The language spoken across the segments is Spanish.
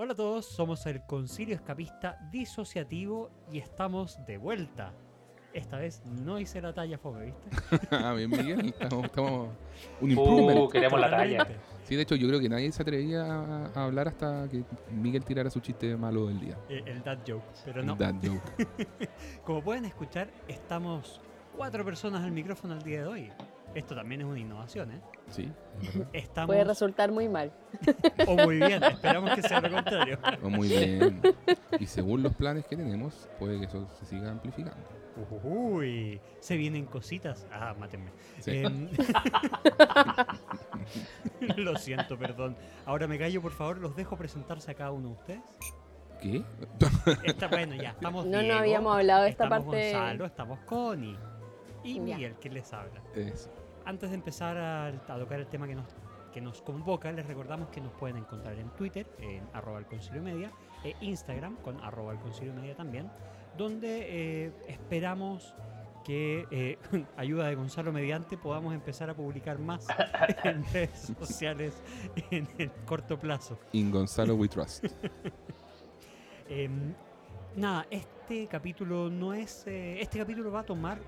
Hola a todos, somos el Concilio Escapista Disociativo y estamos de vuelta. Esta vez no hice la talla fome, ¿viste? ah, bien, Miguel. Estamos, estamos un Uh, improvement. queremos la talla. Sí, de hecho, yo creo que nadie se atrevía a, hablar hasta que Miguel tirara su chiste malo del día. Eh, El dad joke, pero no. That joke. Como pueden escuchar, estamos cuatro personas al micrófono el día de hoy. Esto también es una innovación, ¿eh? Sí. Estamos... Puede resultar muy mal. O muy bien, esperamos que sea lo contrario. Oh, muy bien. Y según los planes que tenemos, puede que eso se siga amplificando. Uy, se vienen cositas. Ah, mátenme. Sí. Em, Lo siento, perdón. Ahora me callo, por favor, los dejo presentarse a cada uno de ustedes. ¿Qué? Está bueno, ya, estamos No, no Diego, habíamos hablado de esta estamos parte. Gonzalo, estamos Connie y. Miguel, que les habla. Eso. Antes de empezar a, a tocar el tema que nos, que nos convoca, les recordamos que nos pueden encontrar en Twitter, en arroba el concilio media, e Instagram con arroba el concilio media también, donde eh, esperamos que, eh, ayuda de Gonzalo mediante, podamos empezar a publicar más en redes sociales en el corto plazo. In Gonzalo We Trust. Em, nada, este capítulo no es. eh, este capítulo va a tomar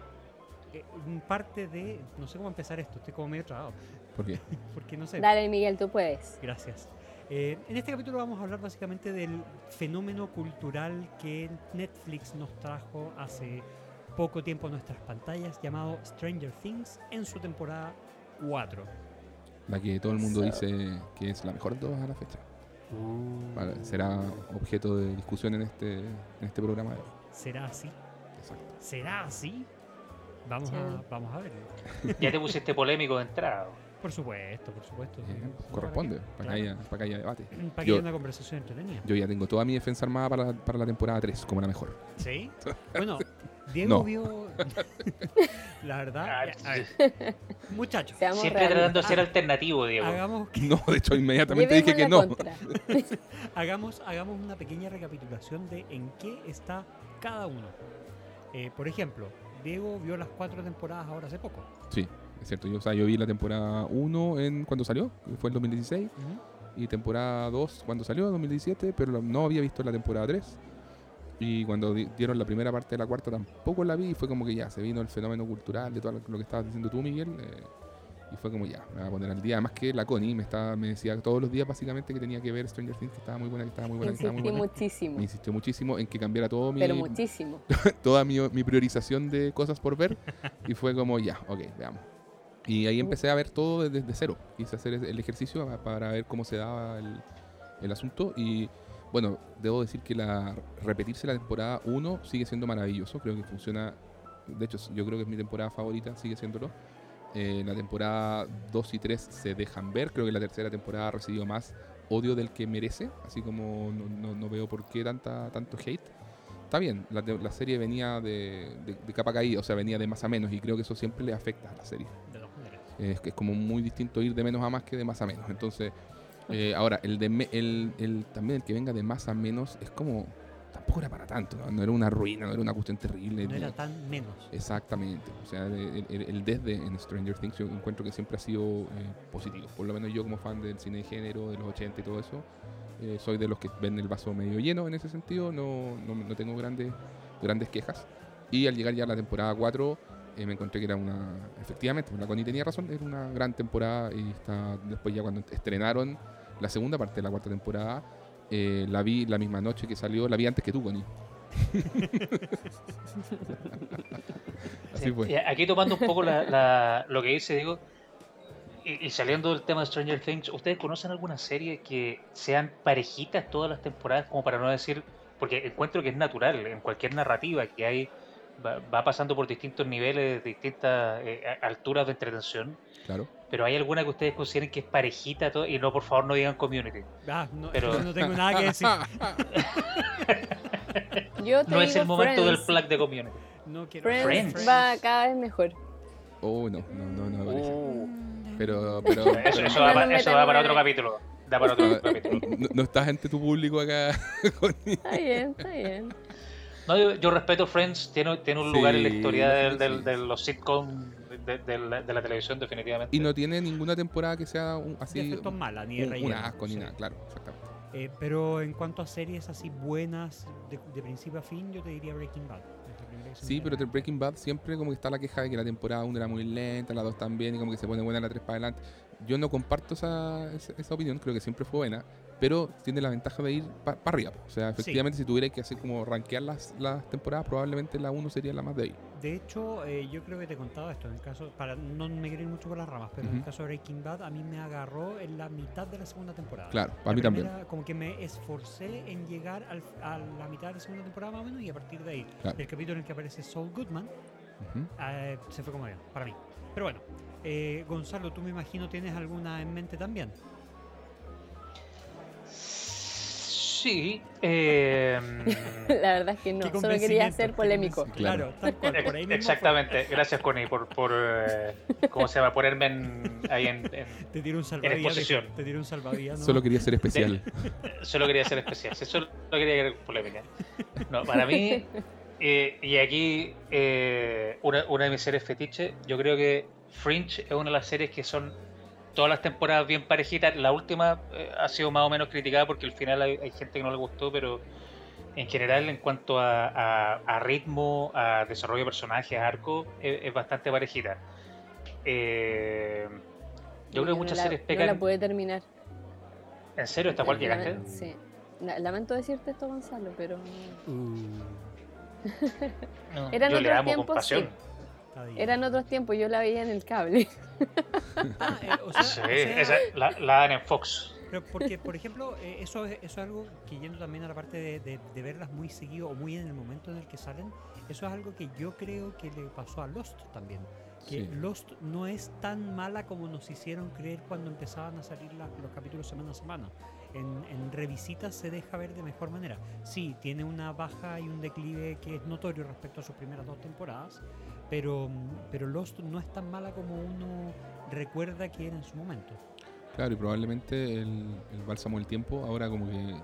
eh, parte de. No sé cómo empezar esto, estoy como medio trabado. ¿Por qué? Porque no sé. Dale, Miguel, tú puedes. Gracias. Eh, en este capítulo vamos a hablar básicamente del fenómeno cultural que Netflix nos trajo hace poco tiempo a nuestras pantallas, llamado Stranger Things, en su temporada 4. La que todo el mundo dice que es la mejor de todas a la fecha. Vale, será objeto de discusión en este, en este programa de hoy. ¿Será así? Exacto. ¿Será así? Vamos, Sí. a, vamos a verlo. Ya te pusiste polémico de entrada. Por supuesto, por supuesto. Sí. corresponde, para, Claro. que haya, para que haya debate. Para que Yo- haya una conversación entretenida. Yo ya tengo toda mi defensa armada para, para la temporada 3, como la mejor. ¿Sí? Bueno, Diego No. vio. la verdad. Ah, a ver, muchachos, Seamos Siempre tratando de ser alternativo, Diego. hagamos, que- No, de hecho, inmediatamente dije que no. hagamos, hagamos una pequeña recapitulación de en qué está cada uno. Eh, por ejemplo, Diego vio las cuatro temporadas ahora hace poco. Sí, es cierto. Yo, o sea, yo vi la temporada 1 en cuando salió, que fue en 2016, y temporada 2 cuando salió, en 2017, pero no había visto la temporada 3. Y cuando di- dieron la primera parte de la cuarta tampoco la vi y fue como que ya se vino el fenómeno cultural de todo lo, lo que estabas diciendo tú, Miguel. eh, y fue como ya, me voy a poner al día. Además que la Connie me, estaba, me decía todos los días básicamente que tenía que ver Stranger Things, que estaba muy buena, que estaba muy buena, que estaba muy Insistí buena. muchísimo. Me insistió muchísimo en que cambiara todo mi, Pero muchísimo. toda mi, mi priorización de cosas por ver y fue como ya, ok, veamos. Y ahí empecé a ver todo desde, desde cero. Quise hacer el ejercicio para ver cómo se daba el, el asunto y bueno, debo decir que la repetirse la temporada 1 sigue siendo maravilloso, creo que funciona, de hecho yo creo que es mi temporada favorita, sigue siéndolo. Eh, la temporada 2 y 3 se dejan ver, creo que la tercera temporada ha recibido más odio del que merece, así como no, no- no veo por qué tanta, tanto hate está bien, la, la serie venía de, de- de capa caída, o sea, venía de más a menos, y creo que eso siempre le afecta a la serie. Es, es como muy distinto ir de menos a más que de más a menos. Entonces, eh, ahora, el, de me- el, el- también el que venga de más a menos es como. Tampoco era para tanto, ¿no? No era una ruina, no era una cuestión terrible. No era tan menos. Exactamente. O sea, el, el- el desde en Stranger Things yo encuentro que siempre ha sido eh, positivo. Por lo menos yo como fan del cine de género, de los 80 y todo eso, eh, soy de los que ven el vaso medio lleno en ese sentido. No, no, no tengo grandes, grandes quejas. Y al llegar ya a la temporada 4, eh, me encontré que era una... Efectivamente, la Connie tenía razón, era una gran temporada. Y está después ya cuando estrenaron la segunda parte de la cuarta temporada, eh, la vi la misma noche que salió, la vi antes que tú, Connie. Así fue. Aquí tomando un poco la- la- lo que dice Diego y, y saliendo del tema de Stranger Things, ¿ustedes conocen alguna serie que sean parejitas todas las temporadas? Como para no decir, porque encuentro que es natural en cualquier narrativa que hay, va, va pasando por distintos niveles, distintas eh, alturas de entretención. Claro. Pero hay alguna que ustedes consideren que es parejita todo, y no, por favor, no digan community. Ah, no, Pero- yo no tengo nada que decir. Yo te No es digo el momento del Friends. plug de community. No quiero Friends, Friends. va cada vez mejor. Oh, no, no, no, no. Uh, Pero, pero, eso, eso No va, eso va para otro capítulo. Da para otro capítulo. no, no estás ante tu público acá. Está bien, está bien. No, yo, yo respeto Friends, tiene, tiene un Sí, lugar en la historia del- sí. del- de los sitcoms de, de la, de la televisión, definitivamente. y no tiene ninguna temporada que sea un- De así. efectos malas, ni de un, asco ni sí. nada, claro, exactamente. Eh, pero en cuanto a series así buenas, de, de principio a fin, yo te diría Breaking Bad. Sí, pero de Breaking Bad siempre como que está la queja de que la temporada 1 era muy lenta, la 2 también, y como que se pone buena la 3 para adelante. Yo no comparto esa, esa, esa opinión, creo que siempre fue buena, pero tiene la ventaja de ir para arriba. po. O sea, efectivamente, si tuviera que hacer como rankear las, las temporadas, probablemente la 1 sería la más débil. De hecho, eh, yo creo que te he contado esto. En el caso, para no me quiero ir mucho por las ramas, pero en el caso de Breaking Bad, a mí me agarró en la mitad de la segunda temporada. Claro, La para mí también. primera, Como que me esforcé en llegar al- a la mitad de la segunda temporada más o menos y a partir de ahí, Claro. el capítulo en el que aparece Saul Goodman, Ujú. eh, se fue como bien, para mí. Pero bueno, eh, Gonzalo, tú me imagino tienes alguna en mente también. Sí. eh, La verdad es que no, solo quería ser polémico. Claro, tal cual, por ahí mismo fue. Exactamente, gracias Connie por, por eh, ¿cómo se llama? Ponerme en- ahí en, en- Te tiro un salvavidas. exposición. Te tiro un salvavidas. ¿no? Solo quería ser especial. Solo quería ser especial, sí, solo quería querer polémica. No, para mí, eh, y aquí eh, una, una de mis series fetiche, yo creo que Fringe es una de las series que son todas las temporadas bien parejitas. La última eh, ha sido más o menos criticada porque al final hay, hay gente que no le gustó, pero en general en cuanto a, a- a ritmo, a desarrollo de personajes, a arco, es, es bastante parejita. Eh, yo creo que muchas no la, series No la pude terminar. ¿En serio? ¿Hasta cuál llegaste? Sí. La- Lamento decirte esto, Gonzalo, pero Uh, No, Eran yo le otros amo tiempos, con pasión. sí. Bien. eran otros tiempos, yo la veía en el cable. Ah, eh, o sea, Sí, o sea, esa la, la dan en Fox. Pero porque, por ejemplo, eh, eso, es, eso es algo que yendo también a la parte de, de- de verlas muy seguido o muy en el momento en el que salen, eso es algo que yo creo que le pasó a Lost también. Que Sí. Lost no es tan mala como nos hicieron creer cuando empezaban a salir la- los capítulos semana a semana. En, en revisitas se deja ver de mejor manera. Sí, tiene una baja y un declive que es notorio respecto a sus primeras dos temporadas, pero, pero Lost no es tan mala como uno recuerda que era en su momento. Claro, y probablemente el, bálsamo del tiempo ahora como que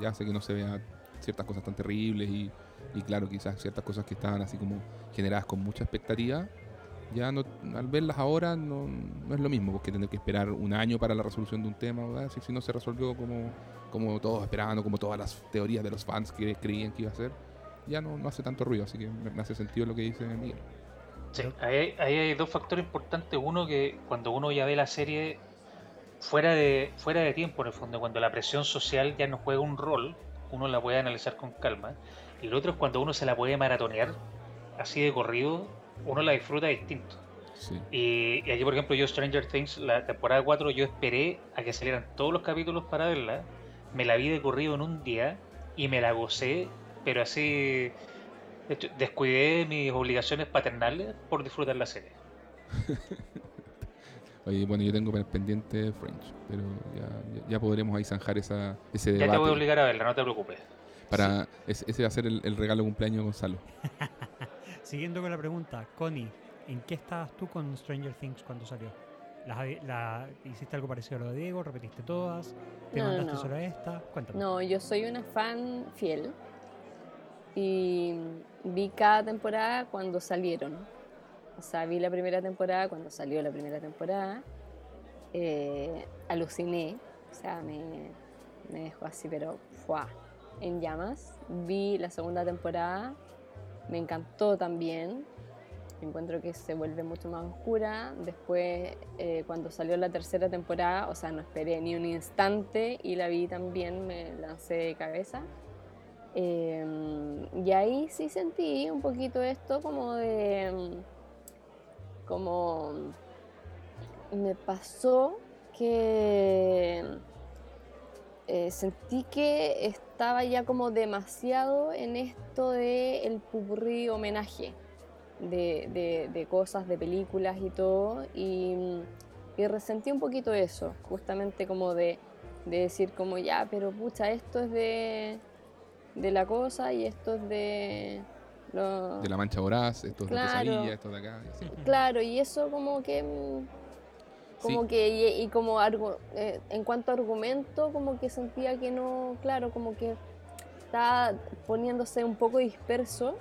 ya hace que no se vean ciertas cosas tan terribles y, y claro, quizás ciertas cosas que estaban así como generadas con mucha expectativa, ya no, al verlas ahora no, no es lo mismo, porque tener que esperar un año para la resolución de un tema, ¿verdad? Si, si no se resolvió como, como todos esperaban o como todas las teorías de los fans que creían que iba a ser, ya no, no hace tanto ruido, así que me, me hace sentido lo que dice Miguel. Sí, ahí, hay- ahí hay dos factores importantes. Uno, que cuando uno ya ve la serie fuera de, fuera de tiempo, en el fondo, cuando la presión social ya no juega un rol, uno la puede analizar con calma. Y lo otro es cuando uno se la puede maratonear así de corrido, uno la disfruta distinto. Sí. Y, y aquí, por ejemplo, yo Stranger Things, la temporada 4, yo esperé a que salieran todos los capítulos para verla. Me la vi de corrido en un día y me la gocé, pero así... De hecho, descuidé mis obligaciones paternales por disfrutar la serie. Oye, bueno, yo tengo pendiente French, pero ya, ya, ya podremos ahí zanjar esa, ese Ya debate. te voy a obligar a verla, no te preocupes. Para, ese, ese va a ser el, el regalo de cumpleaños de Gonzalo. Siguiendo con la pregunta, Connie, ¿en qué estabas tú con Stranger Things cuando salió? ¿Las habi- la- ¿Hiciste algo parecido a lo de Diego? ¿Repetiste todas? ¿Te No, no, mandaste no. solo a esta? Cuéntame. No, yo soy una fan fiel y vi cada temporada cuando salieron. O sea, vi la primera temporada cuando salió la primera temporada. Eh, aluciné, o sea, me, me dejó así, pero ¡fua! en llamas. Vi la segunda temporada, me encantó también. Encuentro que se vuelve mucho más oscura. Después, eh, cuando salió la tercera temporada, o sea, no esperé ni un instante y la vi también, me lancé de cabeza. Eh, y ahí sí sentí un poquito esto como de... como... me pasó que eh, sentí que estaba ya como demasiado en esto de el pupurrí homenaje de, de- de cosas, de películas y todo, y, y resentí un poquito eso, justamente como de, de decir como ya, pero pucha, esto es de, de la cosa y esto es de... lo- De la mancha voraz, estos Claro. de pesadilla, estos de acá. y así. Claro, y eso como que... mm, Como Sí. que, y, y como argu- eh, en cuanto a argumento, como que sentía que no, claro, como que estaba poniéndose un poco disperso.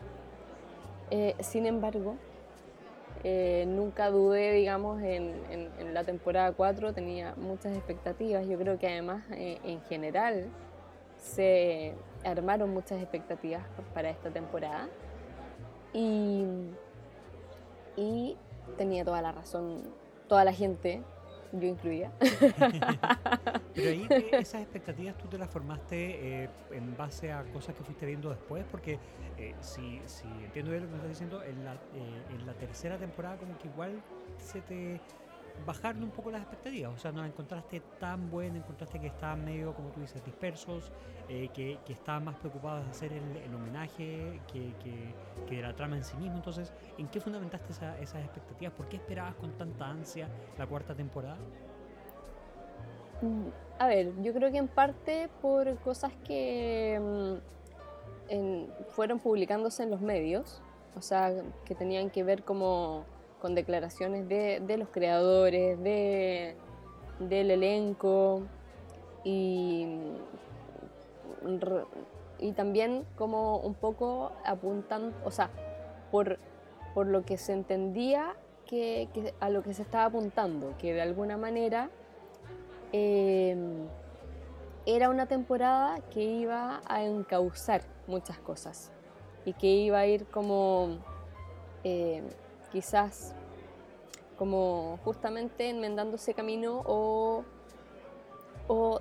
Eh, sin embargo, eh, nunca dudé, digamos, en, en- en la temporada 4, tenía muchas expectativas. Yo creo que además, eh, en general, se armaron muchas expectativas para esta temporada y, y tenía toda la razón toda la gente, yo incluida. Pero ahí esas expectativas tú te las formaste eh, en base a cosas que fuiste viendo después, porque eh, si, si entiendo bien lo que me estás diciendo, en la, eh, en la tercera temporada como que igual se te bajaron un poco las expectativas, o sea, no encontraste tan buena, encontraste que estaban medio, como tú dices, dispersos, eh, que, que estaban más preocupados de hacer el, homenaje que, que, de la trama en sí mismo, entonces, ¿en qué fundamentaste esa- esas expectativas? ¿Por qué esperabas con tanta ansia la cuarta temporada? Mm, A ver, yo creo que en parte por cosas que mm, fueron publicándose en los medios, o sea, que tenían que ver como con declaraciones de, de los creadores, de, del elenco y, mm, y también como un poco apuntan, o sea, por, por lo que se entendía que, a lo que se estaba apuntando, que de alguna manera eh, era una temporada que iba a encauzar muchas cosas y que iba a ir como eh, quizás como justamente enmendando ese camino o, o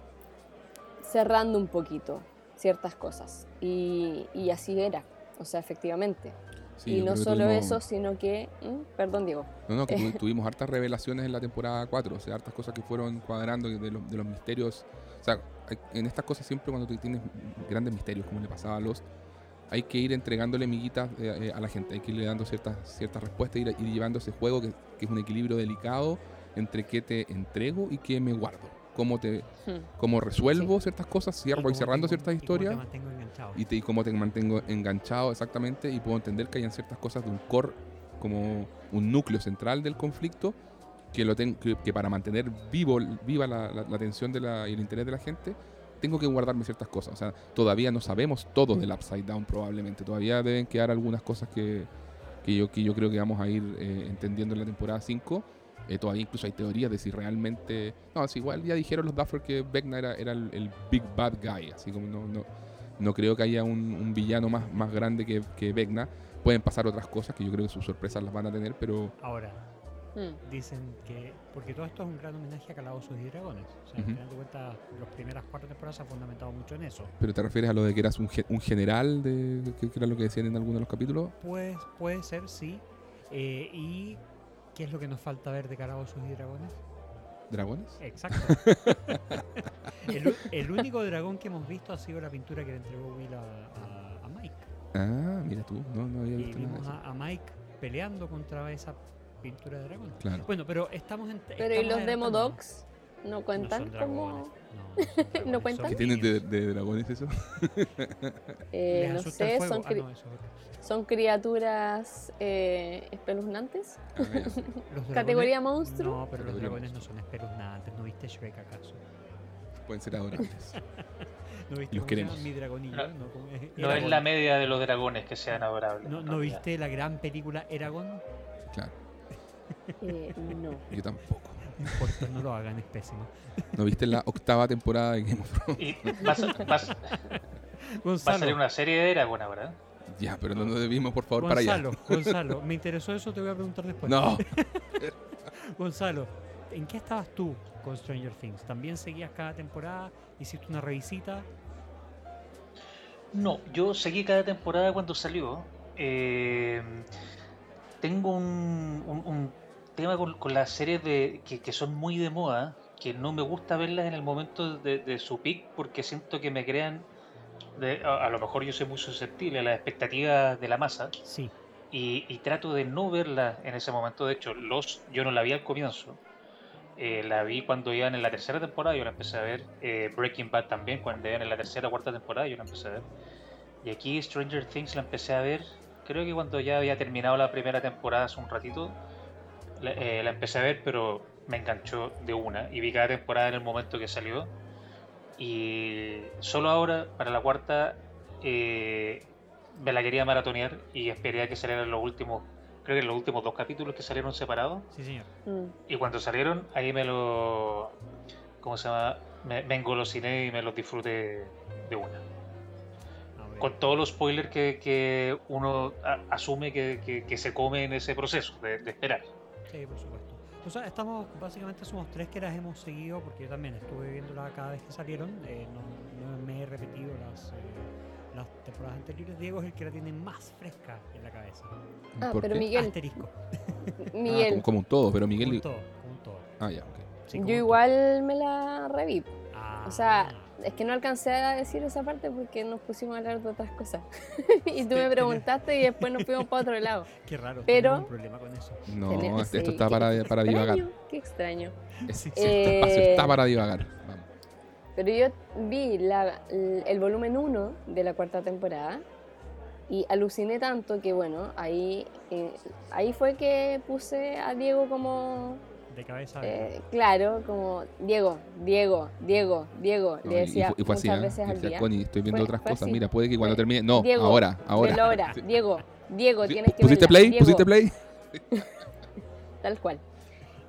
cerrando un poquito ciertas cosas y, y así era, o sea, efectivamente. Sí, y no solo tuvimos- eso, sino que, ¿Mm? perdón Diego, No, no, que tuvi- tuvimos hartas revelaciones en la temporada 4, o sea, hartas cosas que fueron cuadrando de los, de los misterios. O sea, en estas cosas siempre cuando tú tienes grandes misterios, como le pasaba a los, hay que ir entregándole miguitas eh, eh, a la gente, hay que irle dando ciertas, ciertas respuestas, ir, ir llevando ese juego que, que es un equilibrio delicado entre qué te entrego y qué me guardo. Cómo, te, Hmm. cómo resuelvo ciertas cosas, Y cierro, voy cómo cerrando ciertas y historias y, te- y cómo te mantengo enganchado exactamente y puedo entender que hayan ciertas cosas de un core como un núcleo central del conflicto que lo ten- que, que para mantener vivo viva la, la- la atención de la, y el interés de la gente tengo que guardarme ciertas cosas o sea todavía no sabemos todo del upside down probablemente todavía deben quedar algunas cosas que, que yo que yo creo que vamos a ir eh, entendiendo en la temporada 5 eh, todavía incluso hay teorías de si realmente no es igual ya dijeron los Duffer que Vecna era, era el, el big bad guy así como no, no no creo que haya un, un villano más, más grande que, que Vecna. Pueden pasar otras cosas que yo creo que sus sorpresas las van a tener, pero Ahora, Hmm. dicen que. Porque todo esto es un gran homenaje a Calabozos y Dragones. O sea, al Ujú. final de cuentas, las primeras cuatro temporadas se han fundamentado mucho en eso. pero te refieres a lo de que eras un, ge- un general, de, que, que era lo que decían en algunos de los capítulos. Pues puede ser, sí. Eh, ¿Y qué es lo que nos falta ver de Calabozos y Dragones? ¿Dragones? Exacto. el, el único dragón que hemos visto ha sido la pintura que le entregó Will a, a- a Mike. Ah, mira tú, no, no había Y visto nada de vimos eso. a, a Mike peleando contra esa pintura de dragón. Claro. Bueno, pero estamos en. Pero ¿y los. Demodogs no No cuentan son dragones, como...? No, no son dragones, cuentan? son ¿Qué tienen de, dragones eso? Eh, ¿Les no sé, Ah, no, eso son criaturas eh, espeluznantes. Ah, ¿Categoría monstruo? No, pero los dragones no son espeluznantes. ¿No viste Shrek acaso? Pueden ser adorables. ¿No viste Los queremos. Mi dragonillo. No. No, ¿cómo es? No la media de los dragones que sean adorables. ¿No, ¿No viste la gran película Eragon? Claro, Eh, no. yo tampoco. No importa, no lo hagan, es pésimo. ¿No viste la octava temporada de Game of Thrones? Y va a, va Gonzalo, salir una serie de Eragon ahora. ¿eh? Ya, pero no nos debimos, por favor, para allá. Gonzalo, Gonzalo, me interesó eso, te voy a preguntar después. No, Gonzalo, ¿en qué estabas tú con Stranger Things? ¿También seguías cada temporada? ¿Hiciste una revisita? No, yo seguí cada temporada cuando salió. Eh, tengo un, un- un tema con, con las series de, que, que son muy de moda, que no me gusta verlas en el momento de, de su peak porque siento que me crean, de- a, a lo mejor yo soy muy susceptible a las expectativas de la masa Sí. y, y trato de no verla en ese momento. De hecho, los, yo no la vi al comienzo. Eh, la vi cuando iban en la tercera temporada, yo la empecé a ver. Eh, Breaking Bad también, cuando iban en la tercera o cuarta temporada, yo la empecé a ver. Y aquí Stranger Things la empecé a ver, creo que cuando ya había terminado la primera temporada hace un ratito, la, eh, la empecé a ver, pero me enganchó de una. Y vi cada temporada en el momento que salió. Y solo ahora, para la cuarta, eh, me la quería maratonear y esperé a que salieran los últimos, creo que los últimos dos capítulos que salieron separados. Sí, señor. Mm. Y cuando salieron, ahí me lo. ¿Cómo se llama? me, me engolosiné y me los disfruté de una. Con todos los spoilers que, que uno a- asume que, que- que se come en ese proceso de, de esperar. Sí, por supuesto. O sea, estamos, básicamente somos tres que las hemos seguido porque yo también estuve viéndolas cada vez que salieron. eh, no, no me he repetido las, eh, las temporadas anteriores. Diego es el que la tiene más fresca en la cabeza. Ah, ¿Por pero qué? Miguel, Asterisco. Ah, Miguel, como, como un todo, pero Como Miguel. un todo, como un todo. Ah, ya, ok. Sí, como yo igual me la reví. todo. O sea, Ah, es que no alcancé a decir esa parte porque nos pusimos a hablar de otras cosas. y tú me preguntaste y después nos fuimos para otro lado. qué raro. pero- tenemos un problema con eso. No, Tenía- esto sí, está para, para divagar. Qué extraño. Es- Sí, sí, sí. este espacio Eh, está para divagar. Vamos. Pero yo vi la- el, el volumen 1 de la cuarta temporada y aluciné tanto que, bueno, ahí, eh, ahí fue que puse a Diego como, De cabeza. eh, claro, como Diego, Diego, Diego, Diego. No, Le y- y decía fu- y fue así, muchas veces Y al decía, día. Connie, estoy viendo Fue- otras fue cosas. así. Mira, puede que cuando termine. No, Diego, ahora, ahora. Ahora, Sí. Diego, Diego, Sí, tienes que ¿Pusiste verla, play? Diego. ¿Pusiste play? Tal cual.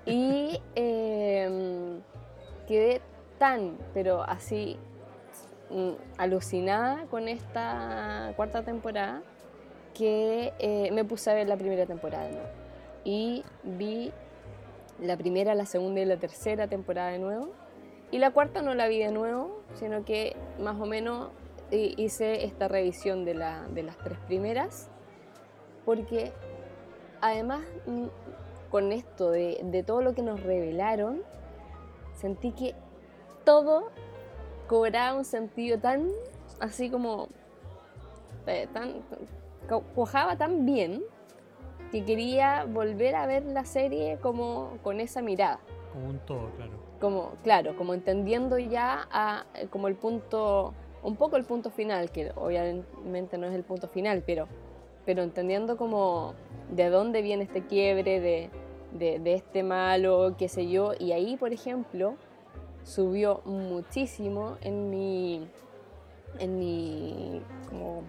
Y em, quedé tan, pero así, mm, alucinada con esta cuarta temporada que eh, me puse a ver la primera temporada nuevo. Y vi la primera, la segunda y la tercera temporada de nuevo. Y la cuarta no la vi de nuevo, sino que más o menos eh, hice esta revisión de, la- de las tres primeras. Porque además mm, con esto de, todo lo que nos revelaron, sentí que todo cobraba un sentido tan así como eh, tan tan bien que quería volver a ver la serie como con esa mirada Como un todo, claro. como claro como entendiendo ya a, como el punto un poco el punto final que obviamente no es el punto final pero pero entendiendo como de dónde viene este quiebre de, de, de este malo qué sé yo y ahí por ejemplo subió muchísimo en mi en mi como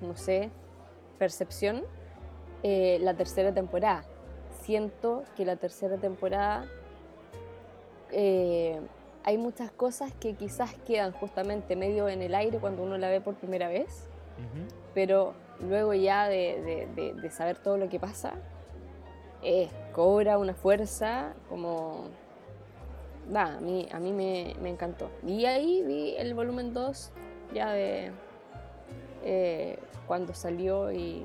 no sé percepción eh, la tercera temporada siento que la tercera temporada eh, hay muchas cosas que quizás quedan justamente medio en el aire cuando uno la ve por primera vez, pero luego ya de, de- de- de saber todo lo que pasa, eh, cobra una fuerza como... Va, a mí, a mí me, me encantó. Y ahí vi el volumen 2 ya de eh, cuando salió y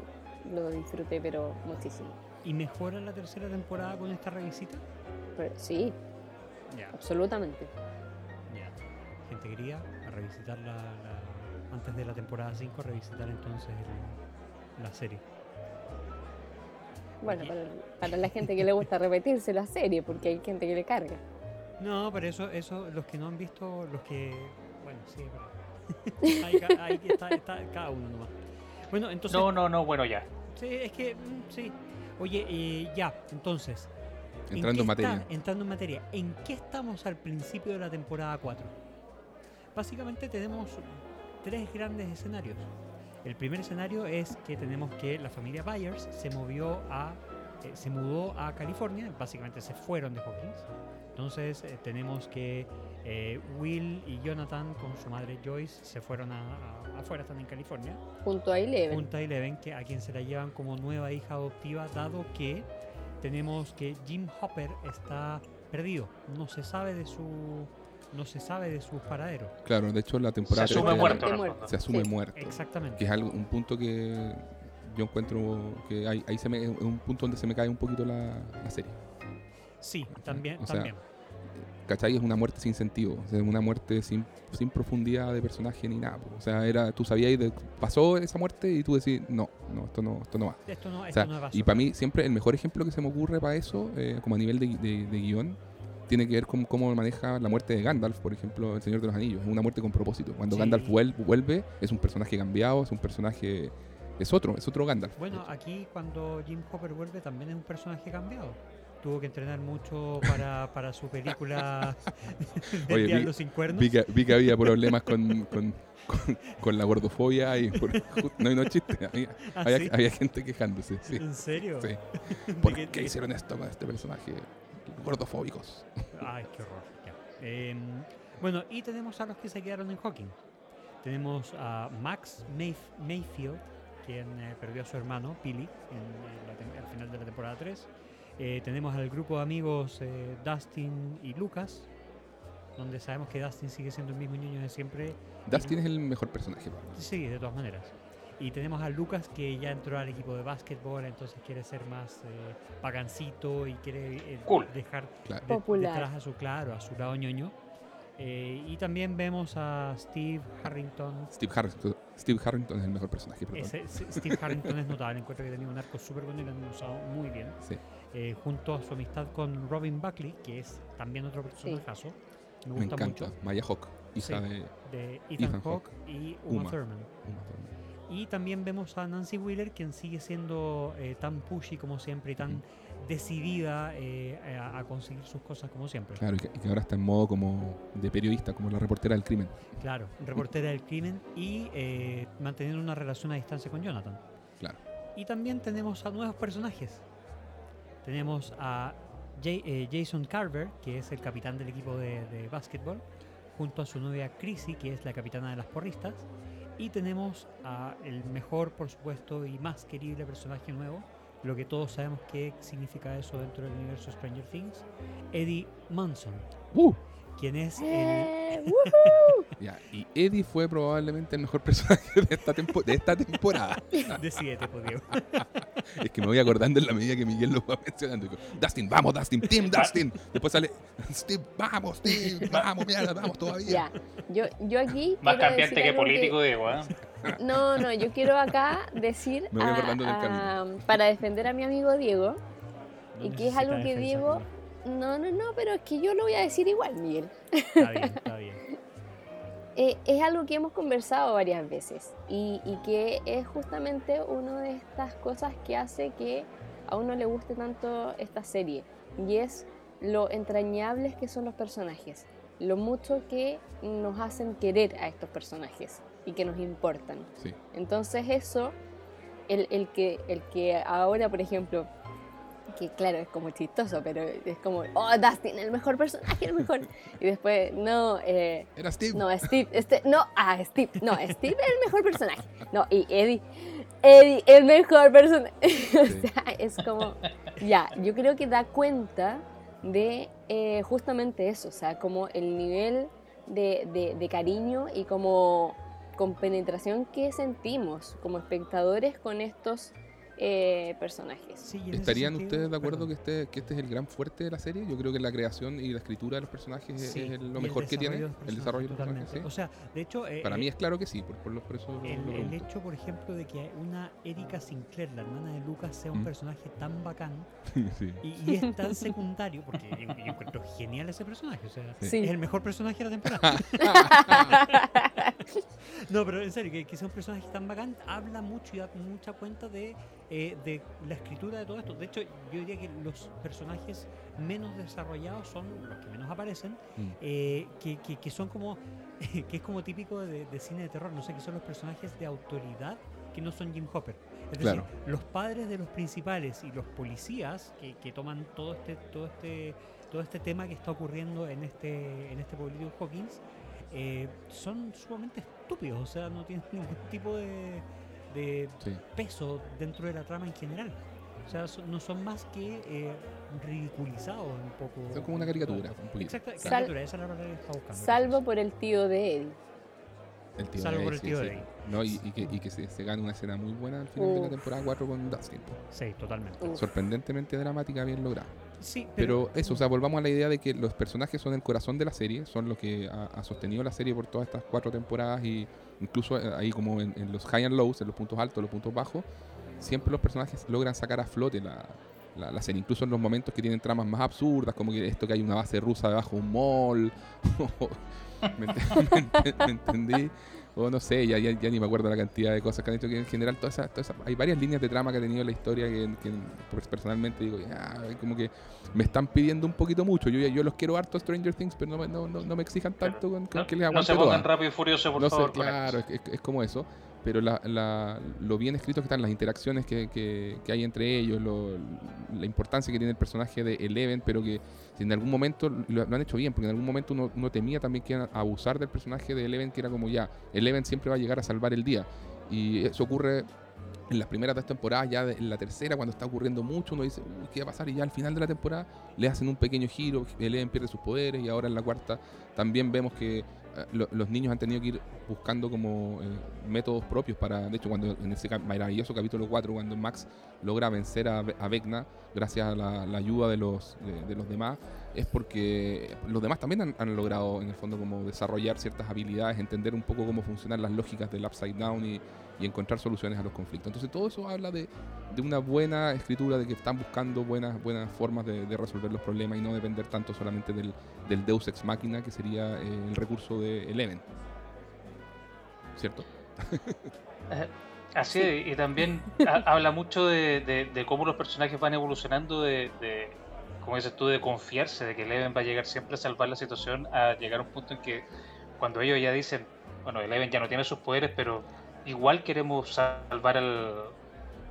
lo disfruté, pero muchísimo. ¿Y mejora la tercera temporada con esta revisita? Pero, sí, absolutamente. ya. Gente quería revisitar la, la- antes de la temporada 5, revisitar entonces el- la serie. Bueno, para, para la gente que le gusta repetirse la serie, porque hay gente que le carga. No, pero eso, eso, los que no han visto, los que. Bueno, sí, verdad. ahí, ahí que está, está cada uno nomás. Bueno, entonces. No, no, no, bueno, ya. Sí, es que. mm, sí. Oye, eh, ya, entonces. ¿en Entrando en materia. está- entrando en materia. ¿En qué estamos al principio de la temporada 4? Básicamente tenemos tres grandes escenarios. El primer escenario es que tenemos que la familia Byers se movió a. eh, se mudó a California, básicamente se fueron de Hawkins. Entonces eh, tenemos que eh, Will y Jonathan con su madre Joyce se fueron a, a- afuera, están en California Junto a Eleven. junto a Eleven, que a quien se la llevan como nueva hija adoptiva, dado que tenemos que Jim Hopper está perdido, no se sabe de su no se sabe de su paradero. Claro, de hecho la Se temporada asume tres ya- muerto. Se asume Sí. muerto. Exactamente. Que es algo, un punto que yo encuentro que ahí, ahí se me, es un punto donde se me cae un poquito la, la serie. Sí, también, O sea, también. ¿Cachai? Es una muerte sin sentido, sea, una muerte sin, sin profundidad de personaje ni nada. po. O sea, era, tú sabías, de, pasó esa muerte y tú decís, no, no, esto no, esto no va. Esto no, O esto sea, no es y para mí siempre el mejor ejemplo que se me ocurre para eso, eh, como a nivel de, de- de guion, tiene que ver con cómo maneja la muerte de Gandalf, por ejemplo, El Señor de los Anillos. Es una muerte con propósito. Cuando Sí. Gandalf vuel- vuelve, es un personaje cambiado, es un personaje... Es otro, es otro Gandalf. Bueno, aquí cuando Jim Hopper vuelve también es un personaje cambiado. Tuvo que entrenar mucho para, para su película del Oye, vi- Diablo sin cuernos. Vi que, vi que había problemas con, con, con- con la gordofobia y por- no, no chiste, había, ¿Ah, había- sí? había gente quejándose. Sí, ¿En serio? sí. ¿De ¿Por qué- qué de- hicieron esto con este personaje? Gordofóbicos. Ay, qué horror. ya. Em, Bueno, y tenemos a los que se quedaron en Hawking. Tenemos a Max Mayf- Mayfield, quien eh, perdió a su hermano, Billy, en, eh, la al final de la temporada 3. Eh, tenemos al grupo de amigos eh, Dustin y Lucas, donde sabemos que Dustin sigue siendo el mismo niño de siempre. Dustin es el mejor personaje. Sí, de todas maneras. Y tenemos a Lucas que ya entró al equipo de básquetbol, entonces quiere ser más eh, pagancito y quiere eh, Cool. dejar Claro. de- Popular. detrás a su claro, a su lado ñoño. Eh, y también vemos a Steve Harrington. Steve Harrington, Steve Harrington es el mejor personaje. Ese- Steve Harrington es notable, encuentro que tenía un arco súper bueno y lo han usado muy bien. Sí. Eh, junto a su amistad con Robin Buckley, que es también otro personajazo. Me Me gusta encanta. mucho. Maya Hawk, Sí. de De Ethan, Ethan Hawke y Uma, Uma. Thurman. Uma Thurman. Y también vemos a Nancy Wheeler, quien sigue siendo eh, tan pushy como siempre y tan decidida eh, a, a conseguir sus cosas como siempre. Claro, y que, y que ahora está en modo como de periodista, como la reportera del crimen. Claro, reportera del crimen y eh, manteniendo una relación a distancia con Jonathan. Claro. Y también tenemos a nuevos personajes. Tenemos a eh, Jason Carver, que es el capitán del equipo de, de básquetbol, junto a su novia Chrissy, que es la capitana de las porristas. Y tenemos a el mejor, por supuesto, y más querible personaje nuevo, lo que todos sabemos que significa eso dentro del universo Stranger Things, Eddie Munson, ¡Uh! Quien es el, Eh, ¡woohoo! Ya, y Eddie fue probablemente el mejor personaje de esta, tempo- de esta temporada. Decídete, pues, Diego. Es que me voy acordando en la medida que Miguel lo va mencionando. Digo, Dustin, vamos, Dustin, Team Dustin. Después sale, Steve, vamos, Steve, vamos, mierda, vamos todavía. Ya, yo, yo aquí. Más cambiante que político, Diego. ¿eh? No, no, yo quiero acá decir. Me voy a- acordando del camino. para defender a mi amigo Diego. No Y que es algo que defensa, Diego-. No, no, no, pero es que yo lo voy a decir igual, Miguel. Está bien, está bien. Eh, es algo que hemos conversado varias veces y, y que es justamente una de estas cosas que hace que a uno le guste tanto esta serie y es lo entrañables que son los personajes, lo mucho que nos hacen querer a estos personajes y que nos importan. Sí. Entonces eso, el, el que, el que ahora, por ejemplo, que claro, es como chistoso, pero es como, oh, Dustin, el mejor personaje, el mejor. Y después, no, eh, Era Steve. no, Steve, este, no, ah, Steve, no, Steve es el mejor personaje. No, y Eddie, Eddie, el mejor personaje. o sea, es como, ya, yo creo que da cuenta de eh, justamente eso, o sea, como el nivel de, de- de cariño y como compenetración que sentimos como espectadores con estos eh, personajes. Sí, ¿Estarían sentido- ustedes de acuerdo perdón. que este, que este es el gran fuerte de la serie? Yo creo que la creación y la escritura de los personajes es- Sí, es y el- lo mejor que tiene. los El desarrollo de los personajes. O sea, de hecho, eh, Para eh, mí es claro que sí, por, por, lo- por eso lo- el, lo el pregunto. hecho, por ejemplo, de que una Erika Sinclair, la hermana de Lucas, sea un Mm. personaje tan bacán Sí. y, y es tan secundario, porque yo, yo encuentro genial ese personaje, o sea, es el mejor personaje de la temporada. No, pero en serio, que, que sea un personaje tan bacán habla mucho y da mucha cuenta de, eh, de la escritura de todo esto. De hecho, yo diría que los personajes menos desarrollados son los que menos aparecen, Mm. eh, que, que- que son como, que es como típico de, de cine de terror, no sé, que son los personajes de autoridad que no son Jim Hopper. Es Claro. decir, los padres de los principales y los policías que, que toman todo este, todo este, todo este tema que está ocurriendo en este, en este pueblito Hawkins, eh, son sumamente estúpidos, o sea, no tienen ningún tipo de, de Sí. peso dentro de la trama en general. O sea, son- no son más que eh, ridiculizados un poco. Son como una caricatura, un poquito. Exacto, caricatura, esa es la palabra que estaba buscando. Salvo por el tío de Eddie. El tío Salvo de por el tío sí, de sí. Eddie. No, y, y que, y que se, se gana una escena muy buena al final de la temporada 4 con Dustin. Sí, totalmente. Uf. Sorprendentemente dramática, bien lograda. Sí, Pero eso, o sea, volvamos a la idea de que los personajes son el corazón de la serie, son lo que ha, ha sostenido la serie por todas estas cuatro temporadas y incluso eh, ahí como en, en los high and lows, en los puntos altos, los puntos bajos, siempre los personajes logran sacar a flote la, la, la serie, incluso en los momentos que tienen tramas más absurdas, como que esto que hay una base rusa debajo de un mall, ¿me, ent- me ent- me entendí? O no sé, ya, ya, ya ni me acuerdo la cantidad de cosas que han hecho, que en general toda esa, toda esa- hay varias líneas de trama que ha tenido la historia que, que pues, personalmente digo, ya, como que me están pidiendo un poquito mucho. Yo, yo los quiero harto Stranger Things, pero no, me- no, no, no me exijan tanto con, con No, que les no aguante se pongan todas. rápido y furioso, por No favor. claro, es- es como eso. Pero la- lo bien escrito que están las interacciones que, hay entre ellos, lo- la importancia que tiene el personaje de Eleven, pero que en algún momento lo, han hecho bien, porque en algún momento uno, temía también que abusar del personaje de Eleven, que era como ya, Eleven siempre va a llegar a salvar el día. Y eso ocurre en las primeras dos temporadas, ya en la tercera, cuando está ocurriendo mucho, uno dice, uy, ¿qué va a pasar? Y ya al final de la temporada le hacen un pequeño giro, Eleven pierde sus poderes y ahora en la cuarta también vemos que lo- los niños han tenido que ir buscando como eh, métodos propios para, de hecho, cuando en ese maravilloso capítulo 4, cuando Max logra vencer a, a Vecna gracias a la, ayuda de los, de, los demás, es porque los demás también han, han logrado en el fondo como desarrollar ciertas habilidades, entender un poco cómo funcionan las lógicas del Upside Down y, y encontrar soluciones a los conflictos. Entonces todo eso habla de, de una buena escritura, de que están buscando buenas, buenas formas de, de resolver los problemas y no depender tanto solamente del, del Deus Ex Machina, que sería eh, el recurso de Eleven. ¿Cierto? Eh, Así es, y también ha- habla mucho de, de- de cómo los personajes van evolucionando de, de, como dices tú, de confiarse, de que Eleven va a llegar siempre a salvar la situación, a llegar a un punto en que cuando ellos ya dicen, bueno, Eleven ya no tiene sus poderes, pero igual queremos salvar al,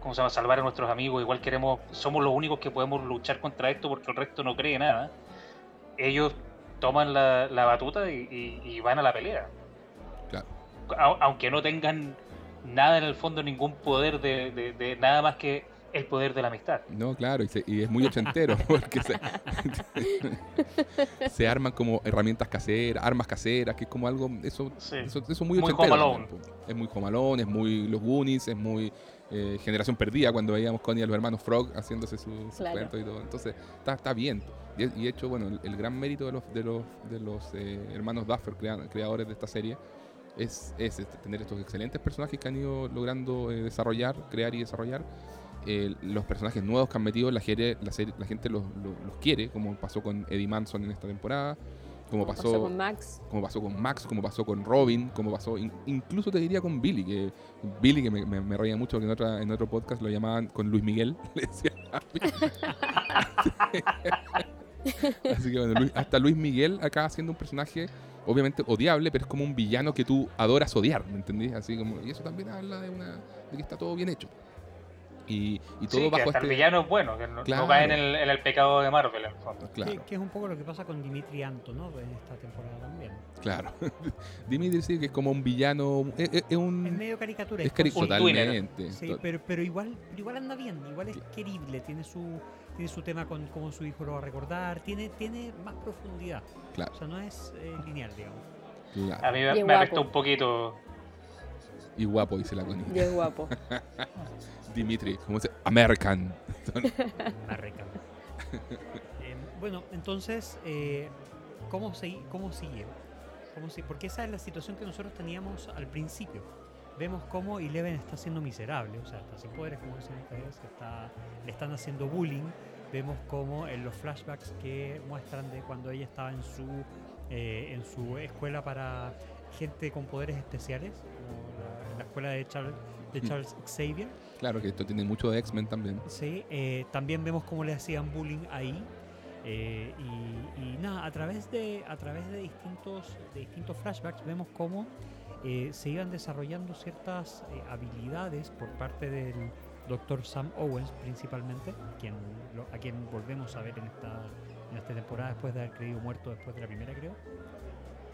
¿cómo se llama? Salvar a nuestros amigos, igual queremos, somos los únicos que podemos luchar contra esto porque el resto no cree nada. Ellos toman la, la batuta y, y- y van a la pelea. Claro. Aunque no tengan nada en el fondo, ningún poder de, de- de nada más que el poder de la amistad. No, claro, y, se- y es muy ochentero, porque se, se arman como herramientas caseras, armas caseras, que es como algo, eso, Sí. eso, eso muy, Muy ochentero. Es muy Home Alone, es muy Los Goonies, es muy eh, Generación Perdida, cuando veíamos Connie a los hermanos Frog haciéndose su, su Claro. cuento y todo. Entonces, está, está bien. Y, y de hecho, bueno, el, el gran mérito de los, de los, de los eh, hermanos Duffer, crea- creadores de esta serie, es, es este, tener estos excelentes personajes que han ido logrando eh, desarrollar, crear y desarrollar. Eh, los personajes nuevos que han metido, la, serie, la, serie- la gente los, los- los quiere, como pasó con Eddie Manson en esta temporada, como pasó, Pasó con Max. como pasó con Max, como pasó con Robin, como pasó, in- incluso te diría con Billy, que Billy que me, me, me reía mucho porque en, otra, en otro podcast lo llamaban con Luis Miguel, le decían a Billy. Así que bueno, Luis- hasta Luis Miguel acá haciendo un personaje obviamente odiable, pero es como un villano que tú adoras odiar, ¿me entendís? Así como, y eso también habla de, una, de que está todo bien hecho. Y, y todo Sí, que bajo hasta este... el villano es bueno, que no, no Claro. cae en el, en el pecado de Marvel en el fondo. Claro. Que, que es un poco lo que pasa con Dimitri Antonov en esta temporada también. Claro. Dimitri sí que es como un villano. Es, es- un. Es medio caricatura. es cari- totalmente. Sí, pero, pero igual, igual anda bien, igual es querible, tiene su, tiene su tema con cómo su hijo lo va a recordar, tiene, tiene más profundidad. Claro. O sea, no es eh, lineal, digamos. claro. A mí Y me, me afectó un poquito. Y guapo, dice la Connie. Y es guapo. Dimitri, como dice, American. Barreca. Eh, bueno, entonces, eh, ¿cómo, segui- ¿cómo sigue? ¿Cómo si- Porque esa es la situación que nosotros teníamos al principio. Vemos cómo Eleven está siendo miserable, o sea, está sin poderes, como dicen ustedes, está, le están haciendo bullying. Vemos cómo en los flashbacks que muestran de cuando ella estaba en su, eh, en su escuela para gente con poderes especiales, como la, la escuela de Charles, de Mm. Charles Xavier. Claro que esto tiene mucho de X-Men también. Sí, eh, también vemos cómo le hacían bullying ahí. eh, y, y nada, a través de, a través de distintos, de distintos flashbacks vemos cómo eh, se iban desarrollando ciertas eh, habilidades por parte del Dr. Sam Owens principalmente, quien, lo- a quien volvemos a ver en esta, en esta temporada después de haber creído muerto después de la primera creo.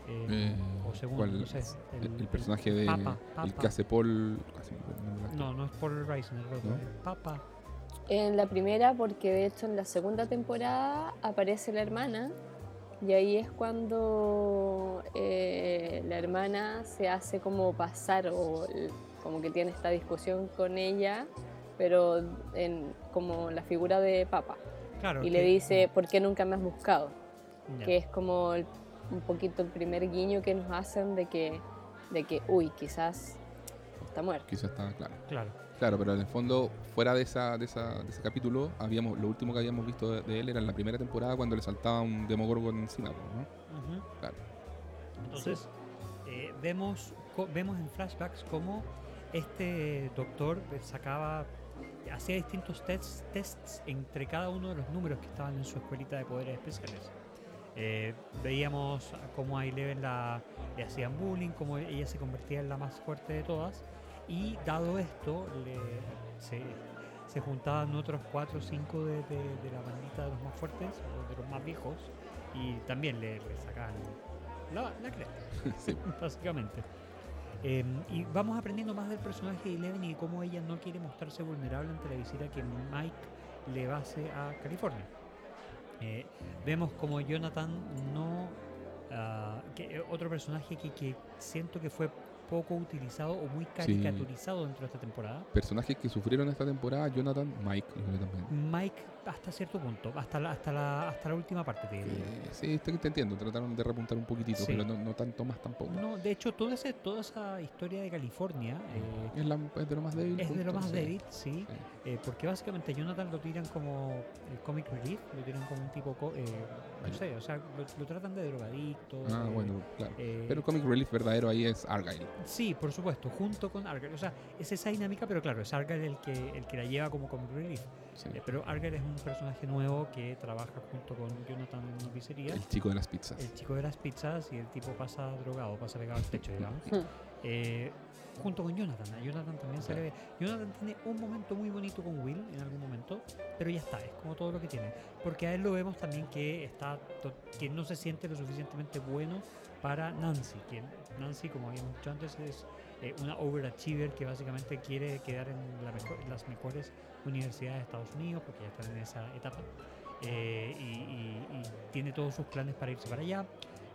Eh, Eh, o segundo, no sé. El, el personaje de. Papa, El Papa. que hace Paul. No, no es Paul otro, ¿No? es Papa. En la primera, porque de hecho en la segunda temporada aparece la hermana y ahí es cuando eh, la hermana se hace como pasar o como que tiene esta discusión con ella, pero en como la figura de papa Claro. y le dice, ¿por qué nunca me has buscado? Ya. Que es como el- un poquito el primer guiño que nos hacen de que, de que uy, quizás está muerto. Quizás está claro. Claro. Claro, pero en el fondo, fuera de, esa, de, esa, de ese capítulo, habíamos lo último que habíamos visto de, de él era en la primera temporada cuando le saltaba un Demogorgon encima, pues, ¿no? Claro. Entonces, eh, vemos, vemos en flashbacks cómo este doctor eh, sacaba, hacía distintos tests, tests entre cada uno de los números que estaban en su escuelita de poderes especiales. Eh, veíamos cómo a Eleven la, le hacían bullying, cómo ella se convertía en la más fuerte de todas. Y dado esto, le- se, se juntaban otros cuatro o cinco de, de- de la bandita de los más fuertes, o de los más viejos, y también le, le sacaban la, la cresta, Sí. básicamente. Em, y vamos aprendiendo más del personaje de Eleven y de cómo ella no quiere mostrarse vulnerable ante la visita que Mike le va a hacer a California. Eh, vemos como Jonathan no... ah, que, eh, otro personaje que, que siento que fue poco utilizado o muy caricaturizado dentro de esta temporada. Personajes que sufrieron esta temporada, Jonathan, Mike, también. Mike hasta cierto punto, hasta la, hasta la, hasta la última parte de Eh, sí, te, te entiendo, trataron de repuntar un poquitito, Sí. pero no, no tanto más tampoco. No, de hecho, toda, ese, toda esa historia de California eh, Es, la- es de lo más débil. es de lo más sí. débil, sí, Sí. eh, porque básicamente Jonathan lo tiran como el comic relief, lo tiran como un tipo, eh, no sé, o sea, lo, lo tratan de drogadicto. Ah, bueno, claro. eh, Pero el comic relief verdadero ahí es Argyle. Sí, por supuesto, junto con Argyle. O sea, es esa dinámica, pero claro, es Argyle el que, el que la lleva como comic relief. Sí. Eh, pero Argyle es un personaje nuevo que trabaja junto con Jonathan en una pizzería. El chico de las pizzas. El chico de las pizzas y el tipo pasa drogado, pasa pegado al techo, digamos. Hmm. Eh, junto con Jonathan. A Jonathan también se le ve. Jonathan tiene un momento muy bonito con Will en algún momento, pero ya está, es como todo lo que tiene. Porque a él lo vemos también que está que no se siente lo suficientemente bueno para Nancy. Que Nancy, como habíamos dicho antes, es eh, una overachiever que básicamente quiere quedar en la mejor- las mejores universidades de Estados Unidos, porque ya están en esa etapa. eh, y, y- y tiene todos sus planes para irse para allá.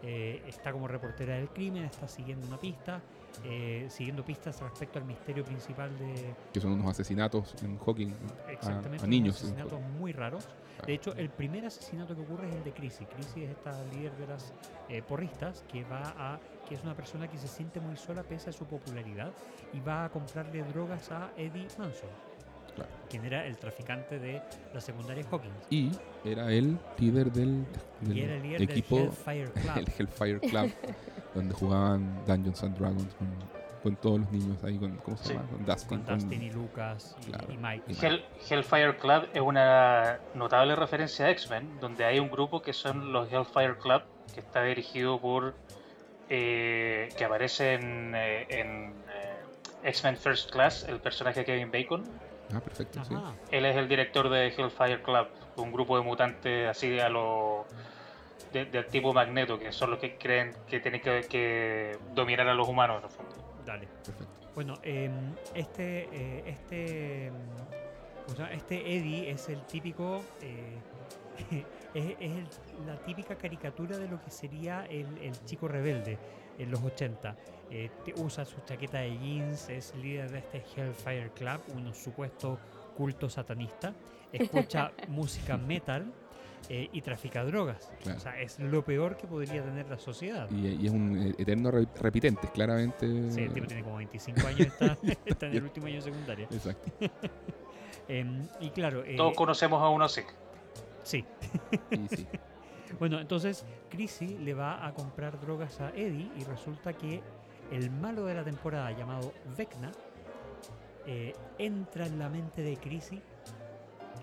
eh, está como reportera del crimen, está siguiendo una pista, eh, siguiendo pistas respecto al misterio principal de Que son unos asesinatos en Hawking exactamente a unos niños asesinatos muy raros. De hecho, el primer asesinato que ocurre es el de Chrissy. Chrissy es esta líder de las eh, porristas que va a que es una persona que se siente muy sola pese a su popularidad y va a comprarle drogas a Eddie Manson, Claro. quien era el traficante de la secundaria Hawkins. Y era el líder del, del Y era el líder equipo, del Hellfire Club. el Hellfire Club, donde jugaban Dungeons and Dragons con, con todos los niños ahí, con, ¿cómo se Sí. llama? Con Dustin. con Dustin y Lucas y, Claro. y Mike. Y Mike. Hell- Hellfire Club es una notable referencia a X-Men, donde hay un grupo que son los Hellfire Club, que está dirigido por. Eh, que aparece en, eh, en, eh, X-Men First Class, el personaje de Kevin Bacon. Ah, perfecto, sí. Él es el director de Hellfire Club, un grupo de mutantes así a lo. de- del tipo Magneto, que son los que creen que tienen que, que dominar a los humanos, en el fondo. Dale. Perfecto. Bueno, em, este, eh, este, em, este Eddie es el típico, eh, es, es el- la típica caricatura de lo que sería el, el chico rebelde en los 80. Eh, te- usa su chaqueta de jeans, es líder de este Hellfire Club, un supuesto culto satanista. Escucha música metal eh, y trafica drogas. Claro. O sea, es lo peor que podría tener la sociedad. Y, y es un eh, eterno re- repitente, claramente. Sí, el tipo tiene como 25 años, está, está en el último año de secundaria. Exacto. Em, y claro, eh, Todos conocemos a uno así. Sí. Y sí. Bueno, entonces Chrissy le va a comprar drogas a Eddie y resulta que el malo de la temporada llamado Vecna eh, entra en la mente de Chrissy,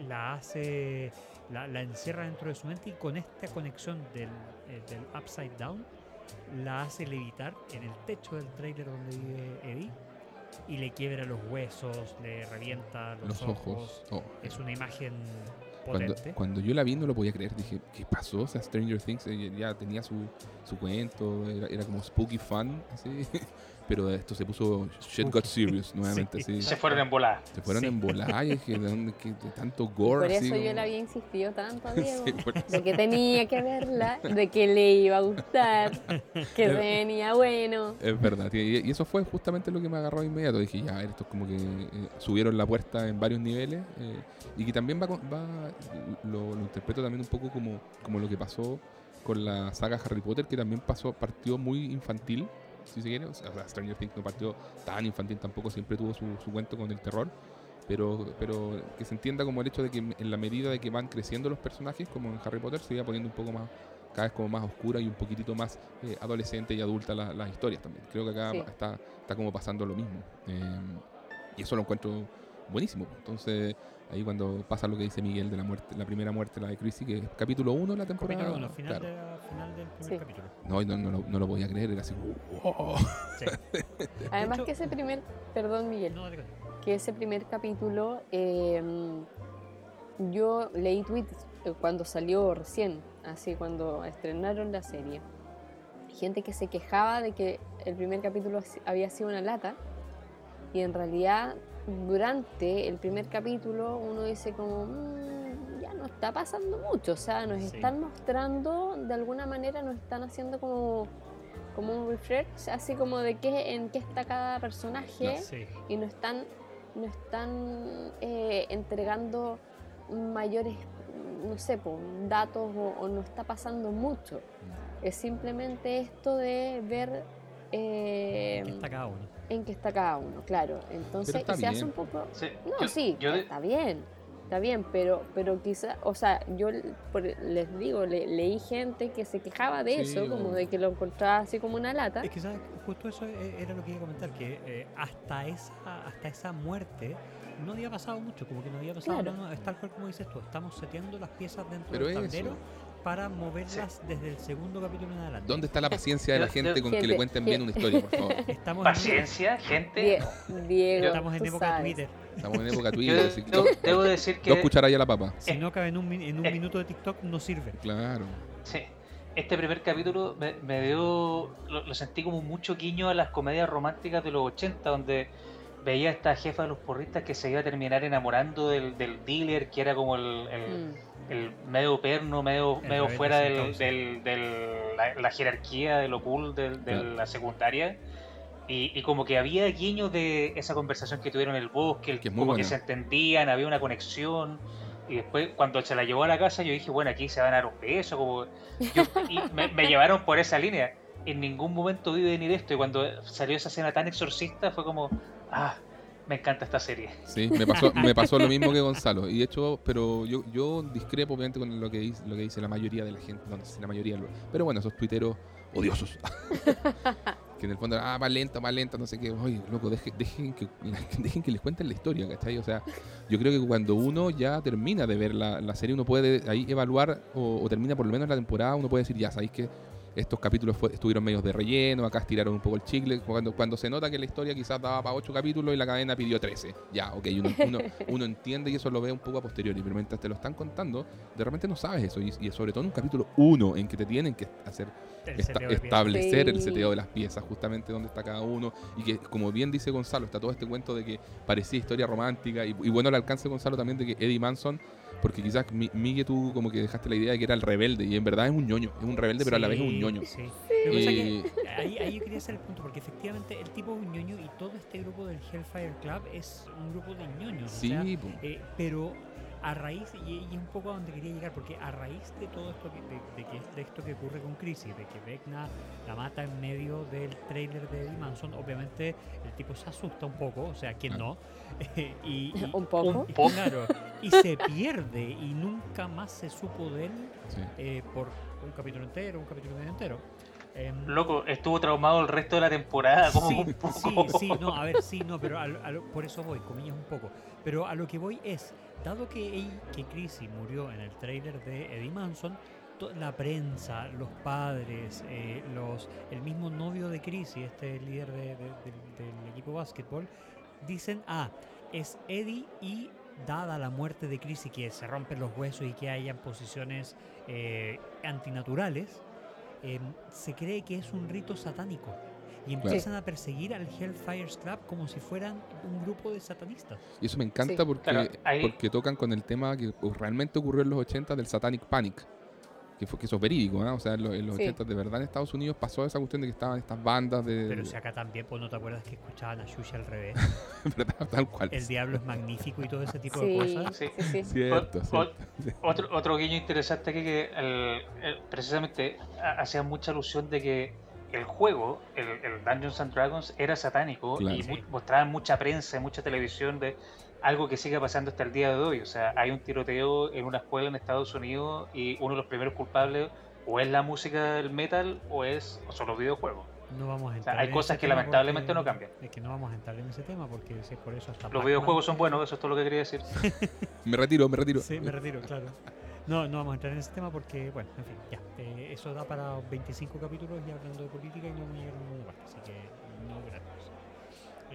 la hace, la, la encierra dentro de su mente y con esta conexión del, eh, del Upside Down la hace levitar en el techo del trailer donde vive Eddie y le quiebra los huesos, le revienta los, Los ojos. Oh. Es una imagen Cuando, cuando yo la vi no lo podía creer, dije, ¿qué pasó? O sea, Stranger Things ya tenía su, su cuento, era, era como spooky fun, así. Pero esto se puso shit got serious nuevamente, Sí. Se fueron en volada. Se fueron Sí. en volar y dije, ¿de dónde? qué- de tanto gore? por así eso yo como- le había insistido tanto a Diego. De que tenía que verla, de que le iba a gustar, que se venía bueno. Es verdad, tío, y y eso fue justamente lo que me agarró de inmediato. Dije, ya, a ver, esto es como que eh, subieron la puerta en varios niveles eh, y que también va, con- va lo, lo interpreto también un poco como, como lo que pasó con la saga Harry Potter, que también pasó, partió muy infantil, si se quiere. O sea, Stranger Things no partió tan infantil tampoco, siempre tuvo su, su cuento con el terror. Pero, pero que se entienda como el hecho de que en la medida de que van creciendo los personajes, como en Harry Potter, se iba poniendo un poco más, cada vez como más oscura y un poquitito más eh, adolescente y adulta la- las historias también. Creo que acá Sí. está, está como pasando lo mismo. Eh, y eso lo encuentro buenísimo. Entonces, ahí cuando pasa lo que dice Miguel de la muerte, la primera muerte, la de Chrissy, que es capítulo 1 de la temporada. Capítulo 1, final, claro. de la- final del primer Sí. capítulo. No, no, no, lo- no lo podía creer, era así, wow. Sí. Además hecho- que ese primer, perdón Miguel, No, que ese primer capítulo, eh, yo leí tweets eh, cuando salió recién, así cuando estrenaron la serie. Gente que se quejaba de que el primer capítulo había sido una lata y en realidad durante el primer capítulo uno dice como "Mm, ya no está pasando mucho, o sea, nos Sí. están mostrando de alguna manera, nos están haciendo como como un refresh, así como de qué, en qué está cada personaje Sí. y no están, no están eh, entregando mayores, no sé, po, datos o, o no está pasando mucho. Es simplemente esto de ver eh, Aquí está cada uno. En qué está cada uno, claro. Entonces se hace un poco... Sí, No, yo- sí, yo está bien, está bien, pero, pero quizá, o sea, yo les digo, le- leí gente que se quejaba de Sí, eso, como de que lo encontraba así como una lata. Es que ¿sabes? justo eso e- era lo que iba a comentar, que eh, hasta, esa, hasta esa muerte no había pasado mucho, como que no había pasado, Claro. no, no, es tal cual como dices tú, estamos seteando las piezas dentro Pero del eso. Para moverlas desde el segundo capítulo en adelante. ¿Dónde está la paciencia de la Yo- gente yo- con que le Gente, cuenten bien una historia, por favor? Estamos en, Paciencia, gente. Die- Diego, estamos en época sabes. Twitter. Estamos en época Yo Twitter, así que debo, dos, debo decir que dos cucharas a la papa. Si Eh, no cabe en un, en un eh. minuto de TikTok, no sirve. Claro. sí, este primer capítulo me, me dio. Lo, lo sentí como mucho guiño a las comedias románticas de los 80, donde veía a esta jefa de los porristas que se iba a terminar enamorando del, del dealer, que era como el, el- Mm. El medio perno, medio, El medio fuera del, del- del- la, la jerarquía de lo cool del- de Claro. la secundaria. Y, y como que había guiños de esa conversación que tuvieron en el bosque, el- Que como que se entendían, había una conexión. Y después, cuando se la llevó a la casa, yo dije, bueno, aquí se van a dar un beso. Como... yo- y me, me llevaron por esa línea. En ningún momento vi venir esto. Y cuando salió esa escena tan exorcista, fue como, ah, me encanta esta serie. Sí, me pasó, me pasó lo mismo que Gonzalo. Y de hecho, pero yo, yo discrepo obviamente con lo que, dice, lo que dice la mayoría de la gente. No, la mayoría, lo- pero bueno, esos tuiteros odiosos. que en el fondo, ah, más lenta, más lenta, no sé qué. Oye, loco, deje- dejen, que, dejen que les cuenten la historia, ¿cachai? O sea, yo creo que cuando uno ya termina de ver la, la serie, uno puede ahí evaluar, o, o termina por lo menos la temporada, uno puede decir, ya, ¿sabéis que estos capítulos fue- estuvieron medios de relleno, acá estiraron un poco el chicle, cuando, cuando se nota que la historia quizás daba para 8 capítulos y la cadena pidió 13. Ya, ok, uno, uno, uno entiende y eso lo ve un poco a posteriori, pero mientras te lo están contando, de repente no sabes eso, y, y sobre todo en un capítulo 1 en que te tienen que hacer El esta- de establecer el seteo de las piezas, justamente dónde está cada uno, y que como bien dice Gonzalo, está todo este cuento de que parecía historia romántica, y, y bueno el alcance Gonzalo también de que Eddie Manson, porque quizás Mi- Migue tú como que dejaste la idea de que era el rebelde, y en verdad es un ñoño, es un rebelde pero a la vez es un Sí, ñoño. sí. Lo que ahí, ahí yo quería hacer el punto, porque efectivamente el tipo es un ñoño y todo este grupo del Hellfire Club es un grupo de ñoños. o Sí, sea, po. eh, pero a raíz, y, es un poco a donde quería llegar, porque a raíz de todo esto que, de, de que, de esto que ocurre con Crisis, de que Vecna la mata en medio del trailer de Eddie Manson, obviamente el tipo se asusta un poco, o sea, ¿quién no? y, y- Un poco. y claro, y se pierde y nunca más se supo de él Sí. eh, por un capítulo entero, un capítulo medio entero. Em, Loco, estuvo traumado el resto de la temporada, como sí, un poco. sí, sí, no, a ver, sí, no, pero a a por eso voy, comillas un poco. Pero a lo que voy es, dado que, él- que Chrissy murió en el tráiler de Eddie Manson, la prensa, los padres, eh, los, el mismo novio de Chrissy, este líder de- de- del- del equipo de básquetbol, dicen, ah, es Eddie y dada la muerte de Chrissy, que se rompen los huesos y que hayan posiciones eh, antinaturales, em, se cree que es un rito satánico. Y empiezan a perseguir al Hellfires Club como si fueran un grupo de satanistas. Y eso me encanta Sí. porque, Claro, ahí- porque tocan con el tema que realmente ocurrió en los 80 del Satanic Panic. Que, fue, que eso es verídico, ¿ah? O sea, en los, en los Sí. 80 de verdad en Estados Unidos pasó esa cuestión de que estaban estas bandas de... Pero si acá también, pues no te acuerdas que escuchaban a Shusha al revés. Tal cual. El diablo es magnífico y todo ese tipo Sí, de cosas. Sí. sí, sí. Cierto, O- cierto. Sí. Otro, otro guiño interesante aquí que el- el- precisamente ha- hacía mucha alusión de que el juego, el, el Dungeons and Dragons, era satánico Claro. y Sí. mu- mostraban mucha prensa, mucha televisión de algo que sigue pasando hasta el día de hoy. O sea, hay un tiroteo en una escuela en Estados Unidos y uno de los primeros culpables o es la música del metal o es o son los videojuegos. no vamos a O sea, entrar hay en cosas ese que tema lamentablemente porque- no cambian. Es que no vamos a entrar en ese tema porque por eso hasta Los videojuegos son buenos, eso es todo lo que quería decir. Me retiro, me retiro. Sí, me retiro, claro. No, no vamos a entrar en ese tema porque, bueno, en fin, ya. eh, eso da para 25 capítulos y hablando de política y no vamos a llegar a ninguna parte, así que no gracias.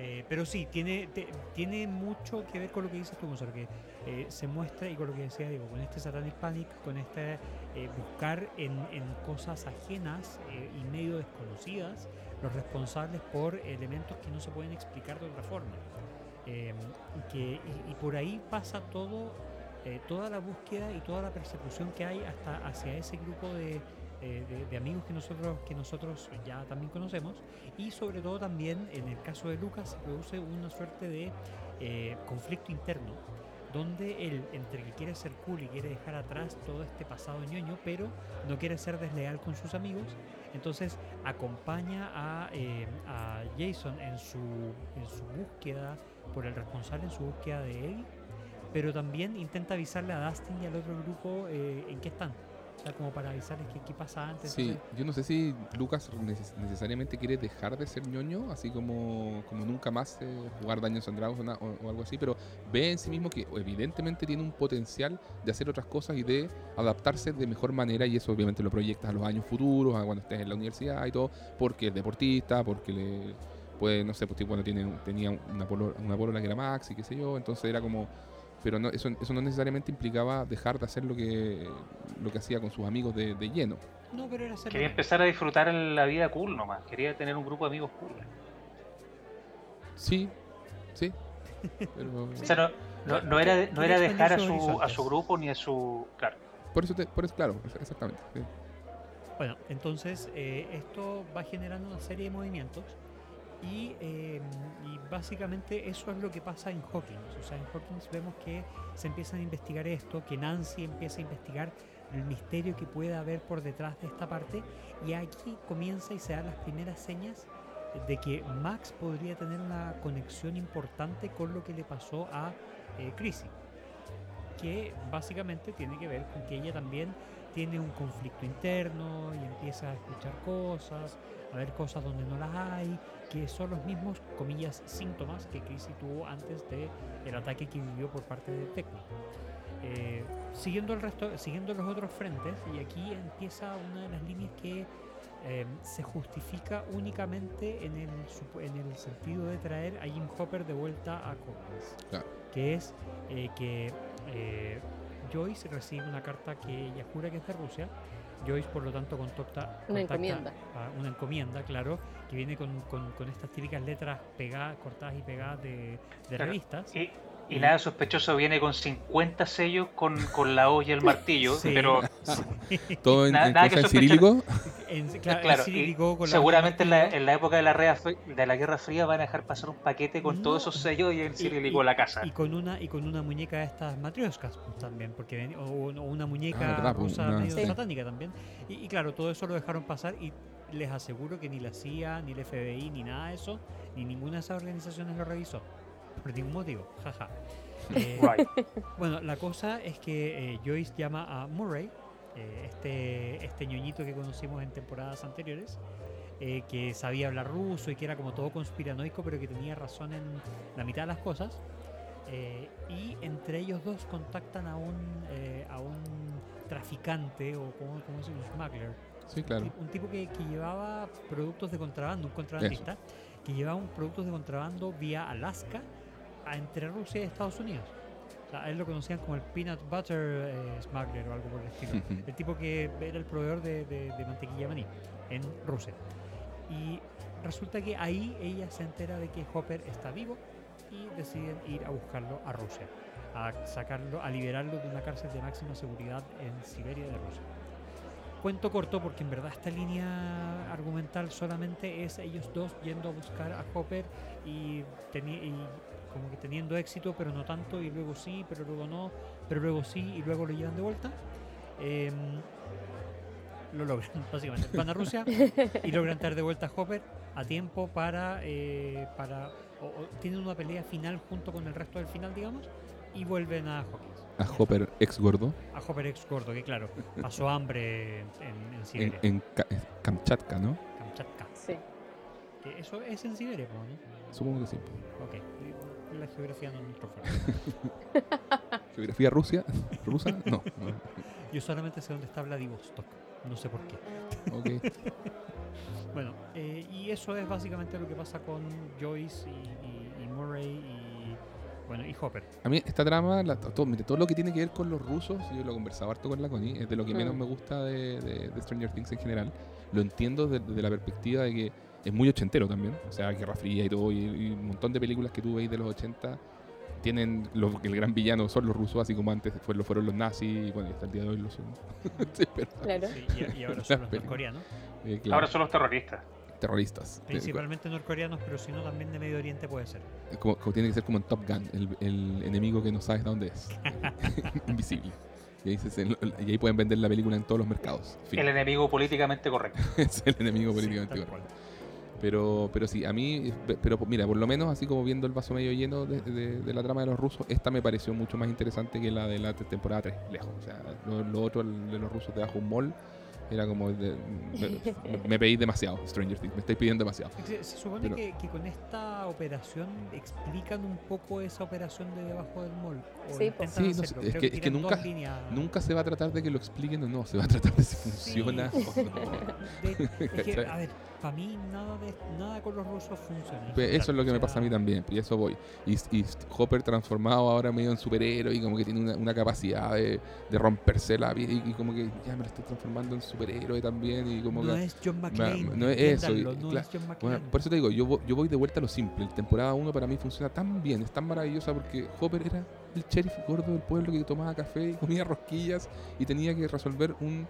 Eh, pero sí, tiene, te- tiene mucho que ver con lo que dices tú, Gonzalo, que eh, se muestra, y con lo que decía Diego, con este Satanic Panic, con este eh, buscar en, en cosas ajenas eh, y medio desconocidas los responsables por elementos que no se pueden explicar de otra forma. Y que, y, y por ahí pasa todo, eh, toda la búsqueda y toda la persecución que hay hasta hacia ese grupo de, eh, de- de amigos que nosotros, que nosotros ya también conocemos y sobre todo también en el caso de Lucas se produce una suerte de eh, conflicto interno donde él entre que quiere ser cool y quiere dejar atrás todo este pasado ñoño pero no quiere ser desleal con sus amigos entonces acompaña a, eh, a Jason en su, en su búsqueda por el responsable, en su búsqueda de Eddie, pero también intenta avisarle a Dustin y al otro grupo eh, en qué están. O sea, como para avisarles qué, qué pasa antes. Sí, entonces- yo no sé si Lucas neces- necesariamente quiere dejar de ser ñoño, así como, como nunca más eh, jugar Daños and Dragons o, o- algo así, pero ve en sí mismo que evidentemente tiene un potencial de hacer otras cosas y de adaptarse de mejor manera y eso obviamente lo proyectas a los años futuros, a cuando estés en la universidad y todo, porque es deportista, porque le puede, no sé, pues tipo, bueno, tiene, tenía una, polo, una polola que era Max y qué sé yo, entonces era como... Pero no, eso, eso no necesariamente implicaba dejar de hacer lo que, lo que hacía con sus amigos de, de lleno. No, pero era Quería empezar a disfrutar la vida cool nomás. Quería tener un grupo de amigos cool. Sí, sí. Pero O sea, no, no, no era, no era dejar a su, a su grupo ni a su. Claro. por eso, te, por eso claro, ex- exactamente. sí. Bueno, entonces eh, esto va generando una serie de movimientos y, eh, y básicamente eso es lo que pasa en Hawkins. O sea, en Hawkins vemos que se empiezan a investigar esto, que Nancy empieza a investigar el misterio que puede haber por detrás de esta parte y aquí comienza y se dan las primeras señas de que Max podría tener una conexión importante con lo que le pasó a eh, Chrissy que básicamente tiene que ver con que ella también tiene un conflicto interno y empieza a escuchar cosas, a ver cosas donde no las hay, que son los mismos, comillas, síntomas que Chrissy tuvo antes de el ataque que vivió por parte de Tecno. Eh, siguiendo el resto, siguiendo los otros frentes, y aquí empieza una de las líneas que eh, se justifica únicamente en el, en el sentido de traer a Jim Hopper de vuelta a Hawkins, Claro. que es eh, que eh, Joyce recibe una carta que ella jura que es de Rusia. Joyce, por lo tanto, contacta, Una encomienda. a- una encomienda, claro, que viene con, con- con estas típicas letras pegadas, cortadas y pegadas de, de Claro. revistas. Y, y nada sospechoso viene con 50 sellos con, con la O y el martillo, Sí. pero Todo en, Nada- en cosa cirílico. En, claro, en claro, y cirílico, con la- seguramente en la, en la época de la, Rea de la Guerra Fría van a dejar pasar un paquete con No. todos esos sellos y en cirílico y- la casa. Y con una y con una muñeca de estas matrioscas pues, también, porque ven- o, o una muñeca Ah, verdad, rusa una- medio Sí. satánica también. Y, y claro, todo eso lo dejaron pasar y les aseguro que ni la CIA, ni el FBI, ni nada de eso, ni ninguna de esas organizaciones lo revisó. Por ningún motivo, jaja. Eh, Guay. bueno, la cosa es que eh, Joyce llama a Murray, eh, este, este ñoñito que conocimos en temporadas anteriores, eh, que sabía hablar ruso y que era como todo conspiranoico, pero que tenía razón en la mitad de las cosas. Eh, y entre ellos dos contactan a un, eh, a un traficante o como, como se llama, un smuggler. Sí, Un claro. tip- Un tipo que, que llevaba productos de contrabando, un contrabandista, que llevaba un productos de contrabando vía Alaska entre Rusia y Estados Unidos. O sea, a él lo conocían como el peanut butter eh, smuggler o algo por el estilo. el tipo que era el proveedor de, de- de mantequilla maní en Rusia. Y resulta que ahí ella se entera de que Hopper está vivo y deciden ir a buscarlo a Rusia, a sacarlo, a liberarlo de una cárcel de máxima seguridad en Siberia de Rusia. Cuento corto porque en verdad esta línea argumental solamente es ellos dos yendo a buscar a Hopper y, y como que teniendo éxito, pero no tanto, y luego sí, pero luego no, pero luego sí, y luego lo llevan de vuelta. Em, lo logran, básicamente. Van a Rusia y logran traer de vuelta a Hopper a tiempo para. eh, para o, o tienen una pelea final junto con el resto del final, digamos, y vuelven a Hawkins. A Hopper ex gordo A Hopper ex gordo, que claro, pasó hambre en, Siberia, en Ka- en Kamchatka, ¿no? Kamchatka. Sí. Que eso es en Siberia. Supongo que sí. Ok. La geografía no es nuestro fuerte. ¿Geografía Rusia? ¿Rusa? No. Yo solamente sé dónde está Vladivostok. No sé por qué. no. Ok. Bueno, eh, y eso es básicamente lo que pasa con Joyce y, y- y Murray y bueno y Hopper. A mí esta trama, la- todo, mire, todo lo que tiene que ver con los rusos, yo lo he conversado harto con la Connie, es de lo que menos Mm. me gusta de, de- de Stranger Things en general. Lo entiendo desde desde la perspectiva de que es muy ochentero también, o sea, Guerra Fría y todo, y, y un montón de películas que tú veis de los 80 tienen, los, el gran villano son los rusos, así como antes fue- lo fueron los nazis, y bueno, y hasta el día de hoy lo son. Sí, pero, Claro. Sí, y, y ahora son los norcoreanos. eh, claro, Ahora son los terroristas. terroristas. Eh, Principalmente norcoreanos, pero si no también de Medio Oriente puede ser. Como, como tiene que ser como en Top Gun, el, el enemigo que no sabes de dónde es. Invisible. Y ahí, se- y ahí pueden vender la película en todos los mercados. Fin. El enemigo políticamente correcto. es el enemigo Sí, políticamente tal correcto. Pero, pero sí, a mí, pero mira, por lo menos así como viendo el vaso medio lleno de, de- de la trama de los rusos, esta me pareció mucho más interesante que la de la te- temporada 3, lejos. O sea, lo, lo otro de los rusos debajo de un mall era como, de- me, me- me pedí demasiado, Stranger Things, me estáis pidiendo demasiado. Se, se supone Pero- que, que con esta operación explican un poco esa operación de debajo del mall. Sí, Sí, no es que- es que nunca-. Nunca se va a tratar de que lo expliquen o no, se va a tratar de si Sí. funciona o no. De- es que, ¿Cachai? a ver, para mí nada, de, nada con los rusos funciona. Pues eso es lo que me pasa a mí también, y eso voy. Y, y Hopper transformado ahora medio en superhéroe y como que tiene una, una capacidad de, de romperse la vida y, y como que ya me lo estoy transformando en superhéroe también y como No que... es John McClane. no es eso, y- No cla- es John Bueno, por eso te digo, yo, vo- yo voy de vuelta a lo simple. La temporada 1 para mí funciona tan bien, es tan maravillosa porque Hopper era el sheriff gordo del pueblo que tomaba café y comía rosquillas y tenía que resolver un,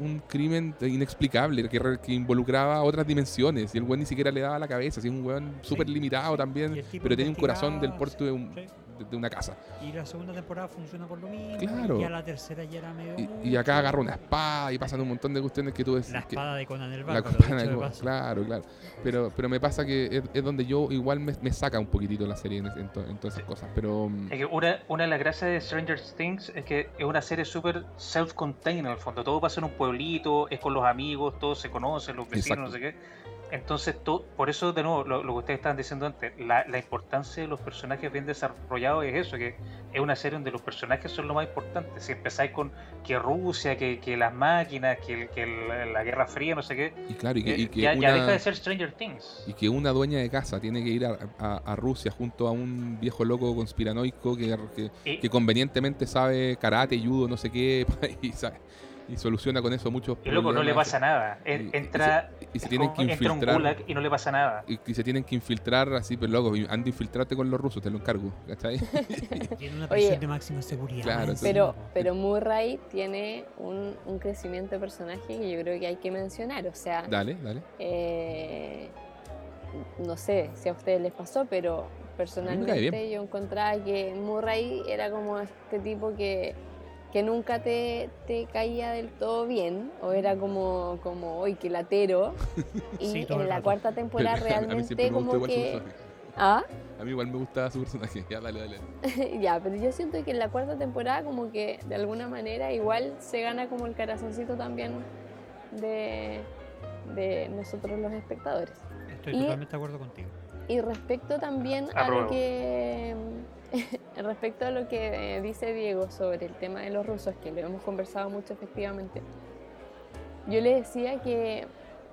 un crimen inexplicable que, re- que involucraba otras dimensiones y el weón ni siquiera le daba la cabeza, así un weón súper limitado también, pero tenía un corazón del porte de, un- sí. De- de una casa. Y la segunda temporada funciona por lo mismo. Claro. Y ya la tercera ya era medio. Y, y acá agarra una espada y pasan un montón de cuestiones que tú decís La que- espada de Conan el La Bárbaro. campana dicho de paso. claro, claro. Pero, pero me pasa que es, es donde yo igual me, me saca un poquitito la serie en, en to- en todas esas cosas. Pero mm, Es que una, una de las gracias de Stranger Things es que es una serie súper self-contained en el fondo. Todo pasa en un pueblito, es con los amigos, todos se conocen, los vecinos, no sé qué. Entonces, to- por eso, de nuevo, lo, lo que ustedes estaban diciendo antes, la, la importancia de los personajes bien desarrollados es eso, que es una serie donde los personajes son lo más importante. Si empezáis con que Rusia, que, que las máquinas, que, que la, Guerra Fría, no sé qué, y claro, y que, y eh, que ya, ya una, deja de ser Stranger Things. y que una dueña de casa tiene que ir a, a- a Rusia junto a un viejo loco conspiranoico que, que, Y- que convenientemente sabe karate, judo, no sé qué, y, sabe- y soluciona con eso muchos Y loco, no le problemas. pasa nada. Y- En- y entra, se- y se tienen como- que entra un infiltrar. gulag y no le pasa nada. Y, y se tienen que infiltrar así, pero loco, y anda a infiltrarte con los rusos, te lo encargo, ¿cachai? Tiene una Oye, prisión de máxima seguridad. Claro, Pero, po. pero Murray tiene un, un crecimiento de personaje que yo creo que hay que mencionar. O sea, dale, dale. eh, no sé si a ustedes les pasó, pero personalmente yo encontraba que Murray era como este tipo que, que nunca te, te caía del todo bien, o era como, como hoy que latero. Y Sí, en la rato. cuarta temporada A mí realmente me gustó como que... ¿Ah? A mí igual me gustaba su personaje. Ya, dale, dale. ya, pero yo siento que en la cuarta temporada como que de alguna manera igual se gana como el corazoncito también de, de nosotros los espectadores. Estoy y- totalmente de acuerdo contigo. Y respecto también a lo que respecto a lo que eh, dice Diego sobre el tema de los rusos, que lo hemos conversado mucho efectivamente, yo le decía que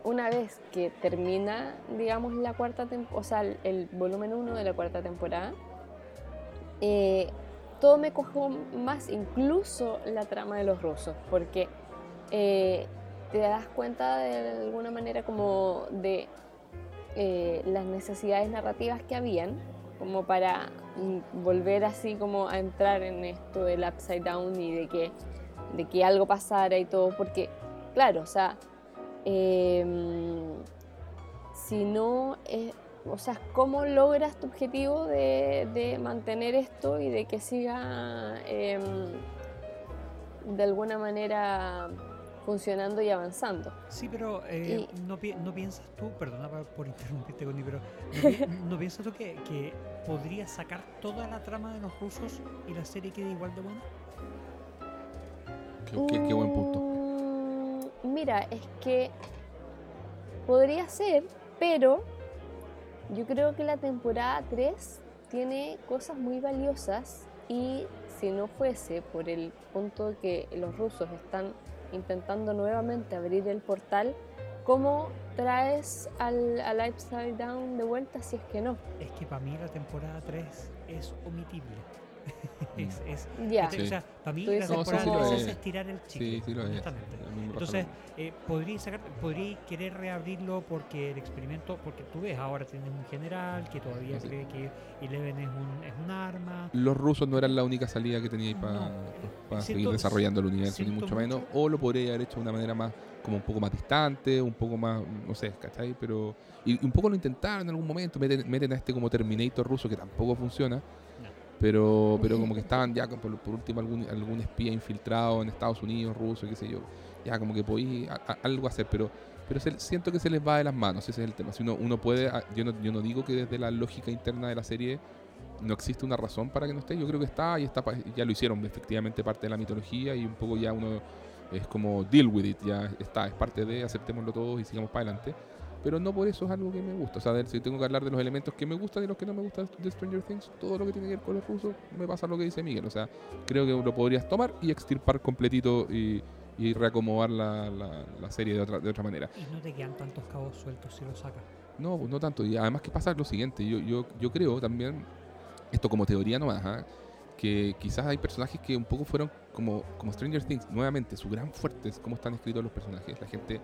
una vez que termina, digamos, la cuarta o sea, el, volumen 1 de la cuarta temporada, eh, todo me cogió más, incluso la trama de los rusos, porque eh, te das cuenta de alguna manera como de las necesidades narrativas que habían, como para volver así como a entrar en esto del upside down y de que, de que algo pasara y todo, porque claro, o sea, em, si no, eh, o sea, ¿cómo logras tu objetivo de, de mantener esto y de que siga em, de alguna manera funcionando y avanzando? Sí, pero eh, Y- no, pi- no piensas tú, perdona por, interrumpirte, Connie, pero ¿no, pi- no piensas tú que, que podrías sacar toda la trama de los rusos y la serie quede igual de buena? Qué, qué- qué buen punto. Mm, Mira, es que podría ser, pero Yo creo que la temporada 3 tiene cosas muy valiosas y si no fuese por el punto de que los rusos están intentando nuevamente abrir el portal, ¿cómo traes al, al Upside Down de vuelta si es que no? Es que para mí la temporada 3 es omitible. Es, es- Ya. o sea, para mí la dices No, sí, temporada sí lo 3 es es. estirar el chicle. Sí, sí lo es. Entonces, eh, podría sacar, podría querer reabrirlo porque el experimento, porque tú ves, ahora tienes un general que todavía Sí. cree que Eleven es un, es un arma. los rusos no eran la única salida que teníais para No, seguir siento- desarrollando el universo, ni siento mucho menos. mucho- O lo podría haber hecho de una manera más, como un poco más distante, un poco más, no sé, ¿cachai? Pero. Y, y un poco lo intentaron en algún momento, meten, meten a este como Terminator ruso que tampoco funciona. Pero, pero como que estaban ya, por, por último, algún, algún espía infiltrado en Estados Unidos, ruso, qué sé yo. Ya como que podéis algo hacer, pero pero se- siento que se les va de las manos, ese es el tema. Si uno, uno puede, yo no, yo no digo que desde la lógica interna de la serie no existe una razón para que no esté, yo creo que está y está ya lo hicieron efectivamente parte de la mitología y un poco ya uno es como deal with it, ya está, es parte de, aceptémoslo todos y sigamos para adelante. Pero no por eso es algo que me gusta. O sea, de- si tengo que hablar de los elementos que me gustan y los que no me gustan de Stranger Things, todo lo que tiene que ver con los rusos, me pasa lo que dice Miguel. O sea, creo que lo podrías tomar y extirpar completito y, y reacomodar la, la- la serie de otra, de otra manera. Y no te quedan tantos cabos sueltos si lo sacas. No, pues no tanto. Y además que pasa lo siguiente, yo, yo, yo creo también, esto como teoría nomás, ¿ah? que quizás hay personajes que un poco fueron como, como Stranger Things, nuevamente, su gran fuerte es cómo están escritos los personajes. La gente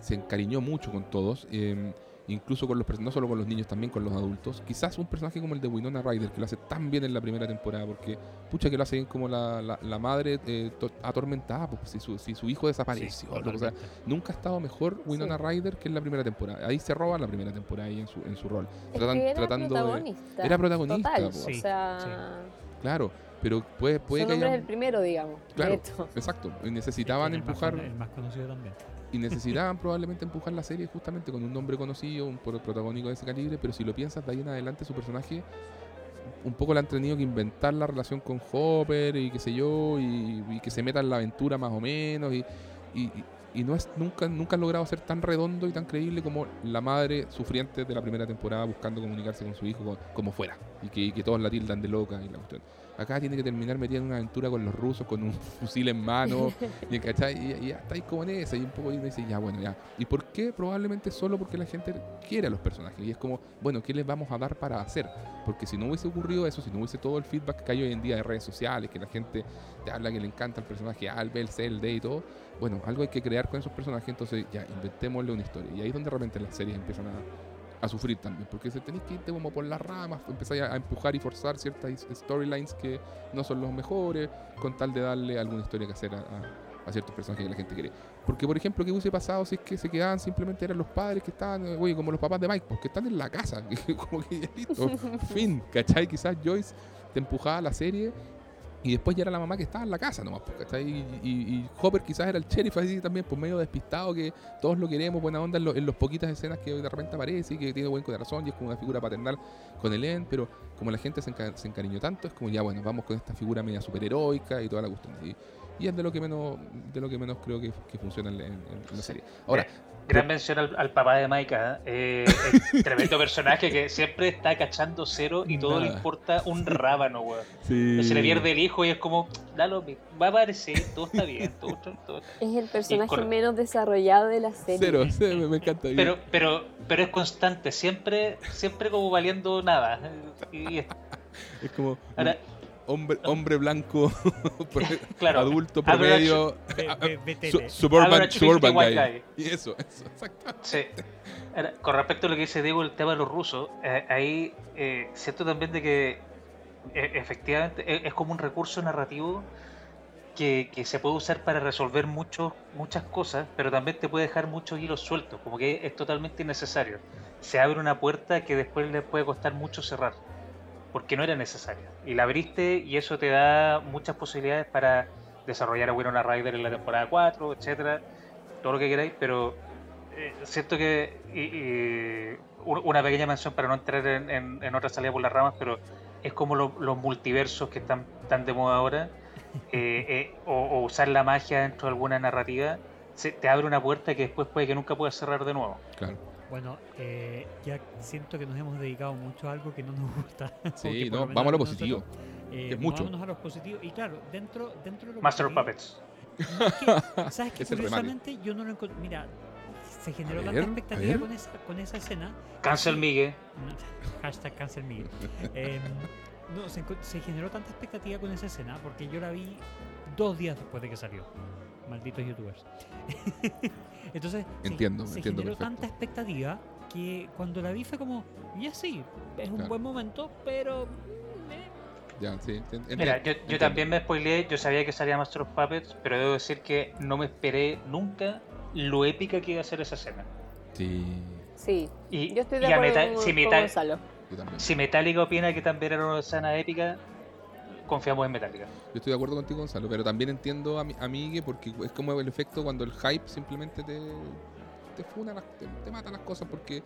se encariñó mucho con todos, eh, incluso con los no solo con los niños, también con los adultos. Quizás un personaje como el de Winona Ryder, que lo hace tan bien en la primera temporada, porque pucha que lo hace bien como la, la, la madre eh, to- atormentada, pues si su, si su hijo desapareció, o sea. Nunca ha estado mejor Winona Ryder que en la primera temporada. Ahí se roba la primera temporada ahí en su, en su rol. Es Tratan- que era tratando de- protagonista. Era protagonista, Total, o Sí, sea, Claro, pero puede, puede su que es el primero, digamos. de Claro, hecho. exacto. Y necesitaban El empujar... El más conocido también. Y necesitaban probablemente empujar la serie justamente con un nombre conocido, un pro- protagónico de ese calibre, pero si lo piensas de ahí en adelante su personaje un poco le han tenido que inventar la relación con Hopper y qué sé yo, y, que se meta en la aventura más o menos, y, y- no es nunca, nunca han logrado ser tan redondo y tan creíble como la madre sufriente de la primera temporada buscando comunicarse con su hijo como, fuera, y que, que todos la tildan de loca y la cuestión. Acá tiene que terminar metida en una aventura con los rusos, con un fusil en mano, y, y, y ya está ahí como en esa, y un poco y uno dice, ya, bueno, ya. ¿Y por qué? Probablemente solo porque la gente quiere a los personajes. Y es como, bueno, ¿qué les vamos a dar para hacer? Porque si no hubiese ocurrido eso, si no hubiese todo el feedback que hay hoy en día de redes sociales, que la gente te habla que le encanta el personaje A, el B, el C, el D y todo, bueno, algo hay que crear con esos personajes, entonces ya, inventémosle una historia. Y ahí es donde de repente las series empiezan a, a sufrir también, porque se tenéis que irte como por las ramas, empezáis a, a empujar y forzar ciertas storylines que no son los mejores, con tal de darle alguna historia que hacer a, a- a ciertos personajes que la gente quiere. Porque, por ejemplo, ¿qué hubiese pasado si es que se quedaban simplemente eran los padres que estaban, eh, oye, como los papás de Mike, pues que están en la casa, como que ya listo, fin, ¿cachai? Quizás Joyce te empujaba a la serie y después ya era la mamá que estaba en la casa nomás, ¿cachai? Y, y- y Hopper quizás era el sheriff así también, pues medio despistado, que todos lo queremos, buena onda en, lo- en las poquitas escenas que de repente aparece y que tiene buen corazón y es como una figura paternal con Ellen, pero como la gente se, enca- se encariñó tanto, es como ya bueno, vamos con esta figura media superheroica y toda la cuestión. Y, y es de lo que menos, de lo que menos creo que, que funciona en, en- en la serie. Ahora, Eh, Gran mención al, al papá de Maika. ¿eh? Eh, tremendo personaje que siempre está cachando cero y todo le importa un rábano, weón. sí. Se le pierde el hijo y es como, dalo, va a aparecer, todo está bien, todo, todo- todo- Es el personaje menos desarrollado de la serie. Cero, cero, me, encanta. Pero, pero, pero es constante, siempre, siempre como valiendo nada. Y, y- es como ahora, hombre, hombre blanco, claro, adulto, promedio, su- suburban, suburban 50 guy. Y eso, eso, exacto. Sí. Ahora, con respecto a lo que dice Diego, el tema de los rusos, eh, ahí eh, siento también de que eh, efectivamente es, es como un recurso narrativo que, que se puede usar para resolver muchos muchas cosas, pero también te puede dejar muchos hilos sueltos, como que es totalmente innecesario. Se abre una puerta que después le puede costar mucho cerrar, porque no era necesaria. Y la abriste y eso te da muchas posibilidades para desarrollar a Winona Ryder en la temporada 4, etcétera, todo lo que queráis, pero eh, siento que y- y un- una pequeña mención para no entrar en, en, en otra salida por las ramas, pero es como lo- los multiversos que están tan de moda ahora, eh, eh, o, o usar la magia dentro de alguna narrativa, se, te abre una puerta que después puede que nunca puedas cerrar de nuevo. Claro. Bueno, eh, ya siento que nos hemos dedicado mucho a algo que no nos gusta. Sí, no, vamos a lo nosotros, positivo. eh, que es mucho. Vámonos a lo positivo. Y claro, dentro, dentro de lo Master of positivo- Puppets. que- ¿Sabes qué? Curiosamente, yo no lo encontré. Mira, se generó tanta expectativa con esa, con esa escena. Cancel Sí. Migue. No, hashtag cancel me. Em, no, se, se generó tanta expectativa con esa escena porque yo la vi dos días después de que salió. Malditos youtubers. Entonces, se- Entiendo, se, entiendo generó perfecto. tanta expectativa que cuando la vi fue como, ya sí, es un Claro. buen momento, pero. mm, Ya, sí, ent- ent- Mira, yo, yo entiendo. también me spoileé, yo sabía que salía Master of Puppets, pero debo decir que no me esperé nunca lo épica que iba a ser esa escena. Sí, Sí, Y, yo estoy de y a acuerdo Meta- con, si, con Meta- también. si Metallica opina que también era una escena épica, confiamos en Metallica. Yo estoy de acuerdo contigo, Gonzalo, pero también entiendo a mi a Migue porque es como el efecto cuando el hype simplemente te, te funa, las- te, te mata las cosas porque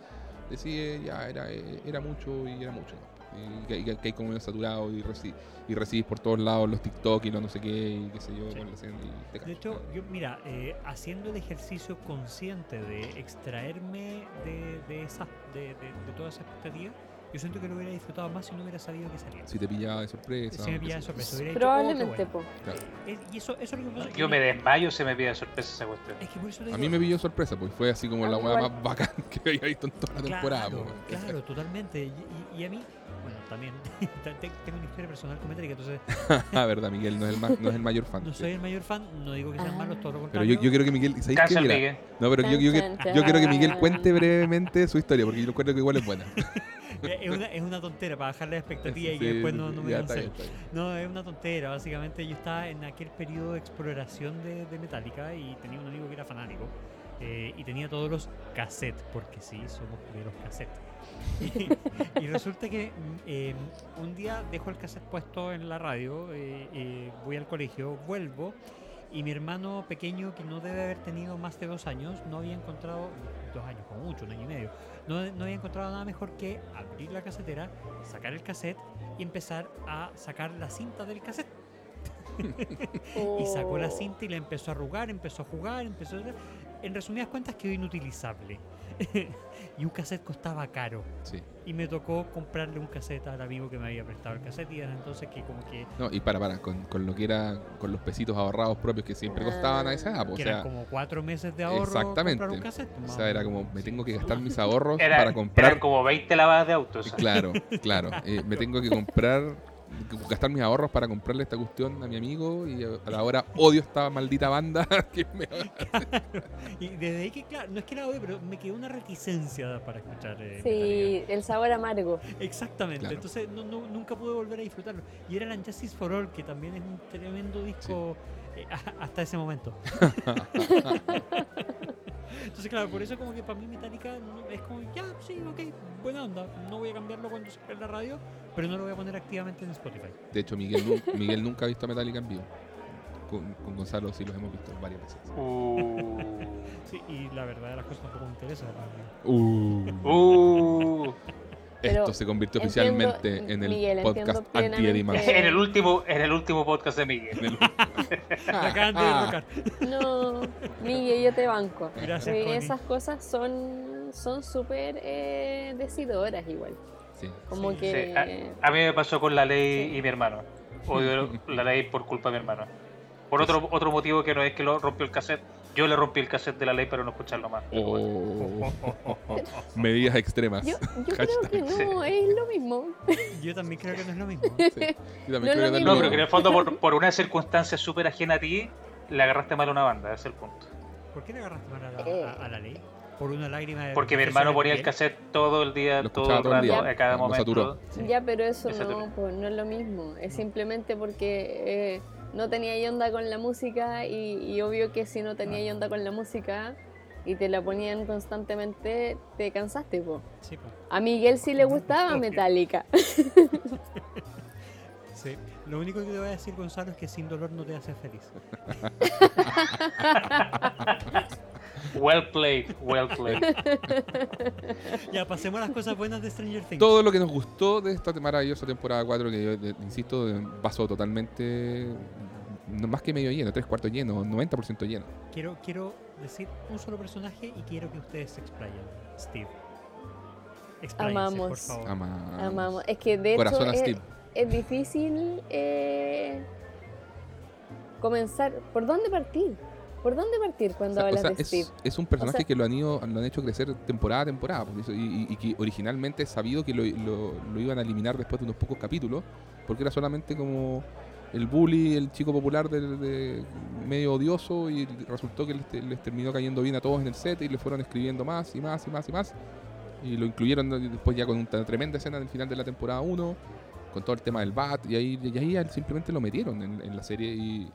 decide ya era, era mucho y era mucho. Y que, y que- que hay como medio saturado y, reci- y recibís por todos lados los TikTok y los no sé qué y qué sé yo. Sí. con la escena y te De hecho, yo, mira, eh, haciendo el ejercicio consciente de extraerme de, de, esa, de, de, de toda esa expectativa, yo siento que lo hubiera disfrutado más si no hubiera sabido que salía. si te pillaba de sorpresa. Si me pillaba de sorpresa, hubiera dicho, "Oh, Probablemente, bueno". po. Claro. Y eso, eso es lo que pasa. Yo me desmayo se me pide sorpresa esa cuestión. Es que por eso te A mí me pilló sorpresa, pues fue así como la hueá más bacán que había visto en toda la temporada. Claro, pues. claro, totalmente. Y, y- y a mí, también te- te- tengo una historia personal con Metallica, entonces Ah, verdad, Miguel no es el, ma- no es el mayor fan. no soy el mayor fan, no digo que sean Ah. malos, todo lo Pero contrario. yo, yo quiero que Miguel. ¿sabéis qué? No, pero yo, yo, yo, Tan, yo quiero que Miguel cuente brevemente su historia, porque yo recuerdo que igual es buena. Es, una, es una tontera para bajar la expectativa y Sí, que después no, no me cancelen. No, es una tontera. Básicamente yo estaba en aquel periodo de exploración de, de Metallica y tenía un amigo que era fanático. eh, y tenía todos los cassettes, porque sí, somos de los cassettes. Y, y resulta que mm, eh, un día dejo el cassette puesto en la radio, eh, eh, voy al colegio, vuelvo y mi hermano pequeño, que no debe haber tenido más de dos años, no había encontrado, dos años como mucho, un año y medio, no, no había encontrado nada mejor que abrir la casetera, sacar el cassette y empezar a sacar la cinta del cassette. Y sacó la Oh. cinta y la empezó a arrugar, empezó a jugar, empezó a... En resumidas cuentas quedó inutilizable. y un cassette costaba caro. Sí. Y me tocó comprarle un cassette al amigo que me había prestado el cassette y desde entonces que como que, No, y para, para, con, con lo que era, con los pesitos ahorrados propios que siempre costaban a esa edad, pues, que o eran sea, como cuatro meses de ahorro exactamente. comprar un cassette. O sea, era como, me tengo que gastar mis ahorros Era- para comprar. Eran como 20 lavadas de autos. Claro, claro. eh, me tengo que comprar, gastar mis ahorros para comprarle esta cuestión a mi amigo y a la hora odio esta maldita banda que me Y desde ahí que, claro, no es que la odie, pero me quedó una reticencia para escuchar. eh, Sí, el sabor amargo. Exactamente. Claro. Entonces no, no- nunca pude volver a disfrutarlo. Y era el Justice for All, que también es un tremendo disco eh, hasta ese momento. Entonces, claro, por eso como que para mí Metallica es como, ya, sí, ok, buena onda. No voy a cambiarlo cuando en la radio, pero no lo voy a poner activamente en Spotify. De hecho, Miguel, nu- Miguel nunca ha visto a Metallica en vivo. Con, con Gonzalo sí los hemos visto varias veces. Uh, Sí, y la verdad de las cosas tampoco me interesa. Uh, uh. Pero esto se convirtió entiendo, oficialmente en el Miguel, podcast anti-Eddie En el último, en el último podcast de Miguel. De derrocar. No, Miguel, yo te banco. Gracias, Connie. esas cosas son son súper eh, decidoras igual. Sí. Como Sí. Sí, que... a, a mí me pasó con la ley Sí. y mi hermano. Odio la ley por culpa de mi hermano. Por otro, otro motivo que no es que lo rompió el cassette. Yo le rompí el cassette de la ley para no escucharlo más. Oh. Medidas extremas. Yo, yo creo que no, es lo mismo. Yo también creo que no es lo mismo. Sí. Yo también No creo es lo que No, mismo. pero que en el fondo por, por una circunstancia súper ajena a ti, le agarraste mal a una banda, ese es el punto. ¿Por qué le agarraste mal a la, Eh. a- a la ley? Por una lágrima de Porque mi hermano ponía el cassette todo el día, Lo todo el todo el rato, día. a cada momento. Sí. Ya, pero eso no, pues, no es lo mismo. Es simplemente porque eh, no tenía onda con la música y, y obvio que si no tenía onda con la música y te la ponían constantemente, te cansaste, po. Sí, po. A Miguel sí le gustaba. Metallica. Sí. Lo único que te voy a decir, Gonzalo, es que sin dolor no te hace feliz. Well played, well played. ya, pasemos a las cosas buenas de Stranger Things. Todo lo que nos gustó de esta maravillosa temporada 4, que yo insisto, pasó totalmente más que medio lleno, tres cuartos lleno, 90% lleno. Quiero, quiero decir un solo personaje y quiero que ustedes se explayen. Steve. Expláyense, por Amamos. favor. Amamos. Amamos. Es que de Corazón hecho a es, es difícil eh, comenzar. ¿Por dónde partir? ¿Por dónde partir O cuando o hablas sea, de es, Steve? es un personaje sea- que lo han ido, lo han hecho crecer temporada a temporada, por eso, y, y- y que originalmente es sabido que lo, lo- lo iban a eliminar después de unos pocos capítulos, porque era solamente como el bully, el chico popular del- de, medio odioso, y resultó que les, te- les terminó cayendo bien a todos en el set y le fueron escribiendo más y más y más y más. Y lo incluyeron después ya con una tremenda escena en el final de la temporada 1, con todo el tema del bat, y ahí, y ahí simplemente lo metieron en, en la serie y,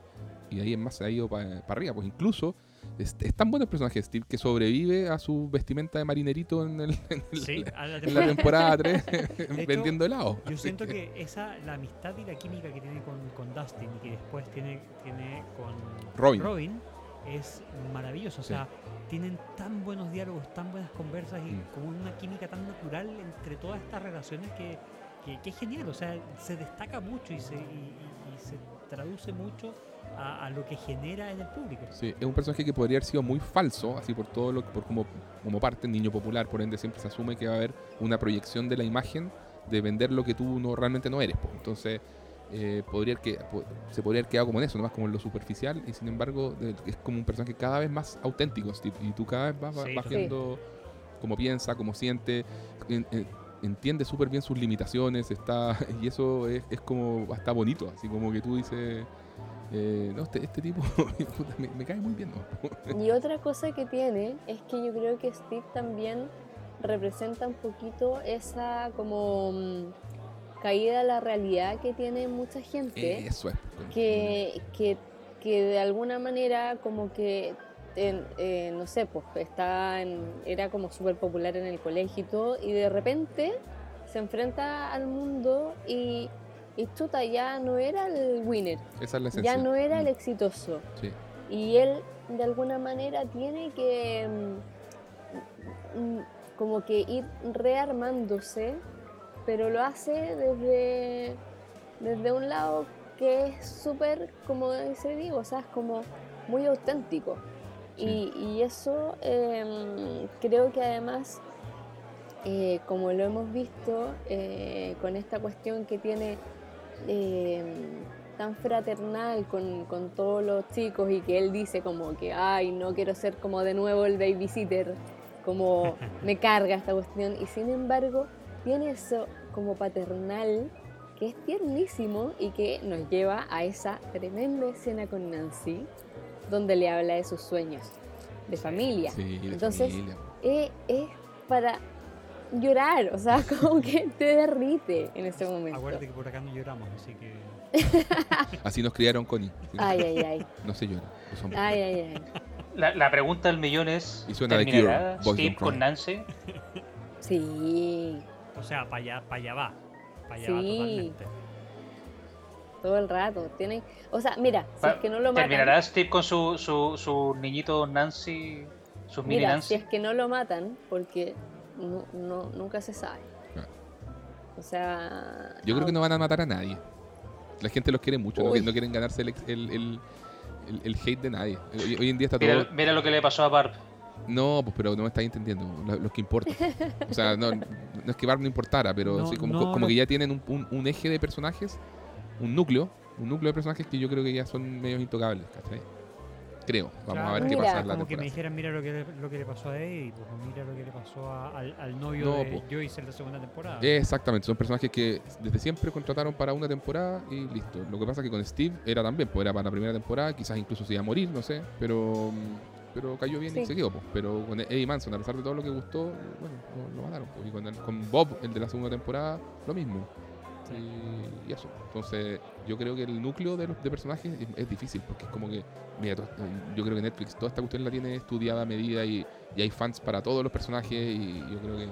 y ahí en más se ha ido para arriba. Pues incluso es, es tan bueno el personaje de Steve que sobrevive a su vestimenta de marinerito en, el- en el- Sí, la en la temporada 3 hecho, vendiendo helado. Yo siento que esa, la amistad y la química que tiene con, con Dustin y que después tiene, tiene con Robin. es maravilloso. O Sí. sea, tienen tan buenos diálogos, tan buenas conversas y Mm. como una química tan natural entre todas estas relaciones que, que, que es genial. O sea, se destaca mucho y se, y- y se traduce mucho a, a lo que genera en el público. Sí, es un personaje que podría haber sido muy falso, así por todo lo por como, como parte niño popular, por ende siempre se asume que va a haber una proyección de la imagen de vender lo que tú no realmente no eres. pues. Entonces, eh, podría que se podría haber quedado como en eso, nomás como en lo superficial, y sin embargo, es como un personaje cada vez más auténtico, Steve, y tú cada vez vas, vas Sí, cómo piensa, cómo siente, en- en- entiende súper bien sus limitaciones, está y eso es, es como hasta bonito, así como que tú dices. Eh, no, este, este tipo me, me cae muy bien. ¿no? Y otra cosa que tiene es que yo creo que Steve también representa un poquito esa como mm, caída a la realidad que tiene mucha gente. Eso es. que, que, que de alguna manera como que, en- eh, no sé, pues está en- era como súper popular en el colegio y todo, y de repente se enfrenta al mundo y, y chuta, ya no era el winner, Esa es la esencia. ya no era el Mm, exitoso. Sí. Y él de alguna manera tiene que mm, mm, como que ir rearmándose, pero lo hace desde, desde un lado que es súper, como dice Diego, o sea, es como muy auténtico. Y, y eso em, creo que además, eh, como lo hemos visto, eh, con esta cuestión que tiene em, tan fraternal con, con todos los chicos y que él dice como que, ay, no quiero ser como de nuevo el babysitter, como me carga esta cuestión. Y sin embargo, tiene eso como paternal que es tiernísimo y que nos lleva a esa tremenda escena con Nancy, donde le habla de sus sueños de familia. Sí, de Entonces, familia. Eh, es para llorar, o sea, como que te derrite en ese momento. Acuérdate que por acá no lloramos, así que. Así nos criaron Connie. Ay, ay, ay, No se llora. hombres. ay, ay, ay. La, la pregunta del millón es: Y suena ¿terminará Cure, Boys Steve con. Nancy? Sí, O sea, para allá, para allá va. Para allá va Sí. totalmente. todo el rato. Tienen, o sea, mira, si es que no lo matan, ¿Terminará Steve con su, su, su niñito Nancy? Sus mini mira, Nancy. si es que no lo matan, porque no, no- nunca se sabe. O sea, Yo creo que no van a matar a nadie. La gente los quiere mucho, no, Uy. no quieren ganarse el, ex- el, el, el- el hate de nadie. Hoy, hoy en día está todo. Mira, mira lo que le pasó a Barb. No, pues pero no me estáis entendiendo lo, lo que importa. O sea, no, no es que Barb no importara, pero No, sí, como, no, como no. que ya tienen un, un- un eje de personajes, un núcleo, un núcleo de personajes que yo creo que ya son medios intocables, ¿cachai? Creo. Vamos a ver qué pasa en la Como que me dijeran, mira lo que, le, lo que le pasó a Eddie, pues, mira lo que le pasó a- al, al novio No, de po. Joyce en la segunda temporada. Exactamente, son personajes que desde siempre contrataron para una temporada y listo. Lo que pasa es que con Steve era también, pues era para la primera temporada, quizás incluso se iba a morir, no sé, pero pero cayó bien y se quedó. Pues. Pero con Eddie Manson, a pesar de todo lo que gustó, bueno, lo, lo mataron. pues. Y con, el- con Bob, el de la segunda temporada, lo mismo. Y, y eso. Entonces, yo creo que el núcleo de los de personajes es, es difícil, porque es como que, mira, yo creo que Netflix toda esta cuestión la tiene estudiada a medida y, y hay fans para todos los personajes y yo creo que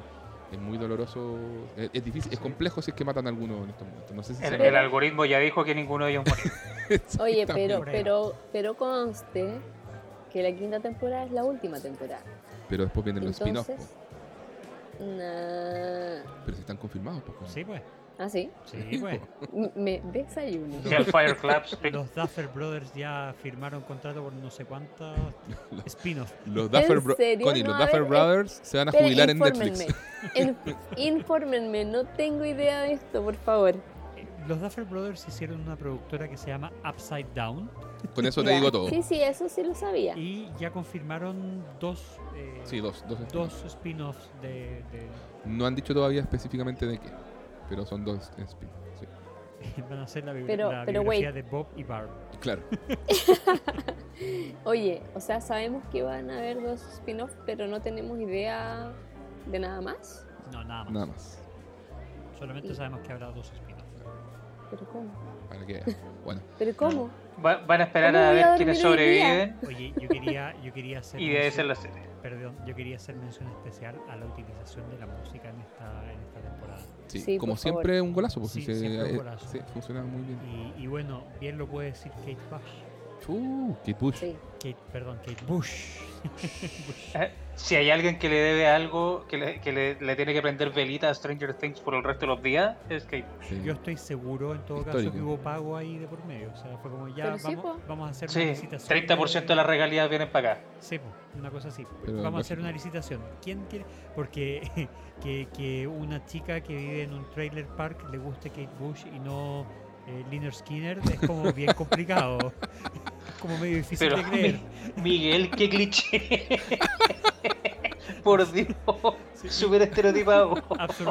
es muy doloroso. Es, es difícil, es complejo si es que matan a alguno en estos momentos. No sé si El, el algoritmo ya dijo que ninguno de ellos murió. Oye, pero, pero, pero conste que la quinta temporada es la última temporada. Pero después vienen los spin-offs, nah, pero si están confirmados. Pues, Sí, pues. Ah, sí. Sí. M- Me desayuno. Hellfire Clubs. Los Duffer Brothers ya firmaron contrato por no sé cuántos spin-off. Los Duffer, Bro- serio? Connie, No, los a Duffer ver, eh, Brothers se van a jubilar en. Netflix. En- infórmenme, no tengo idea de esto, por favor. Los Duffer Brothers hicieron una productora que se llama Upside Down Con eso te Ya. digo todo. Sí, sí, eso sí lo sabía. y ya confirmaron dos, eh, Sí, dos. Dos, dos spin-offs de, de- No han dicho todavía específicamente de qué, pero son dos spin. Sí, van a ser la, bi- Pero- la pero biografía wait. de Bob y Barb. claro. Oye, o sea, sabemos que van a haber dos spin-offs, pero no tenemos idea de nada más. No, nada más. Nada más. Solamente sabemos que habrá dos spin-offs. ¿Pero cómo? Para que Bueno, ¿Pero cómo? Va- van a esperar ¿Cómo a a ver quiénes sobreviven Oye, yo quería, yo quería hacer y debe ser mención- la serie. perdón, yo quería hacer mención especial a la utilización de la música en esta, en esta temporada. Sí, Sí, como por favor. siempre, un golazo. Pues, Sí, se- siempre un eh, golazo. sí, funciona muy bien. Y, y bueno, bien lo puede decir Kate Bush. Uh, Kate Bush. Sí. Kate, perdón, Kate Bush. Bush. Si hay alguien que le debe algo, que le, que le, le tiene que prender velita a Stranger Things por el resto de los días, es que Sí. Yo estoy seguro en todo caso Histórico. que hubo pago ahí de por medio. O sea, fue como ya Pero sí, vamos, vamos a hacer una sí, licitación. 30% de las regalías vienen para acá. Sí, po, una cosa así. Pero Vamos a hacer una licitación. ¿Quién quiere? Porque que, que una chica que vive en un trailer park le guste Kate Bush y no eh, Lynyrd Skinner es como bien complicado. Como medio difícil Pero de creer. Mi- Miguel, qué cliché. Por Dios, Sí. súper estereotipado.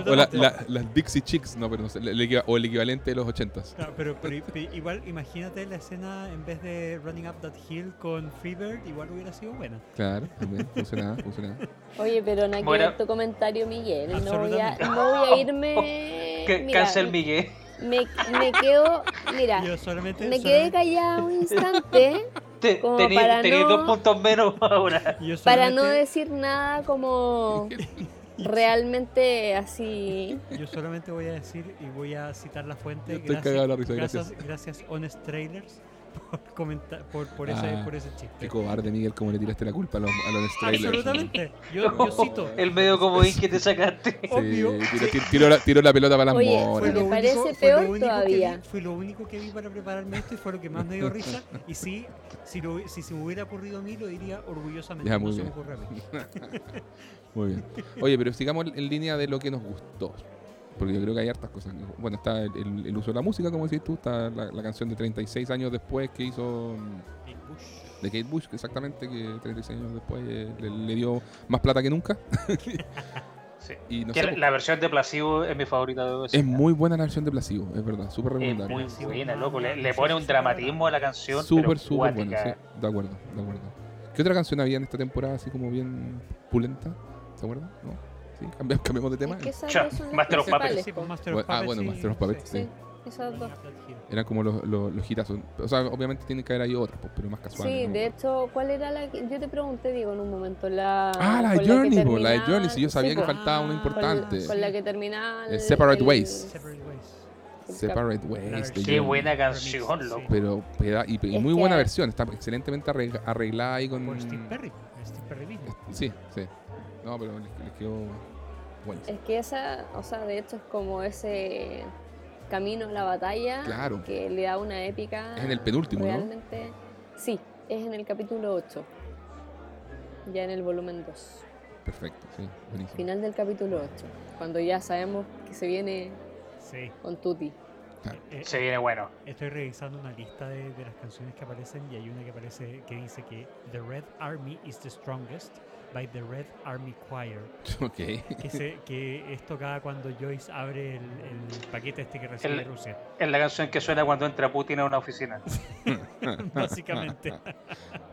O la- las Dixie Chicks, no, pero no sé, el o el equivalente de los 80s. Claro, pero, pero- pero igual, imagínate la escena en vez de Running Up That Hill con Freebird, igual hubiera sido buena. Claro, también funcionaba, funcionaba. Oye, pero no Bueno. quiero tu comentario, Miguel. No voy a, no voy a irme. Que- Mira, Cancel Miguel. Me, me quedo. Mira, Yo solamente. me quedé solamente- callada un instante Te, Como tení- para tenéis no- dos puntos menos ahora. yo para no decir nada como realmente así. Yo solamente voy a decir y voy a citar la fuente. Estoy la risa, gracias, gracias. gracias Honest Trailers por comentar por, por ese Ah, por ese chiste. Qué cobarde, Miguel, cómo le tiraste la culpa a los, a los trailers. Absolutamente. Yo, yo cito. El medio comodín que te sacaste. Sí, Obvio. tiró, tiró- tiró la, tiró la pelota para las Oye, moras. Me parece fue peor lo único que todavía. vi- fue lo único que vi para prepararme esto y fue lo que más me dio risa. Y sí, si, lo- si se me hubiera ocurrido a mí, lo diría orgullosamente. Ya, no muy se me bien. ocurre a mí. Muy bien. Oye, pero sigamos en línea de lo que nos gustó. Porque yo creo que hay hartas cosas. Bueno, está el, el- el uso de la música, como decís tú. Está la, la canción de 36 años después que hizo Kate Bush. de Kate Bush, exactamente, que 36 años después eh, le, le dio más plata que nunca. Sí. Y no Que sé, la, la versión de Placebo es mi favorita de es muy buena la versión de Placebo, es verdad, súper Es recomendable. muy Sí, buena, loco. Le, pone un dramatismo a la canción. Súper, súper buena, sí. De acuerdo, de acuerdo. ¿Qué otra canción había en esta temporada así como bien pulenta? ¿Se acuerdan? ¿No? ¿Sí? Cambi- cambiamos de tema. Es que esas dos son las Master of principales, Puppets. Sí, po. pues Master Bueno, of ah, Puppets. bueno, sí, Master of Puppets, sí. Sí, esas dos. Eran como los, los, los hitazos. O sea, obviamente tienen que haber ahí otras, pues, pero más casuales. Sí, ¿no? de hecho, ¿cuál era la que yo te pregunté, digo, en un momento? La, Ah, la de con que Journey, po, la de terminaba- Journey, si yo sabía sí, que po, faltaba una Ah, importante. Con, con la que terminaba El Separate Ways. Separate Ways. el Separate Ways. de Qué Journey. buena canción, loco. Pero, peda- y, y Es muy que- buena versión, está excelentemente arreg- arreglada ahí con. Por Steve Perry. Steve Perry mismo. Sí, sí. No, pero les, les quedó buenísimo. Es que esa, o sea, de hecho es como ese camino a la batalla Claro. que le da una épica. Es en el penúltimo, ¿no? Realmente, sí, es en el capítulo 8. Ya en el volumen 2. Perfecto, sí, buenísimo. Final del capítulo 8. Cuando ya sabemos que se viene Sí. con Tutti. Eh, Se viene bueno. Estoy revisando una lista de, de las canciones que aparecen y hay una que aparece que dice que The Red Army is the strongest by the Red Army Choir. Ok. Que, se, que es tocada cuando Joyce abre el, el paquete este que recibe El- de Rusia. Es la canción que suena cuando entra Putin a una oficina. Básicamente.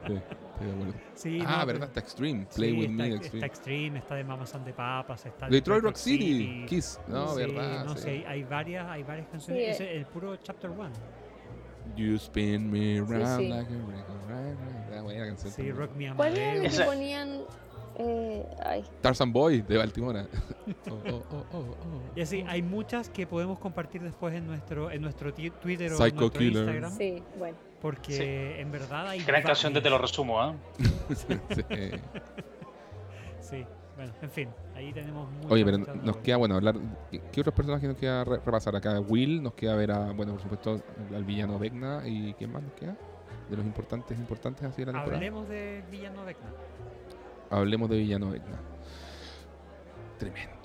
Sí, estoy de acuerdo. Sí, ah, no, verdad, está Extreme. Play sí, with está, me, está Extreme. Extreme, está de Mamas and the Papas, está Detroit Rock City, Kiss. No, Sí, verdad. no sí. sé, hay, hay varias, hay varias canciones. Sí, es el puro chapter one. You spin me round sí. like a record. right, right. Ah, canción. Sí. Rock Me ¿Cuál era Amadeus. que ponían? Eh, ay, Tarzan Boy de Baltimora. Oh, oh, oh, oh, oh. Y así, hay muchas que podemos compartir después en nuestro en nuestro Twitter o Psycho en nuestro Killer. Instagram. sí, bueno. Porque en verdad hay Gran canción de Te lo resumo, ¿ah? Sí. Sí. Bueno, en fin, ahí tenemos Oye, pero nos queda, bueno, hablar. ¿Qué, qué otros personajes nos queda re- repasar acá? Will, nos queda ver a, bueno, por supuesto, al villano Vecna y ¿quién más nos queda? De los importantes, importantes así de la temporada. Hablemos de Villano Vecna. Hablemos de villano Vecna. Tremendo.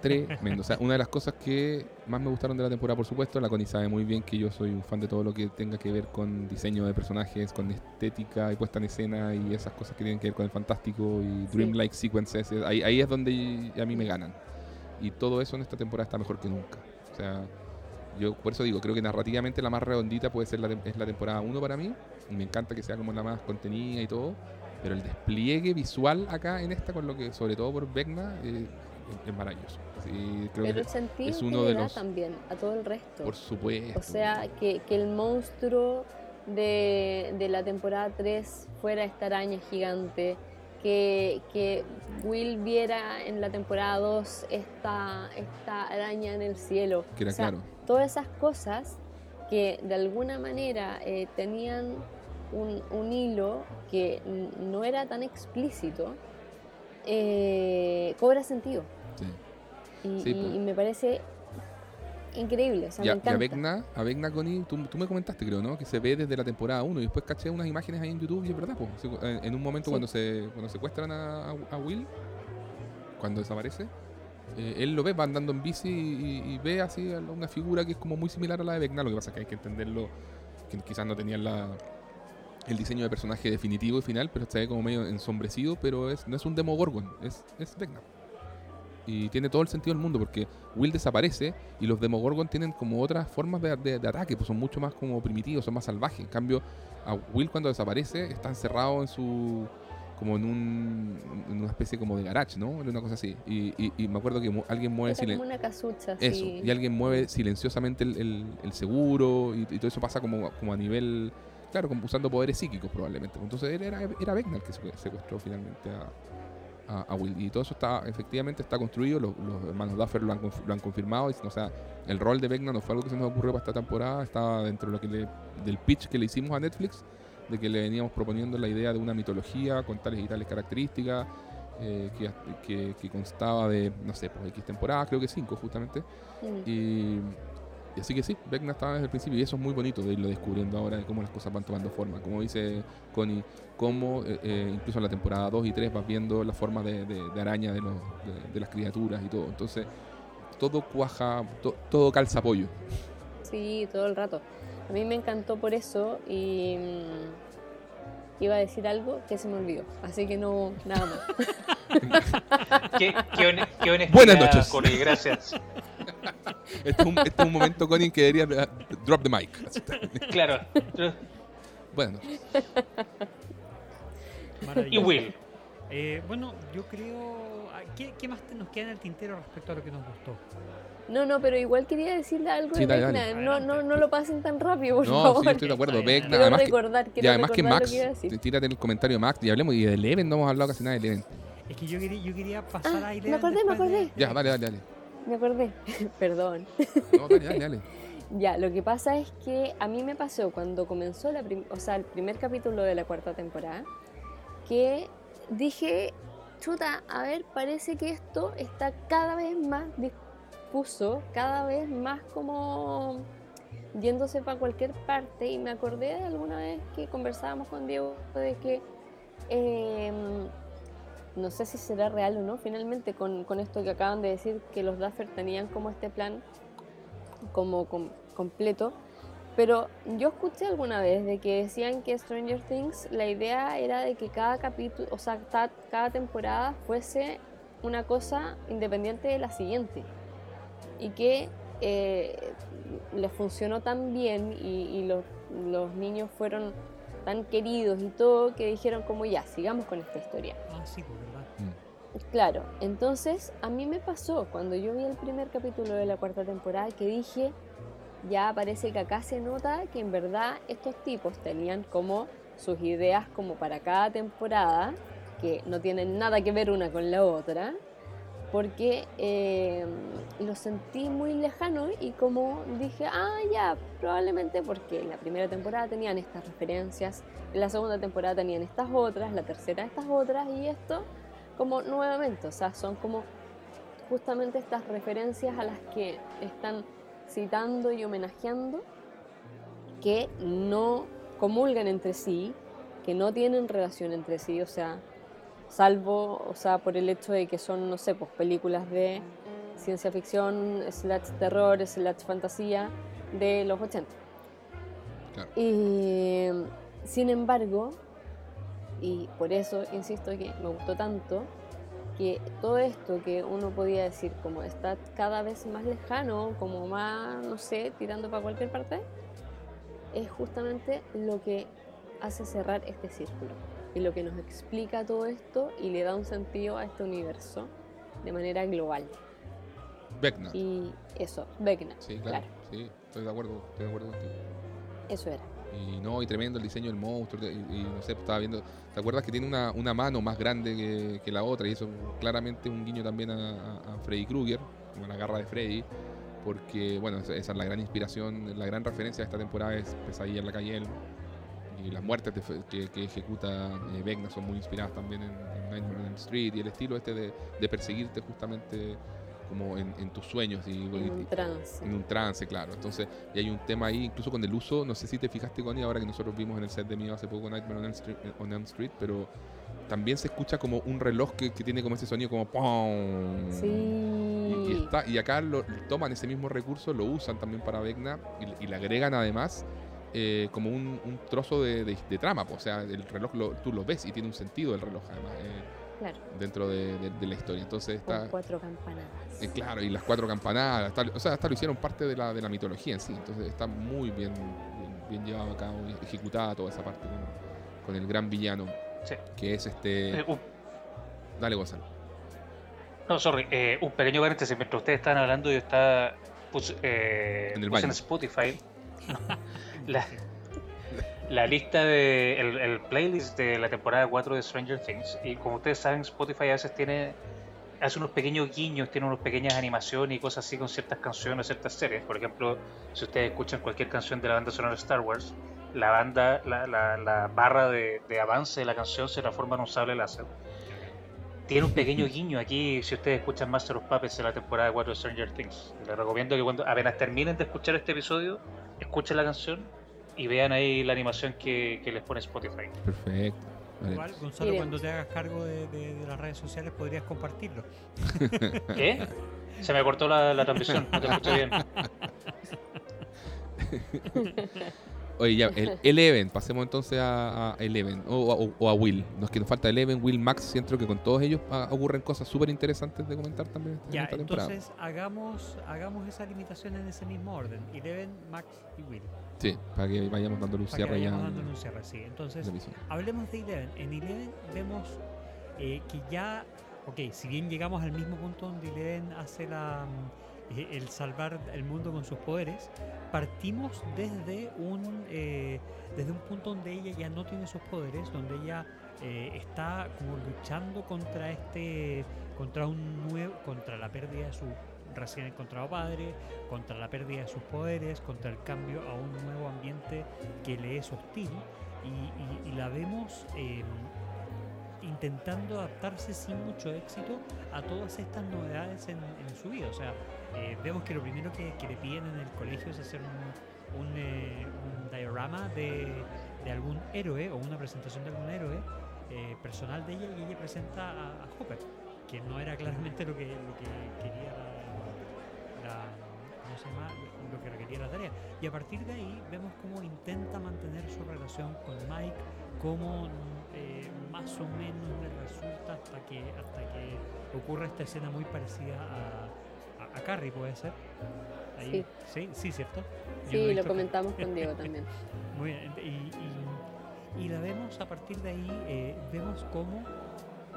Tremendo. O sea, una de las cosas que más me gustaron de la temporada, por supuesto, la Connie sabe muy bien que yo soy un fan de todo lo que tenga que ver con diseño de personajes, con estética y puesta en escena y esas cosas que tienen que ver con el fantástico y dreamlike sequences. Ahí, ahí es donde a mí me ganan. Y todo eso en esta temporada está mejor que nunca. O sea, yo por eso digo, creo que narrativamente la más redondita puede ser la, es la temporada 1 para mí. Y me encanta que sea como la más contenida y todo. Pero el despliegue visual acá en esta, con lo que, sobre todo por Vecna, eh, es, maravilloso. Sí, creo Pero que el sentido es que uno de da los- también a todo el resto. por supuesto. O sea, que, que el monstruo de, de la temporada 3 fuera esta araña gigante, que, que Will viera en la temporada 2 esta, esta araña en el cielo. que era O sea, claro. Todas esas cosas que de alguna manera eh, tenían un, un hilo que no era tan explícito, eh, cobra sentido. sí. Y, Sí, y- y me parece increíble. O sea, Y a, me y a encanta. Vecna, a Vecna Connie, tú, tú me comentaste, creo, ¿no? Que se ve desde la temporada 1 y después caché unas imágenes ahí en YouTube y es verdad, pues. En, en un momento Sí. cuando se cuando secuestran a, a- Will, cuando desaparece, eh, él lo ve, va andando en bici y, y ve así una figura que es como muy similar a la de Vecna. Lo que pasa es que hay que entenderlo, que quizás no tenían la, el diseño de personaje definitivo y final, pero está como medio ensombrecido, pero es, no es un Demogorgon, es, es Vecna. Y tiene todo el sentido del mundo porque Will desaparece y los Demogorgon tienen como otras formas de, de- de ataque, pues son mucho más como primitivos, son más salvajes. En cambio, a Will cuando desaparece está encerrado en su como en, un, en una especie como de garage, ¿no? Una cosa así. Y, y- y me acuerdo que mu- alguien mueve silen- como una casucha. eso, y alguien mueve silenciosamente el, el- el seguro y, y todo eso pasa como, como a nivel, claro, como usando poderes psíquicos probablemente. Entonces él era, era el que secu- secuestró finalmente a, a, a Will. Y todo eso está, efectivamente está construido, los, los hermanos Duffer lo han, lo han confirmado. o sea, el rol de Vecna no fue algo que se nos ocurrió para esta temporada, estaba dentro de lo que le- del pitch que le hicimos a Netflix, de que le veníamos proponiendo la idea de una mitología con tales y tales características. eh, que, que- que constaba de, no sé, pues X temporadas, creo que 5 justamente, y, y así que sí, Vecna estaba desde el principio y eso es muy bonito de irlo descubriendo ahora, de cómo las cosas van tomando forma. Como dice Connie, cómo eh, eh, incluso en la temporada 2 y 3 vas viendo la forma de, de- de araña de, los, de, de las criaturas y todo. Entonces, todo cuaja, to- todo calza apoyo. Sí, todo el rato. A mí me encantó por eso y mm, iba a decir algo que se me olvidó. Así que no, nada más. Qué, qué, Buenas noches. Connie, gracias. Este es un, este es un momento, Connie, que debería eh, drop the mic. Claro. Bueno, Y. Will. Eh, bueno, yo creo. ah, ¿qué, qué más te- nos queda en el tintero respecto a lo que nos gustó? No, no, pero igual quería decirle algo Sí, de Vecna. No, no, no lo pasen tan rápido, por no, favor. sí, yo estoy de acuerdo. Vecna, además que, recordar, y quiero además que Max, que decir. tírate el comentario Max y hablemos. Y de Eleven no hemos hablado casi nada de Eleven. Es que yo quería, yo quería pasar Ah, a me Eleven acordé, me después de- acordé. Ya, dale, dale, dale. Me acordé. Perdón. No, dale, dale, dale. Ya, lo que pasa es que a mí me pasó cuando comenzó la prim- o sea, el primer capítulo de la cuarta temporada, que dije, chuta, a ver, parece que esto está cada vez más difuso, cada vez más como yéndose para cualquier parte y me acordé de alguna vez que conversábamos con Diego de que em, no sé si será real o no, finalmente con, con esto que acaban de decir, que los Duffer tenían como este plan como com- completo. Pero yo escuché alguna vez de que decían que Stranger Things la idea era de que cada capítulo, o sea, cada temporada fuese una cosa independiente de la siguiente. Y que eh, les funcionó tan bien y, y los, los niños fueron tan queridos y todo que dijeron como ya, sigamos con esta historia. Ah, sí, pues verdad. Claro, entonces a mí me pasó cuando yo vi el primer capítulo de la cuarta temporada que dije, ya parece que acá se nota que en verdad estos tipos tenían como sus ideas como para cada temporada, que no tienen nada que ver una con la otra, porque eh, lo sentí muy lejano y como dije, ah, ya, probablemente porque en la primera temporada tenían estas referencias, en la segunda temporada tenían estas otras, la tercera estas otras y esto como nuevamente, o sea, son como justamente estas referencias a las que están citando y homenajeando que no comulgan entre sí, que no tienen relación entre sí, o sea, salvo, o sea, por el hecho de que son, no sé, pues películas de ciencia ficción, slash terror, slash fantasía de los 80. Claro. Y sin embargo, y por eso insisto que me gustó tanto, que todo esto que uno podía decir como está cada vez más lejano, como más, no sé, tirando para cualquier parte, es justamente lo que hace cerrar este círculo y lo que nos explica todo esto y le da un sentido a este universo de manera global. Vecna. Y eso, Vecna, Sí, claro. claro, Sí, estoy de acuerdo, estoy de acuerdo contigo. eso era. Y no, y tremendo el diseño del monstruo. Y, y no sé, estaba viendo. ¿Te acuerdas que tiene una, una mano más grande que, que la otra? Y eso claramente un guiño también a, a- a Freddy Krueger, como la garra de Freddy. Porque, bueno, esa, esa es la gran inspiración, la gran referencia de esta temporada es Pesadilla en la calle Elm. Y las muertes de que, que ejecuta eh, Vecna son muy inspiradas también en, en Nightmare on Elm Street. Y el estilo este de, de perseguirte justamente como en, en tus sueños. Y, En un trance. en un trance, claro. Entonces, y hay un tema ahí, incluso con el uso, no sé si te fijaste, Connie, ahora que nosotros vimos en el set de mío hace poco Nightmare on Elm Street, on Elm Street, pero también se escucha como un reloj que, que tiene como ese sonido como ¡pum! Sí. Y, y está, y acá lo, toman ese mismo recurso, lo usan también para Vecna y, y le agregan además eh, como un, un trozo de, de- de trama. O sea, el reloj lo- tú lo ves y tiene un sentido el reloj además eh, Claro, dentro de, de- de la historia. Entonces con está... cuatro campanadas. Eh, claro, y las cuatro campanadas, tal- o sea, hasta lo hicieron parte de la, de la mitología en sí, entonces está muy bien, bien, bien llevado a cabo, ejecutada toda esa parte con, con el gran villano, Sí. que es este... Eh, un- Dale, Gonzalo. no, sorry, eh, un pequeño paréntesis. Mientras ustedes estaban hablando, yo estaba pus- eh, En el puse baño. en Spotify la, la lista de el, el playlist de la temporada 4 de Stranger Things. Y como ustedes saben, Spotify a veces tiene hace unos pequeños guiños, tiene unas pequeñas animaciones y cosas así con ciertas canciones, ciertas series. Por ejemplo, si ustedes escuchan cualquier canción de la banda sonora de Star Wars, la banda, la, la- la barra de, de avance de la canción se transforma en un sable láser. Tiene un pequeño guiño aquí si ustedes escuchan Master of Puppets de la temporada 4 de Stranger Things. Les recomiendo que cuando apenas terminen de escuchar este episodio, escuchen la canción y vean ahí la animación que, que les pone Spotify. Perfecto. Vale. Igual, Gonzalo, cuando te hagas cargo de, de- de las redes sociales podrías compartirlo. ¿Qué? Se me cortó la, la transmisión, no te escuché bien. Oye, ya, el Eleven, pasemos entonces a, a Eleven, o, o- o a Will. No es que nos falta Eleven, Will, Max, siento que con todos ellos ah, ocurren cosas súper interesantes de comentar también Ya, esta temporada. entonces hagamos, hagamos esa limitación en ese mismo orden. Eleven, Max y Will. Sí, para que vayamos dando que cierre ya dándole un cierre, sí. Entonces, hablemos de Eleven. En Eleven vemos eh, que ya, ok, si bien llegamos al mismo punto donde Eleven hace la, mm, eh, el salvar el mundo con sus poderes, partimos desde un, eh, desde un punto donde ella ya no tiene sus poderes, donde ella eh, está como luchando contra este, contra un nuevo, contra la pérdida de su recién encontrado padre, contra la pérdida de sus poderes, contra el cambio a un nuevo ambiente que le es hostil y, la vemos eh, intentando adaptarse sin mucho éxito a todas estas novedades en, en su vida. O sea, eh, vemos que lo primero que, que le piden en el colegio es hacer un, eh, diorama de, algún héroe o una presentación de algún héroe eh, personal de ella y ella presenta a, a Hopper, que no era claramente lo que, lo que quería la, lo que requería la tarea. Y a partir de ahí vemos cómo intenta mantener su relación con Mike, cómo más o menos le resulta hasta que, hasta que ocurre esta escena muy parecida a, a, Carrie, ¿puede ser? Ahí, sí, sí, ¿cierto? Yo Sí, lo visto comentamos con Diego también. muy bien. Y, y- y la vemos a partir de ahí, eh, vemos cómo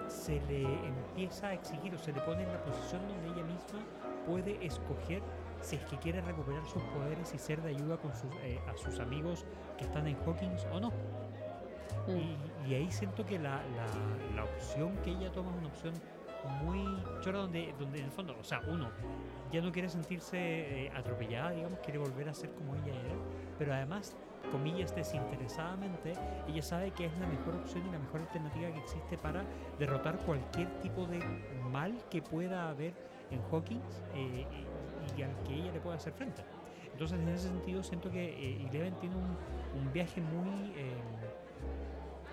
se le empieza a exigir o se le pone en la posición donde ella misma puede escoger si es que quiere recuperar sus poderes y ser de ayuda con sus, eh, a sus amigos que están en Hawkins o no. Mm. Y, y ahí siento que la, la- la opción que ella toma es una opción muy chora donde, donde en el fondo, o sea, uno ya no quiere sentirse eh, atropellada, digamos, quiere volver a ser como ella era, pero además comillas, desinteresadamente, ella sabe que es la mejor opción y la mejor alternativa que existe para derrotar cualquier tipo de mal que pueda haber en Hawkins eh, y, y al que ella le pueda hacer frente. Entonces, en ese sentido, siento que eh, Eleven tiene un, un viaje muy, eh,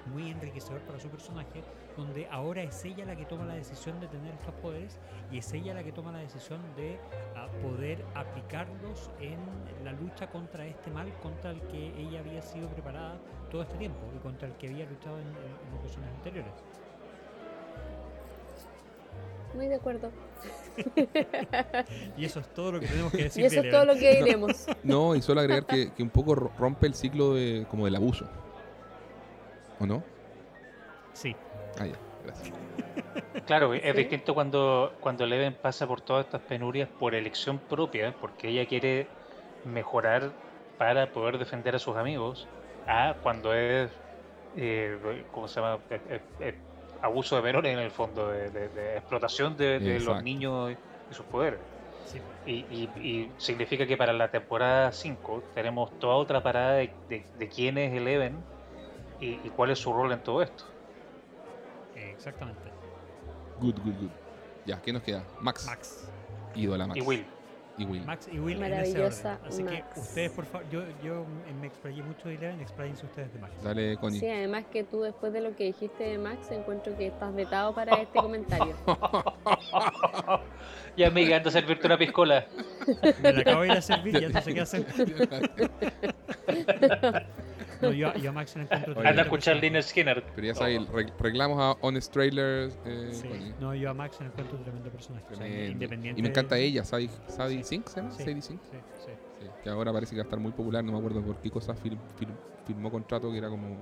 muy enriquecedor para su personaje, donde ahora es ella la que toma la decisión de tener estos poderes y es ella la que toma la decisión de ah, poder aplicarlos en la lucha contra este mal contra el que ella había sido preparada todo este tiempo y contra el que había luchado en, en- en ocasiones anteriores. Muy de acuerdo. Y eso es todo lo que tenemos que decir. Y eso es todo lo que diremos. No, y solo agregar que, que un poco ro- rompe el ciclo de, como del abuso. ¿O no? Sí, Ah, ya, gracias. Claro, es Sí. distinto cuando, cuando Eleven pasa por todas estas penurias por elección propia, porque ella quiere mejorar para poder defender a sus amigos, a cuando es, eh, ¿cómo se llama? Eh, eh, eh, abuso de menores en el fondo, de, de- de explotación de, de los niños y sus poderes. sí. Y, y- y significa que para la temporada 5 tenemos toda otra parada de, de- de quién es Eleven y, y cuál es su rol en todo esto. Exactamente. Good, good, good. Ya, ¿qué nos queda? Max. Max. Ídola Max. Y Will. Y Will. Max y Will en ese Maravillosa orden. Así que Max. ustedes, por favor, yo, yo me explayé mucho de Eleven, expláyense ustedes de Max. Dale, Connie. Sí, además que tú después de lo que dijiste de Max, encuentro que estás vetado para este comentario. Ya me llegando a servirte una piscola. Me la acabo de ir a servir, ya no sé qué hacer. No, yo, yo a Max le encuentro Oye. Anda a escuchar. Liner Skinner. Pero ya re- reclamos a Honest Trailers. Eh, Sí, no, yo a Max le encuentro un tremendo personaje. o sea, independiente Y me encanta ella, Sadie, Sadie Sí. Sink, ¿se llama? Sí. Sadie Sink. Sí, sí. Sí, que ahora parece que va a estar muy popular, no me acuerdo por qué cosa fir- fir- firmó contrato que era como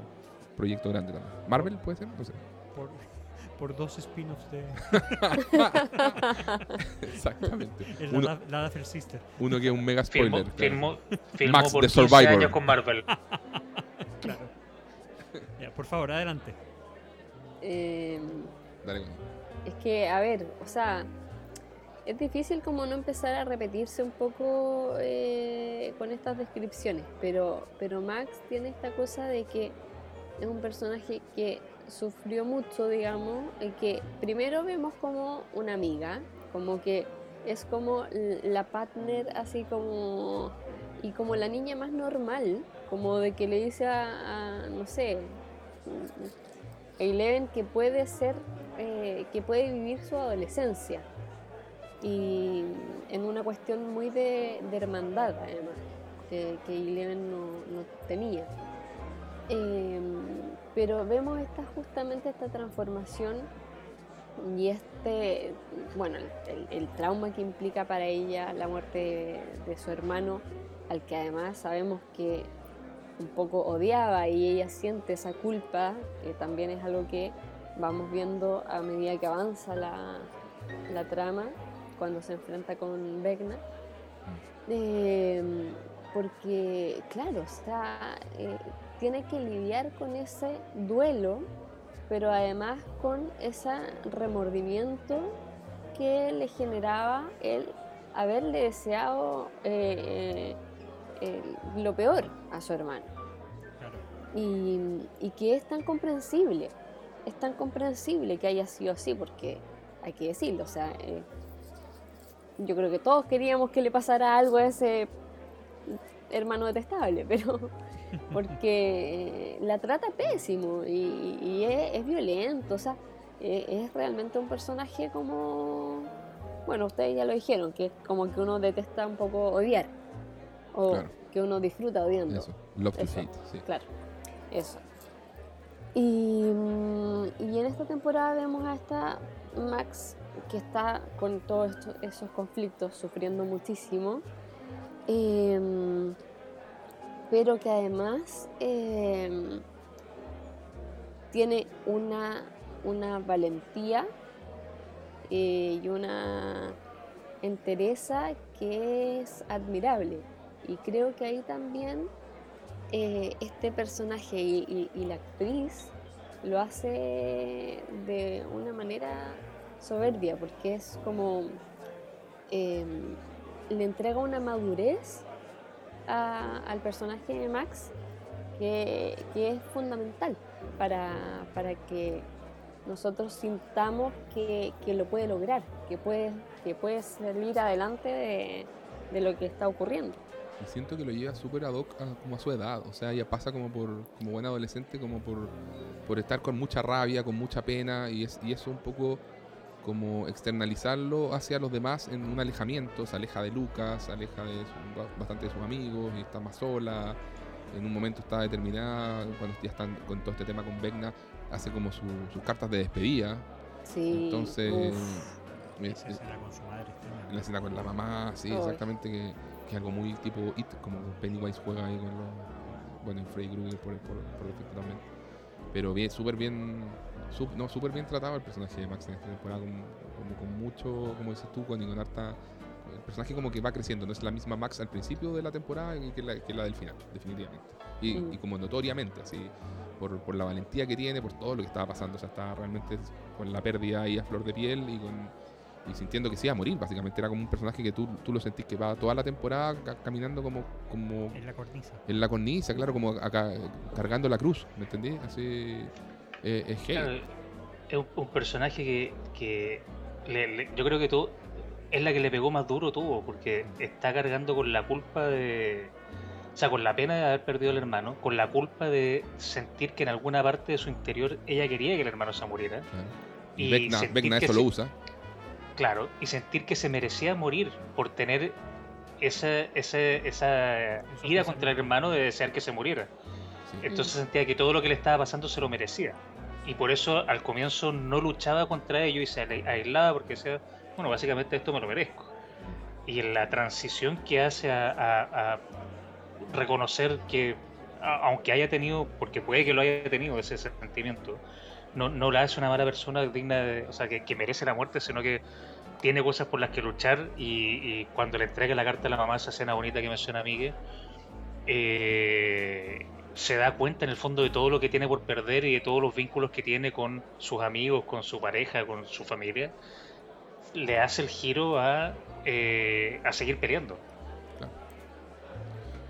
proyecto grande también. ¿Marvel puede ser? No sé. Por, por dos spin-offs de Exactamente. el Uno, Lada- Ladafer Sister. uno que es un mega spoiler. claro. filmó, filmó Max, por The 15 Survivor. años con Marvel. Por favor, adelante. Eh, Dale, es que, a ver, o sea, es difícil como no empezar a repetirse un poco eh, con estas descripciones, pero, pero Max tiene esta cosa de que es un personaje que sufrió mucho, digamos, y que primero vemos como una amiga, como que es como la partner así como y como la niña más normal, como de que le dice a, a, no sé, Eleven que puede ser, eh, que puede vivir su adolescencia y en una cuestión muy de, hermandad además, que, que Eleven no, tenía. Em, pero vemos esta, justamente esta transformación y este, bueno, el, trauma que implica para ella la muerte de su hermano, al que además sabemos que un poco odiaba y ella siente esa culpa, que también es algo que vamos viendo a medida que avanza la, la trama, cuando se enfrenta con Vecna. Eh, porque, claro, está, eh, tiene que lidiar con ese duelo, pero además con ese remordimiento que le generaba el haberle deseado eh, eh, el- lo peor a su hermano. Claro. Y, y que es tan comprensible, es tan comprensible que haya sido así, porque hay que decirlo, o sea, eh, yo creo que todos queríamos que le pasara algo a ese hermano detestable, pero porque eh, la trata pésimo y, y es, es violento, o sea, eh, es realmente un personaje como, bueno, ustedes ya lo dijeron, que es como que uno detesta un poco odiar, o Claro. que uno disfruta odiando. Eso. Love to Eso. hate. Sí. Claro, eso. Y, mm, y en esta temporada vemos a esta Max que está con todos esos conflictos, sufriendo muchísimo, em, pero que además em, tiene una, una valentía eh, y una entereza que es admirable. Y creo que ahí también eh, este personaje y, la actriz lo hace de una manera soberbia, porque es como eh, le entrega una madurez al personaje de Max que, que es fundamental para, para que nosotros sintamos que, que lo puede lograr, que puede, que puede salir adelante de, de lo que está ocurriendo. Y siento que lo lleva súper ad hoc a, como a su edad. O sea, ella pasa como por como buen adolescente, como por, por estar con mucha rabia, con mucha pena, y, es, y eso un poco como externalizarlo hacia los demás en un alejamiento. Se aleja de Lucas, se aleja de su- bastante de sus amigos, y está más sola. En un momento está determinada, cuando ya están con todo este tema con Vecna, hace como su- sus cartas de despedida. Sí, Entonces, uf, es- es- escena con su madre en la escena con la mamá, sí, exactamente, que, que es algo muy tipo It, como Pennywise juega ahí con los. Bueno, y Freddy Krueger por, por, por defecto también. Pero bien, súper bien. no, súper bien tratado el personaje de Max en esta temporada, con, como con mucho, como dices tú, con, con harta. El personaje como que va creciendo, no es la misma Max al principio de la temporada que la, que la del final, definitivamente. Y, Mm. y como notoriamente, así, por, por la valentía que tiene, por todo lo que estaba pasando. O sea, estaba realmente con la pérdida ahí a flor de piel y con, y sintiendo que se iba a morir, básicamente. Era como un personaje que tú, tú lo sentís que va toda la temporada ca- caminando como, como En la cornisa. en la cornisa, claro, como acá, cargando la cruz, ¿me entendí? Así eh, es. Claro, es un, un personaje que, que le- le- yo creo que todo es la que le pegó más duro tuvo, porque está cargando con la culpa de. O sea, con la pena de haber perdido al hermano, con la culpa de sentir que en alguna parte de su interior ella quería que el hermano se muriera. claro. Y, Vecna, Vecna que eso se- lo usa. Claro, y sentir que se merecía morir por tener esa, esa, ira contra el hermano de desear que se muriera. sí. Entonces sentía que todo lo que le estaba pasando se lo merecía. Y por eso al comienzo no luchaba contra ello y se aislaba porque decía, bueno, básicamente esto me lo merezco. Y en la transición que hace a, a- a reconocer que, a- aunque haya tenido, porque puede que lo haya tenido ese sentimiento, no, no la hace una mala persona digna de, o sea, que, que merece la muerte, sino que tiene cosas por las que luchar y, cuando le entrega la carta a la mamá, esa escena bonita que menciona Miguel, eh, se da cuenta en el fondo de todo lo que tiene por perder y de todos los vínculos que tiene con sus amigos, con su pareja, con su familia, le hace el giro a, eh, a seguir peleando.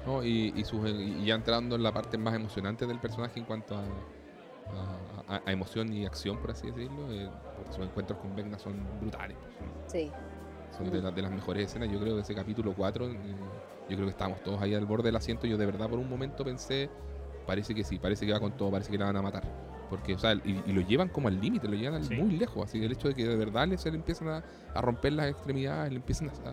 ¿no? Y, y, sus- y ya entrando en la parte más emocionante del personaje en cuanto a, a- a- a emoción y acción, por así decirlo, eh, porque sus encuentros con Vecna son brutales. pues, son- sí. Son de, la- de las mejores escenas, yo creo, de ese capítulo 4. eh, yo creo que estábamos todos ahí al borde del asiento. Yo de verdad por un momento pensé, parece que sí, parece que va con todo, parece que la van a matar. Porque, o sea, y, y lo llevan como al límite, lo llevan Sí. muy lejos. Así el hecho de que de verdad le, se le empiezan a, a romper las extremidades, le empiezan a.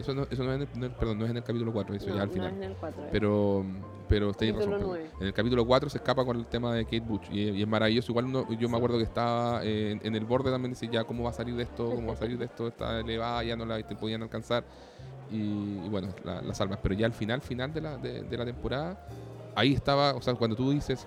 eso no, eso no es en el, no, perdón, no es en el capítulo 4, eso No, ya al no final. es en el 4. Pero, pero tenéis Capítulo razón. pero nueve. En el capítulo 4 se escapa con el tema de Kate Butch y, y es maravilloso. Igual uno- yo me acuerdo que estaba eh, en, en el borde también, decía ya cómo va a salir de esto, cómo va a salir de esto, está elevada, ya no la te podían alcanzar. Y, y bueno, la, la salvas. Pero ya al final, final de la, de, de la temporada, ahí estaba, o sea, cuando tú dices,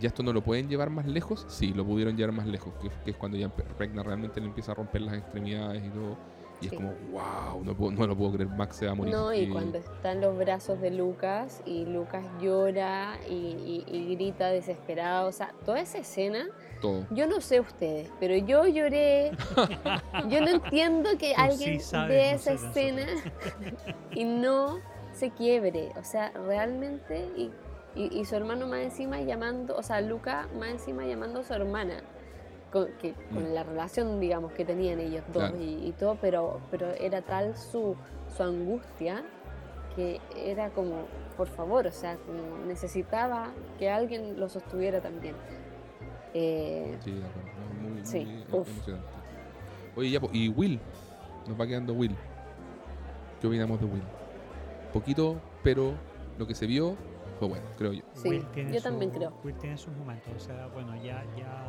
ya esto no lo pueden llevar más lejos, sí, lo pudieron llevar más lejos, que, que es cuando ya Regna realmente le empieza a romper las extremidades y todo. Y Sí. es como, wow, no, puedo- no lo puedo creer, Max se va a morir. No, y cuando está en los brazos de Lucas y Lucas llora y, y- y grita desesperado, o sea, toda esa escena, todo. yo no sé ustedes, pero yo lloré. Yo no entiendo que Tú sí alguien sabes, esa escena y no se quiebre. O sea, realmente, y, y- y su hermano más encima llamando, o sea, Lucas más encima llamando a su hermana. Con, que, con Mm. la relación, digamos, que tenían ellos dos Claro. y, y todo, pero, pero era tal su, su angustia que era como, por favor, o sea, como necesitaba que alguien lo sostuviera también. Eh, Sí, de acuerdo. muy, Sí, muy emocionante. Oye, ya, y Will. Nos va quedando Will. ¿Qué opinamos de Will? Poquito, pero lo que se vio fue bueno, creo yo. Sí, Will tiene yo también creo. Will tiene sus momentos, o sea, bueno, ya, ya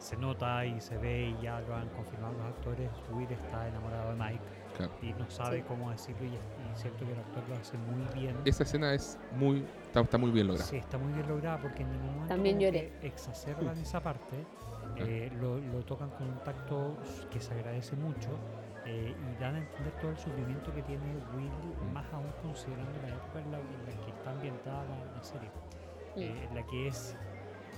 se nota y se ve y ya lo han confirmado los actores. Will está enamorado de Mike Claro. y no sabe Sí. cómo decirlo y, es y siento que el actor lo hace muy bien. Esa escena es muy. Está, está muy bien lograda. Sí, está muy bien lograda porque en ningún momento También lloré. exacerban esa parte, eh, lo, lo tocan con un tacto que se agradece mucho eh, y dan a entender todo el sufrimiento que tiene Will, Mm. más aún considerando la época en la, en la que está ambientada la, la serie, Mm. eh, en la que es...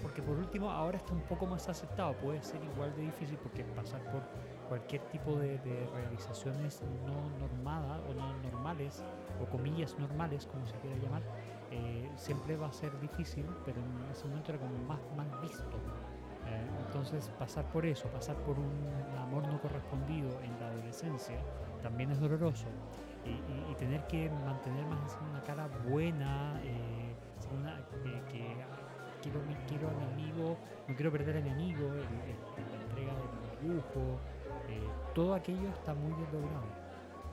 Porque por último ahora está un poco más aceptado, puede ser igual de difícil porque pasar por cualquier tipo de, de realizaciones no normadas o no normales, o comillas normales, como se quiera llamar, eh, siempre va a ser difícil, pero en ese momento era como más, más visto. Eh, entonces pasar por eso, pasar por un amor no correspondido en la adolescencia, también es doloroso. Y, y- y tener que mantener más una cara buena, eh, una- eh, que quiero, mi- quiero a mi amigo, no quiero perder a mi amigo, el- el- la entrega del dibujo, eh, todo aquello está muy bien logrado.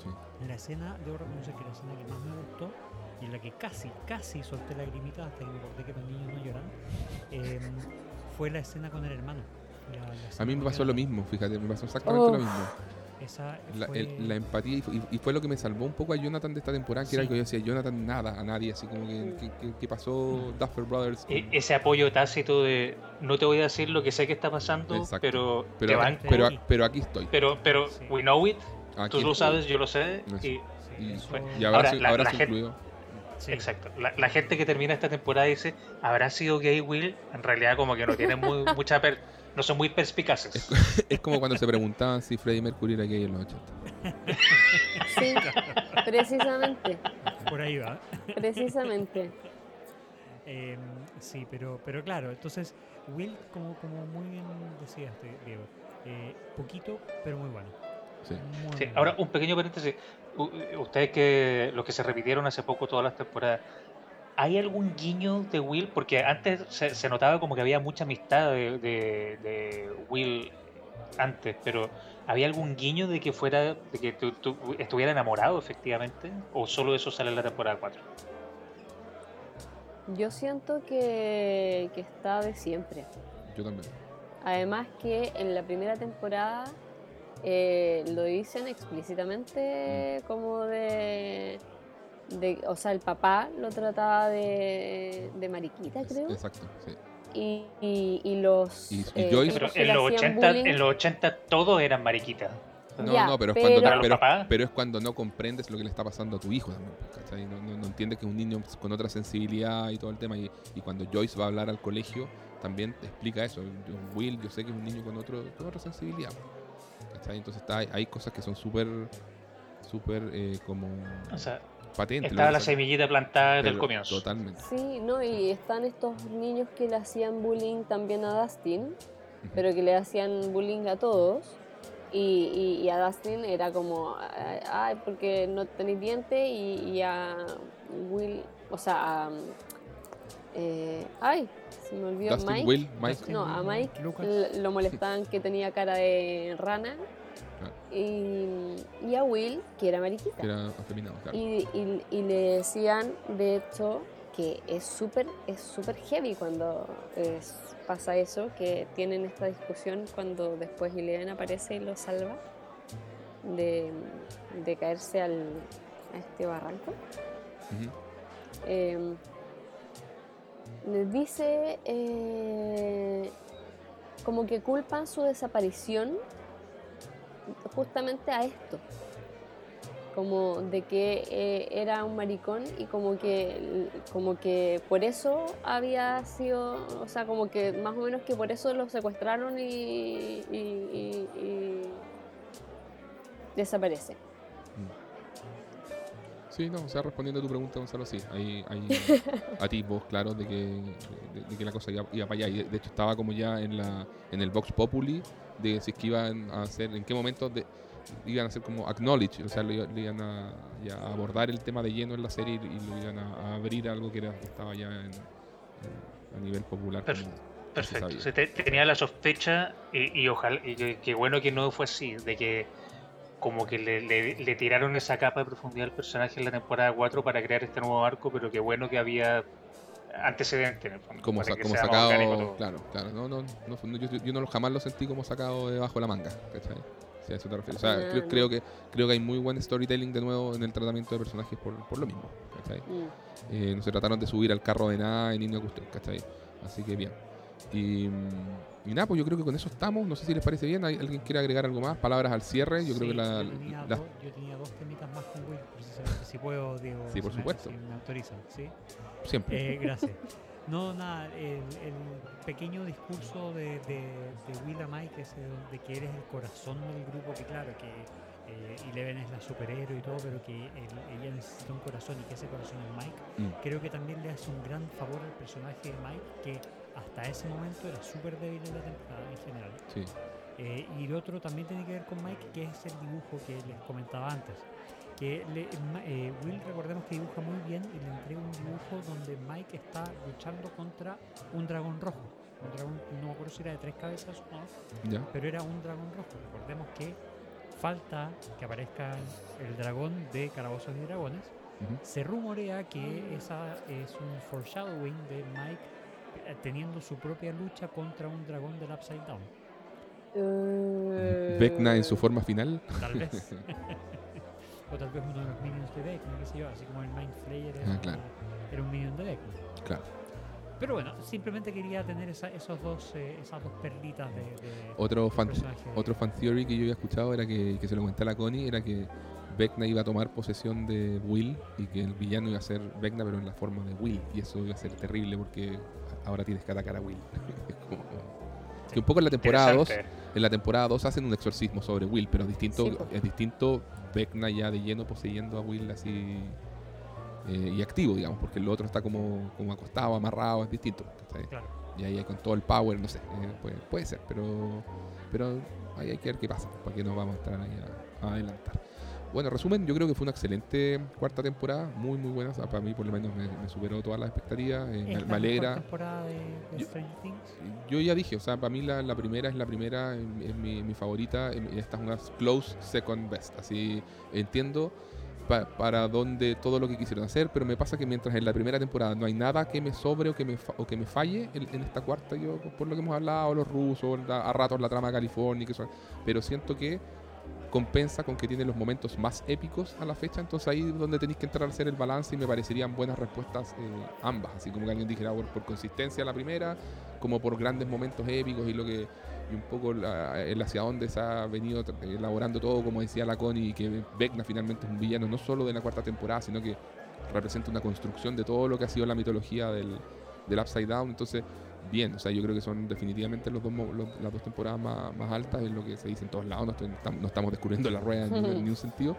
Sí. La escena, debo reconocer que la escena que más me gustó y en la que casi, casi solté lagrimita hasta que me acordé que los niños no lloran, em, fue la escena con el hermano. La- la A mí me pasó lo mismo, fíjate, me pasó exactamente Oh. lo mismo. Esa La, fue- el- la empatía y, y- fue lo que me salvó un poco a Jonathan de esta temporada, que era Sí. que yo decía, Jonathan nada, a nadie, así como que, que, que- que pasó Duffer Brothers. con- E- ese apoyo tácito de no te voy a decir lo que sé que está pasando, Exacto. pero, te pero, banco, pero, ahí. pero aquí estoy. pero, pero Sí. we know it, Aquí tú lo estoy. sabes, yo lo sé, Eso. y sí, y- eso- Y abrazo, Ahora, la- abrazo la gente- incluido. sí. Exacto. La, la gente que termina esta temporada dice, ¿habrá sido gay Will? En realidad como que no tienen muy, mucha... per- no son muy perspicaces. Es como cuando se preguntaban si Freddie Mercury era gay en los 80. Sí, precisamente, Por ahí va. precisamente. Em, sí, pero, pero claro, entonces Will, como, como muy bien decías, Di- Diego, eh, poquito, pero muy bueno. Sí. Muy, Sí, ahora un pequeño paréntesis. U- Ustedes que los que se repitieron hace poco todas las temporadas, ¿hay algún guiño de Will? Porque antes se, se notaba como que había mucha amistad de, de- de Will antes, pero ¿había algún guiño de que fuera, de que tú- tú estuviera enamorado efectivamente? ¿O solo eso sale en la temporada 4? Yo siento que, que está de siempre. Yo también. Además que en la primera temporada eh, lo dicen explícitamente como de, de- O sea, el papá lo trataba de, de mariquita, creo. Exacto, sí. Y, y, y los... Y- y eh, Joyce- Pero en los, hacían 80, bullying- en los 80 todos eran mariquitas. No, Ya, no, pero es, pero- cuando, pero, pero es cuando no comprendes lo que le está pasando a tu hijo también, ¿cachai? No, no, no entiendes que es un niño con otra sensibilidad y todo el tema. Y, y cuando Joyce va a hablar al colegio, también te explica eso. Yo- Will, yo sé que es un niño con, otro, con otra sensibilidad. ¿cachai? Entonces está, hay cosas que son súper, súper eh, como O sea, estaba la semillita plantada desde el comienzo. Totalmente. Sí, no, y están estos niños que le hacían bullying también a Dustin, pero que le hacían bullying a todos. Y, y- y a Dustin era como, ay, porque no tenéis dientes, y, y a Will, o sea, a, eh, ay, se me olvidó, Dustin, Mike. Will, Mike. No, a Mike Lucas. lo molestaban que tenía cara de rana. Y, y a Will, que era mariquita. Que era afeminado, claro. Y, y- y le decían, de hecho, que es súper es súper heavy cuando es- pasa eso, que tienen esta discusión cuando después Eleven aparece y lo salva de, de caerse al, a este barranco. Eh, les dice eh, como que culpan su desaparición justamente a esto como de que eh, era un maricón y como que como que por eso había sido o sea como que más o menos que por eso lo secuestraron y, y- desaparece Sí, no, o sea, respondiendo a tu pregunta, Gonzalo, sí, hay, hay atisbos claros de que, de, de que la cosa iba, iba para allá. Y de, de hecho estaba como ya en la en el Vox Populi de si es que iban a hacer, en qué momento de, iban a hacer como acknowledge, o sea, le, le iban a, ya a abordar el tema de lleno en la serie y, y lo iban a, a abrir algo que era, que estaba ya en, en- a nivel popular. Como- Perfecto. Se te- tenía la sospecha y, y ojalá, y que, que bueno que no fue así, de que como que le, le- le tiraron esa capa de profundidad al personaje en la temporada 4 para crear este nuevo arco, pero que bueno que había antecedentes en el fondo. como, sa- como sacado, claro, claro, no, no, no, yo, yo no jamás lo sentí como sacado debajo de la manga, ¿cachai? Si a eso te refieres. O sea, creo, no. creo que creo que hay muy buen storytelling de nuevo en el tratamiento de personajes por, por lo mismo, ¿cachai? Mm. Eh, no se trataron de subir al carro de nada en ninguna cuestión, ¿cachai? Así que bien. Y, mm, y nada, pues yo creo que con eso estamos. No sé si les parece bien. ¿Hay- ¿Alguien quiere agregar algo más? Palabras al cierre. Yo creo Sí, que la, yo, tenía la- dos, yo tenía dos temitas más con Will, precisamente. Si puedo, Diego. Sí, por si me- supuesto. si me autorizan, ¿sí? siempre. Eh, gracias. No, nada, el, el pequeño discurso de, de, de Will a Mike, ese de que eres el corazón del grupo, que claro, que eh, Eleven es la superhéroe y todo, pero que el- ella necesita un corazón y que ese corazón es Mike, Mm. creo que también le hace un gran favor al personaje de Mike, que hasta ese momento era súper débil en la temporada en general. Sí. Eh, y el otro también tiene que ver con Mike, que es el dibujo que les comentaba antes. Que le- eh, Will, recordemos que dibuja muy bien y le entrega un dibujo donde Mike está luchando contra un dragón rojo. Un dragón, no me acuerdo si era de tres cabezas o no, ¿Ya? pero era un dragón rojo. Recordemos que falta que aparezca el dragón de Calabozos y Dragones. Ujú. Se rumorea que esa es un foreshadowing de Mike teniendo su propia lucha contra un dragón del Upside Down. Eh, Vecna en su forma final. Tal vez. o tal vez uno de los minions de Vecna, qué sé yo, así como el Mind Flayer era, Ah, claro. era un minion de Vecna. Claro. Pero bueno, simplemente quería tener esa- esos dos, eh, esas dos perlitas de, de Otro fan, otro fan theory que yo había escuchado era que, que se lo comenté a la Connie, era que Vecna iba a tomar posesión de Will y que el villano iba a ser Vecna pero en la forma de Will y eso iba a ser terrible porque ahora tienes que atacar a Will. Que un poco en la temporada 2 Interesante. en la temporada 2 hacen un exorcismo sobre Will, pero es distinto, Sí, es distinto Vecna ya de lleno poseyendo a Will así eh, y activo, digamos, porque el otro está como, como acostado, amarrado, es distinto. Y ahí con todo el power, no sé, eh, puede, puede ser, pero, pero ahí hay que ver qué pasa, para que nos vamos a estar ahí a, a adelantar. Bueno, resumen, yo creo que fue una excelente cuarta temporada, muy muy buena, para mí por lo menos me, me superó todas las expectativas, eh, ¿Es me, alegra. temporada de, de Yo- Stranger Things? Yo ya dije, o sea, para mí la, la primera es la primera, es, es mi, mi favorita, esta es una close second best, así entiendo pa- para dónde todo lo que quisieron hacer, pero me pasa que mientras en la primera temporada no hay nada que me sobre o que me, o que me falle, en, en esta cuarta yo, por lo que hemos hablado, los rusos, la- a ratos la trama de California, que son, pero siento que compensa con que tiene los momentos más épicos a la fecha, entonces ahí es donde tenéis que entrar a hacer el balance y me parecerían buenas respuestas eh, ambas, así como que alguien dijera por, consistencia la primera, como por grandes momentos épicos y lo que y un poco el hacia dónde se ha venido elaborando todo, como decía la Connie, que Vecna finalmente es un villano no solo de la cuarta temporada, sino que representa una construcción de todo lo que ha sido la mitología del, del Upside Down, entonces bien, o sea, yo creo que son definitivamente los dos, los- las dos temporadas más, más altas, es lo que se dice en todos lados, no, estoy- no estamos descubriendo la rueda en, ningún- en ningún sentido.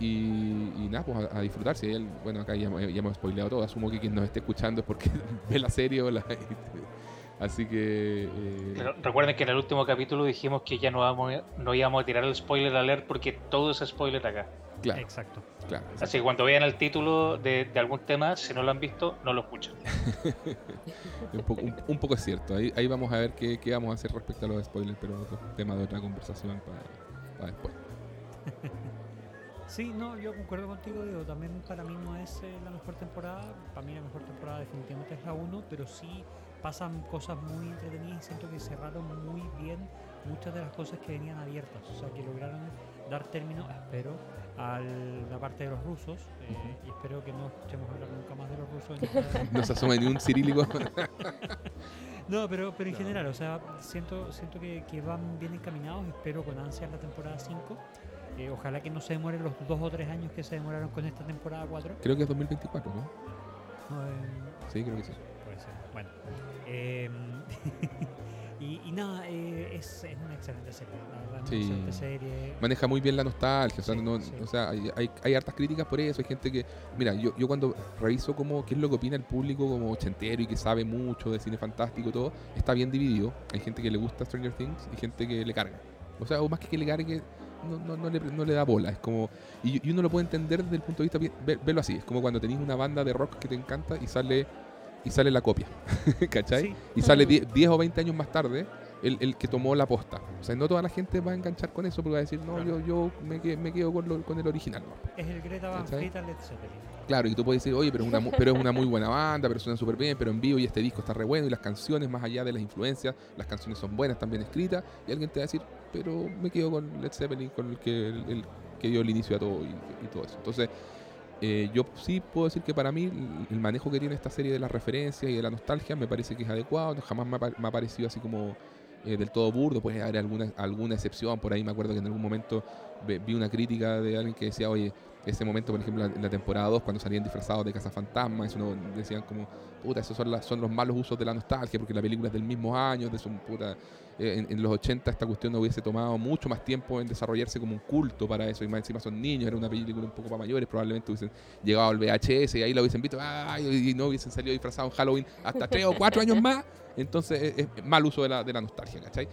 Y, y nada, pues a, a disfrutar. Si bueno, acá ya, ya hemos spoileado todo. Asumo que quien nos esté escuchando es porque ve la serie o la. Así que. eh, Pero Recuerden que en el último capítulo dijimos que ya no, vamos, a- no íbamos a tirar el spoiler alert porque todo es spoiler acá. Claro, Exacto. claro. Así que cuando vean el título de, de algún tema, si no lo han visto, no lo escuchen. Un poco, un, un poco es cierto. Ahí, ahí vamos a ver qué, qué vamos a hacer respecto a los spoilers, pero un tema de otra conversación para, para después. Sí, no, yo concuerdo contigo, digo, también para mí no es eh, la mejor temporada, para mí la mejor temporada definitivamente es la 1, pero sí pasan cosas muy entretenidas y siento que cerraron muy bien muchas de las cosas que venían abiertas, o sea que lograron dar término, espero, a la parte de los rusos eh, y espero que no escuchemos hablar nunca más de los rusos. No se asoma ni un cirílico. No, pero, pero en No. general, o sea, siento, siento que, que van bien encaminados, espero con ansias la temporada 5. Eh, ojalá que no se demoren los dos o tres años que se demoraron con esta temporada 4. Creo que es 2024, ¿no? Eh, Sí, creo que sí. puede ser. Bueno. Y, nada, eh, es, es una excelente serie. La verdad, Sí. una excelente serie. maneja muy bien la nostalgia, o sea, no- sí. o sea hay, hay, hay hartas críticas por eso, hay gente que, mira, yo, yo cuando reviso como qué es lo que opina el público como ochentero y que sabe mucho de cine fantástico y todo, está bien dividido, hay gente que le gusta Stranger Things y gente que le carga, o sea, o más que que le cargue, no, no, no, le, no le da bola, es como, y, y uno lo puede entender desde el punto de vista, ve- verlo así, es como cuando tenéis una banda de rock que te encanta y sale, y sale la copia, ¿cachai? Sí, Y sale 10 10 o 20 años más tarde el, el que tomó la posta. O sea, no toda la gente va a enganchar con eso porque va a decir, no, Claro. yo, yo me, que- me quedo con, lo- con el original. es el Greta Van. Fleet Led Zeppelin. Claro, y tú puedes decir, oye, pero es, una, pero es una muy buena banda, pero suena súper bien, pero en vivo y este disco está re bueno y las canciones, más allá de las influencias, las canciones son buenas, están bien escritas. Y alguien te va a decir, pero me quedo con Led Zeppelin, con el que, el, el que dio el inicio a todo y, y todo eso. Entonces, eh, yo sí puedo decir que para mí el- manejo que tiene esta serie de las referencias y de la nostalgia me parece que es adecuado. Jamás me ha, parecido así como eh, del todo burdo. Puede haber alguna, alguna excepción. Por ahí me acuerdo que en algún momento vi una crítica de alguien que decía, oye, ese momento, por ejemplo, en la temporada 2, cuando salían disfrazados de cazafantasmas, eso no, decían como, puta, esos son, las- son los malos usos de la nostalgia, porque la película es del mismo año, de su puta. Eh, en, los 80 esta cuestión no hubiese tomado mucho más tiempo en desarrollarse como un culto para eso, y más encima son niños, era una película un poco para mayores, probablemente hubiesen llegado al VHS y ahí la hubiesen visto, ay, y no hubiesen salido disfrazados en Halloween hasta 3 o 4 años más, entonces es, es mal uso de la, de la nostalgia, ¿cachai?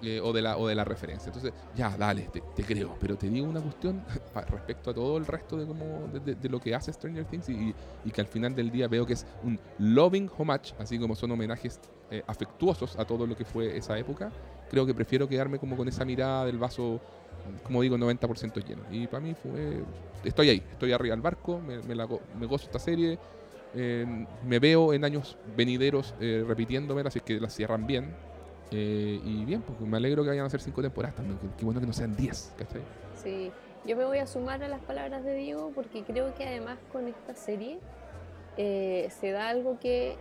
Eh, o, de la, o de la referencia. Entonces, ya, dale, te, creo. Pero te digo una cuestión respecto a todo el resto de, como, de, de- lo que hace Stranger Things y, y que al final del día veo que es un loving homage, así como son homenajes eh, afectuosos a todo lo que fue esa época. Creo que prefiero quedarme como con esa mirada del vaso, como digo, 90% lleno. Y para mí fue... Estoy ahí, estoy arriba del barco, me, me la me gozo esta serie. eh, me veo en años venideros eh, repitiéndomela, así que la cierran bien. Eh, y bien, porque me alegro que vayan a ser cinco temporadas también. Qué bueno que no sean 10, ¿cachai? Sí, yo me voy a sumar a las palabras de Diego porque creo que además con esta serie eh, se da algo que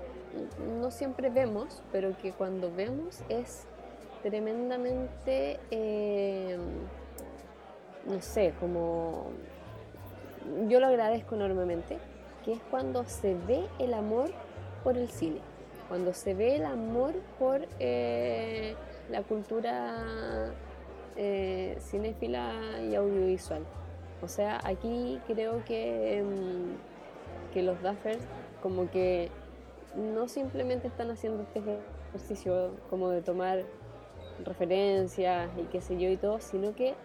no siempre vemos, pero que cuando vemos es tremendamente, eh, no sé, como yo lo agradezco enormemente, que es cuando se ve el amor por el cine, cuando se ve el amor por eh, la cultura eh, cinéfila y audiovisual. O sea, aquí creo que, mm, que los Duffers como que no simplemente están haciendo este ejercicio como de tomar referencias y qué sé yo y todo, sino que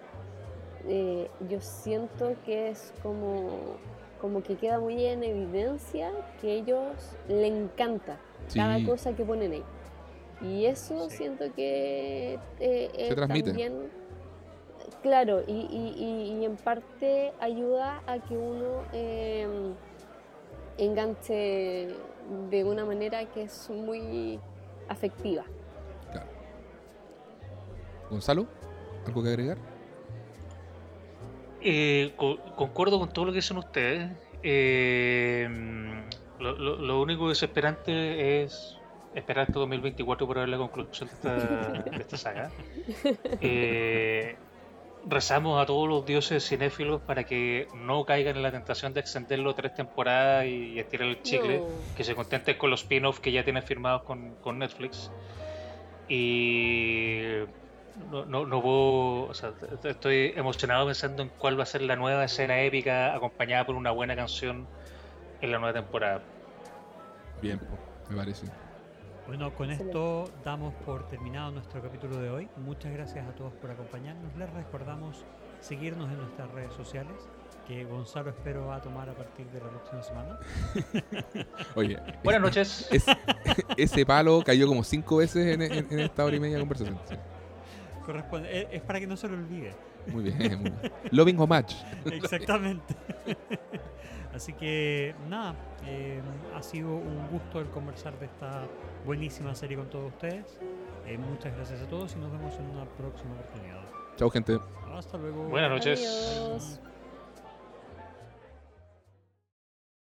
eh, yo siento que es como, como que queda muy en evidencia que ellos le encanta cada cosa que ponen ahí. Y eso Sí. siento que eh, eh, transmite. también, claro, y, y- y- y en parte ayuda a que uno eh, enganche de una manera que es muy afectiva. Claro. Gonzalo, ¿algo que agregar? Eh, co- concuerdo con todo lo que dicen ustedes. Eh, lo, lo- lo único desesperante es esperar hasta 2024 para ver la conclusión de esta, de esta saga. Eh, rezamos a todos los dioses cinéfilos para que no caigan en la tentación de extenderlo tres temporadas y, y estirar el chicle. No. Que se contenten con los spin-offs que ya tienen firmados con, con Netflix. Y no, no, no puedo, o sea, estoy emocionado pensando en cuál va a ser la nueva escena épica acompañada por una buena canción en la nueva temporada. Bien, me parece. Bueno, con esto damos por terminado nuestro capítulo de hoy. Muchas gracias a todos por acompañarnos. Les recordamos seguirnos en nuestras redes sociales, que Gonzalo espero va a tomar a partir de la próxima semana. Oye, Buenas noches. es- ese palo cayó como cinco veces en, en- en esta hora y media de conversación. sí. Corresponde, es, es para que no se lo olvide. Muy bien, muy bien. Loving homage. Exactamente. Así que nada, eh, ha sido un gusto el conversar de esta buenísima serie con todos ustedes. Eh, muchas gracias a todos y nos vemos en una próxima oportunidad. Chao, gente. Hasta luego. Buenas noches. Adiós.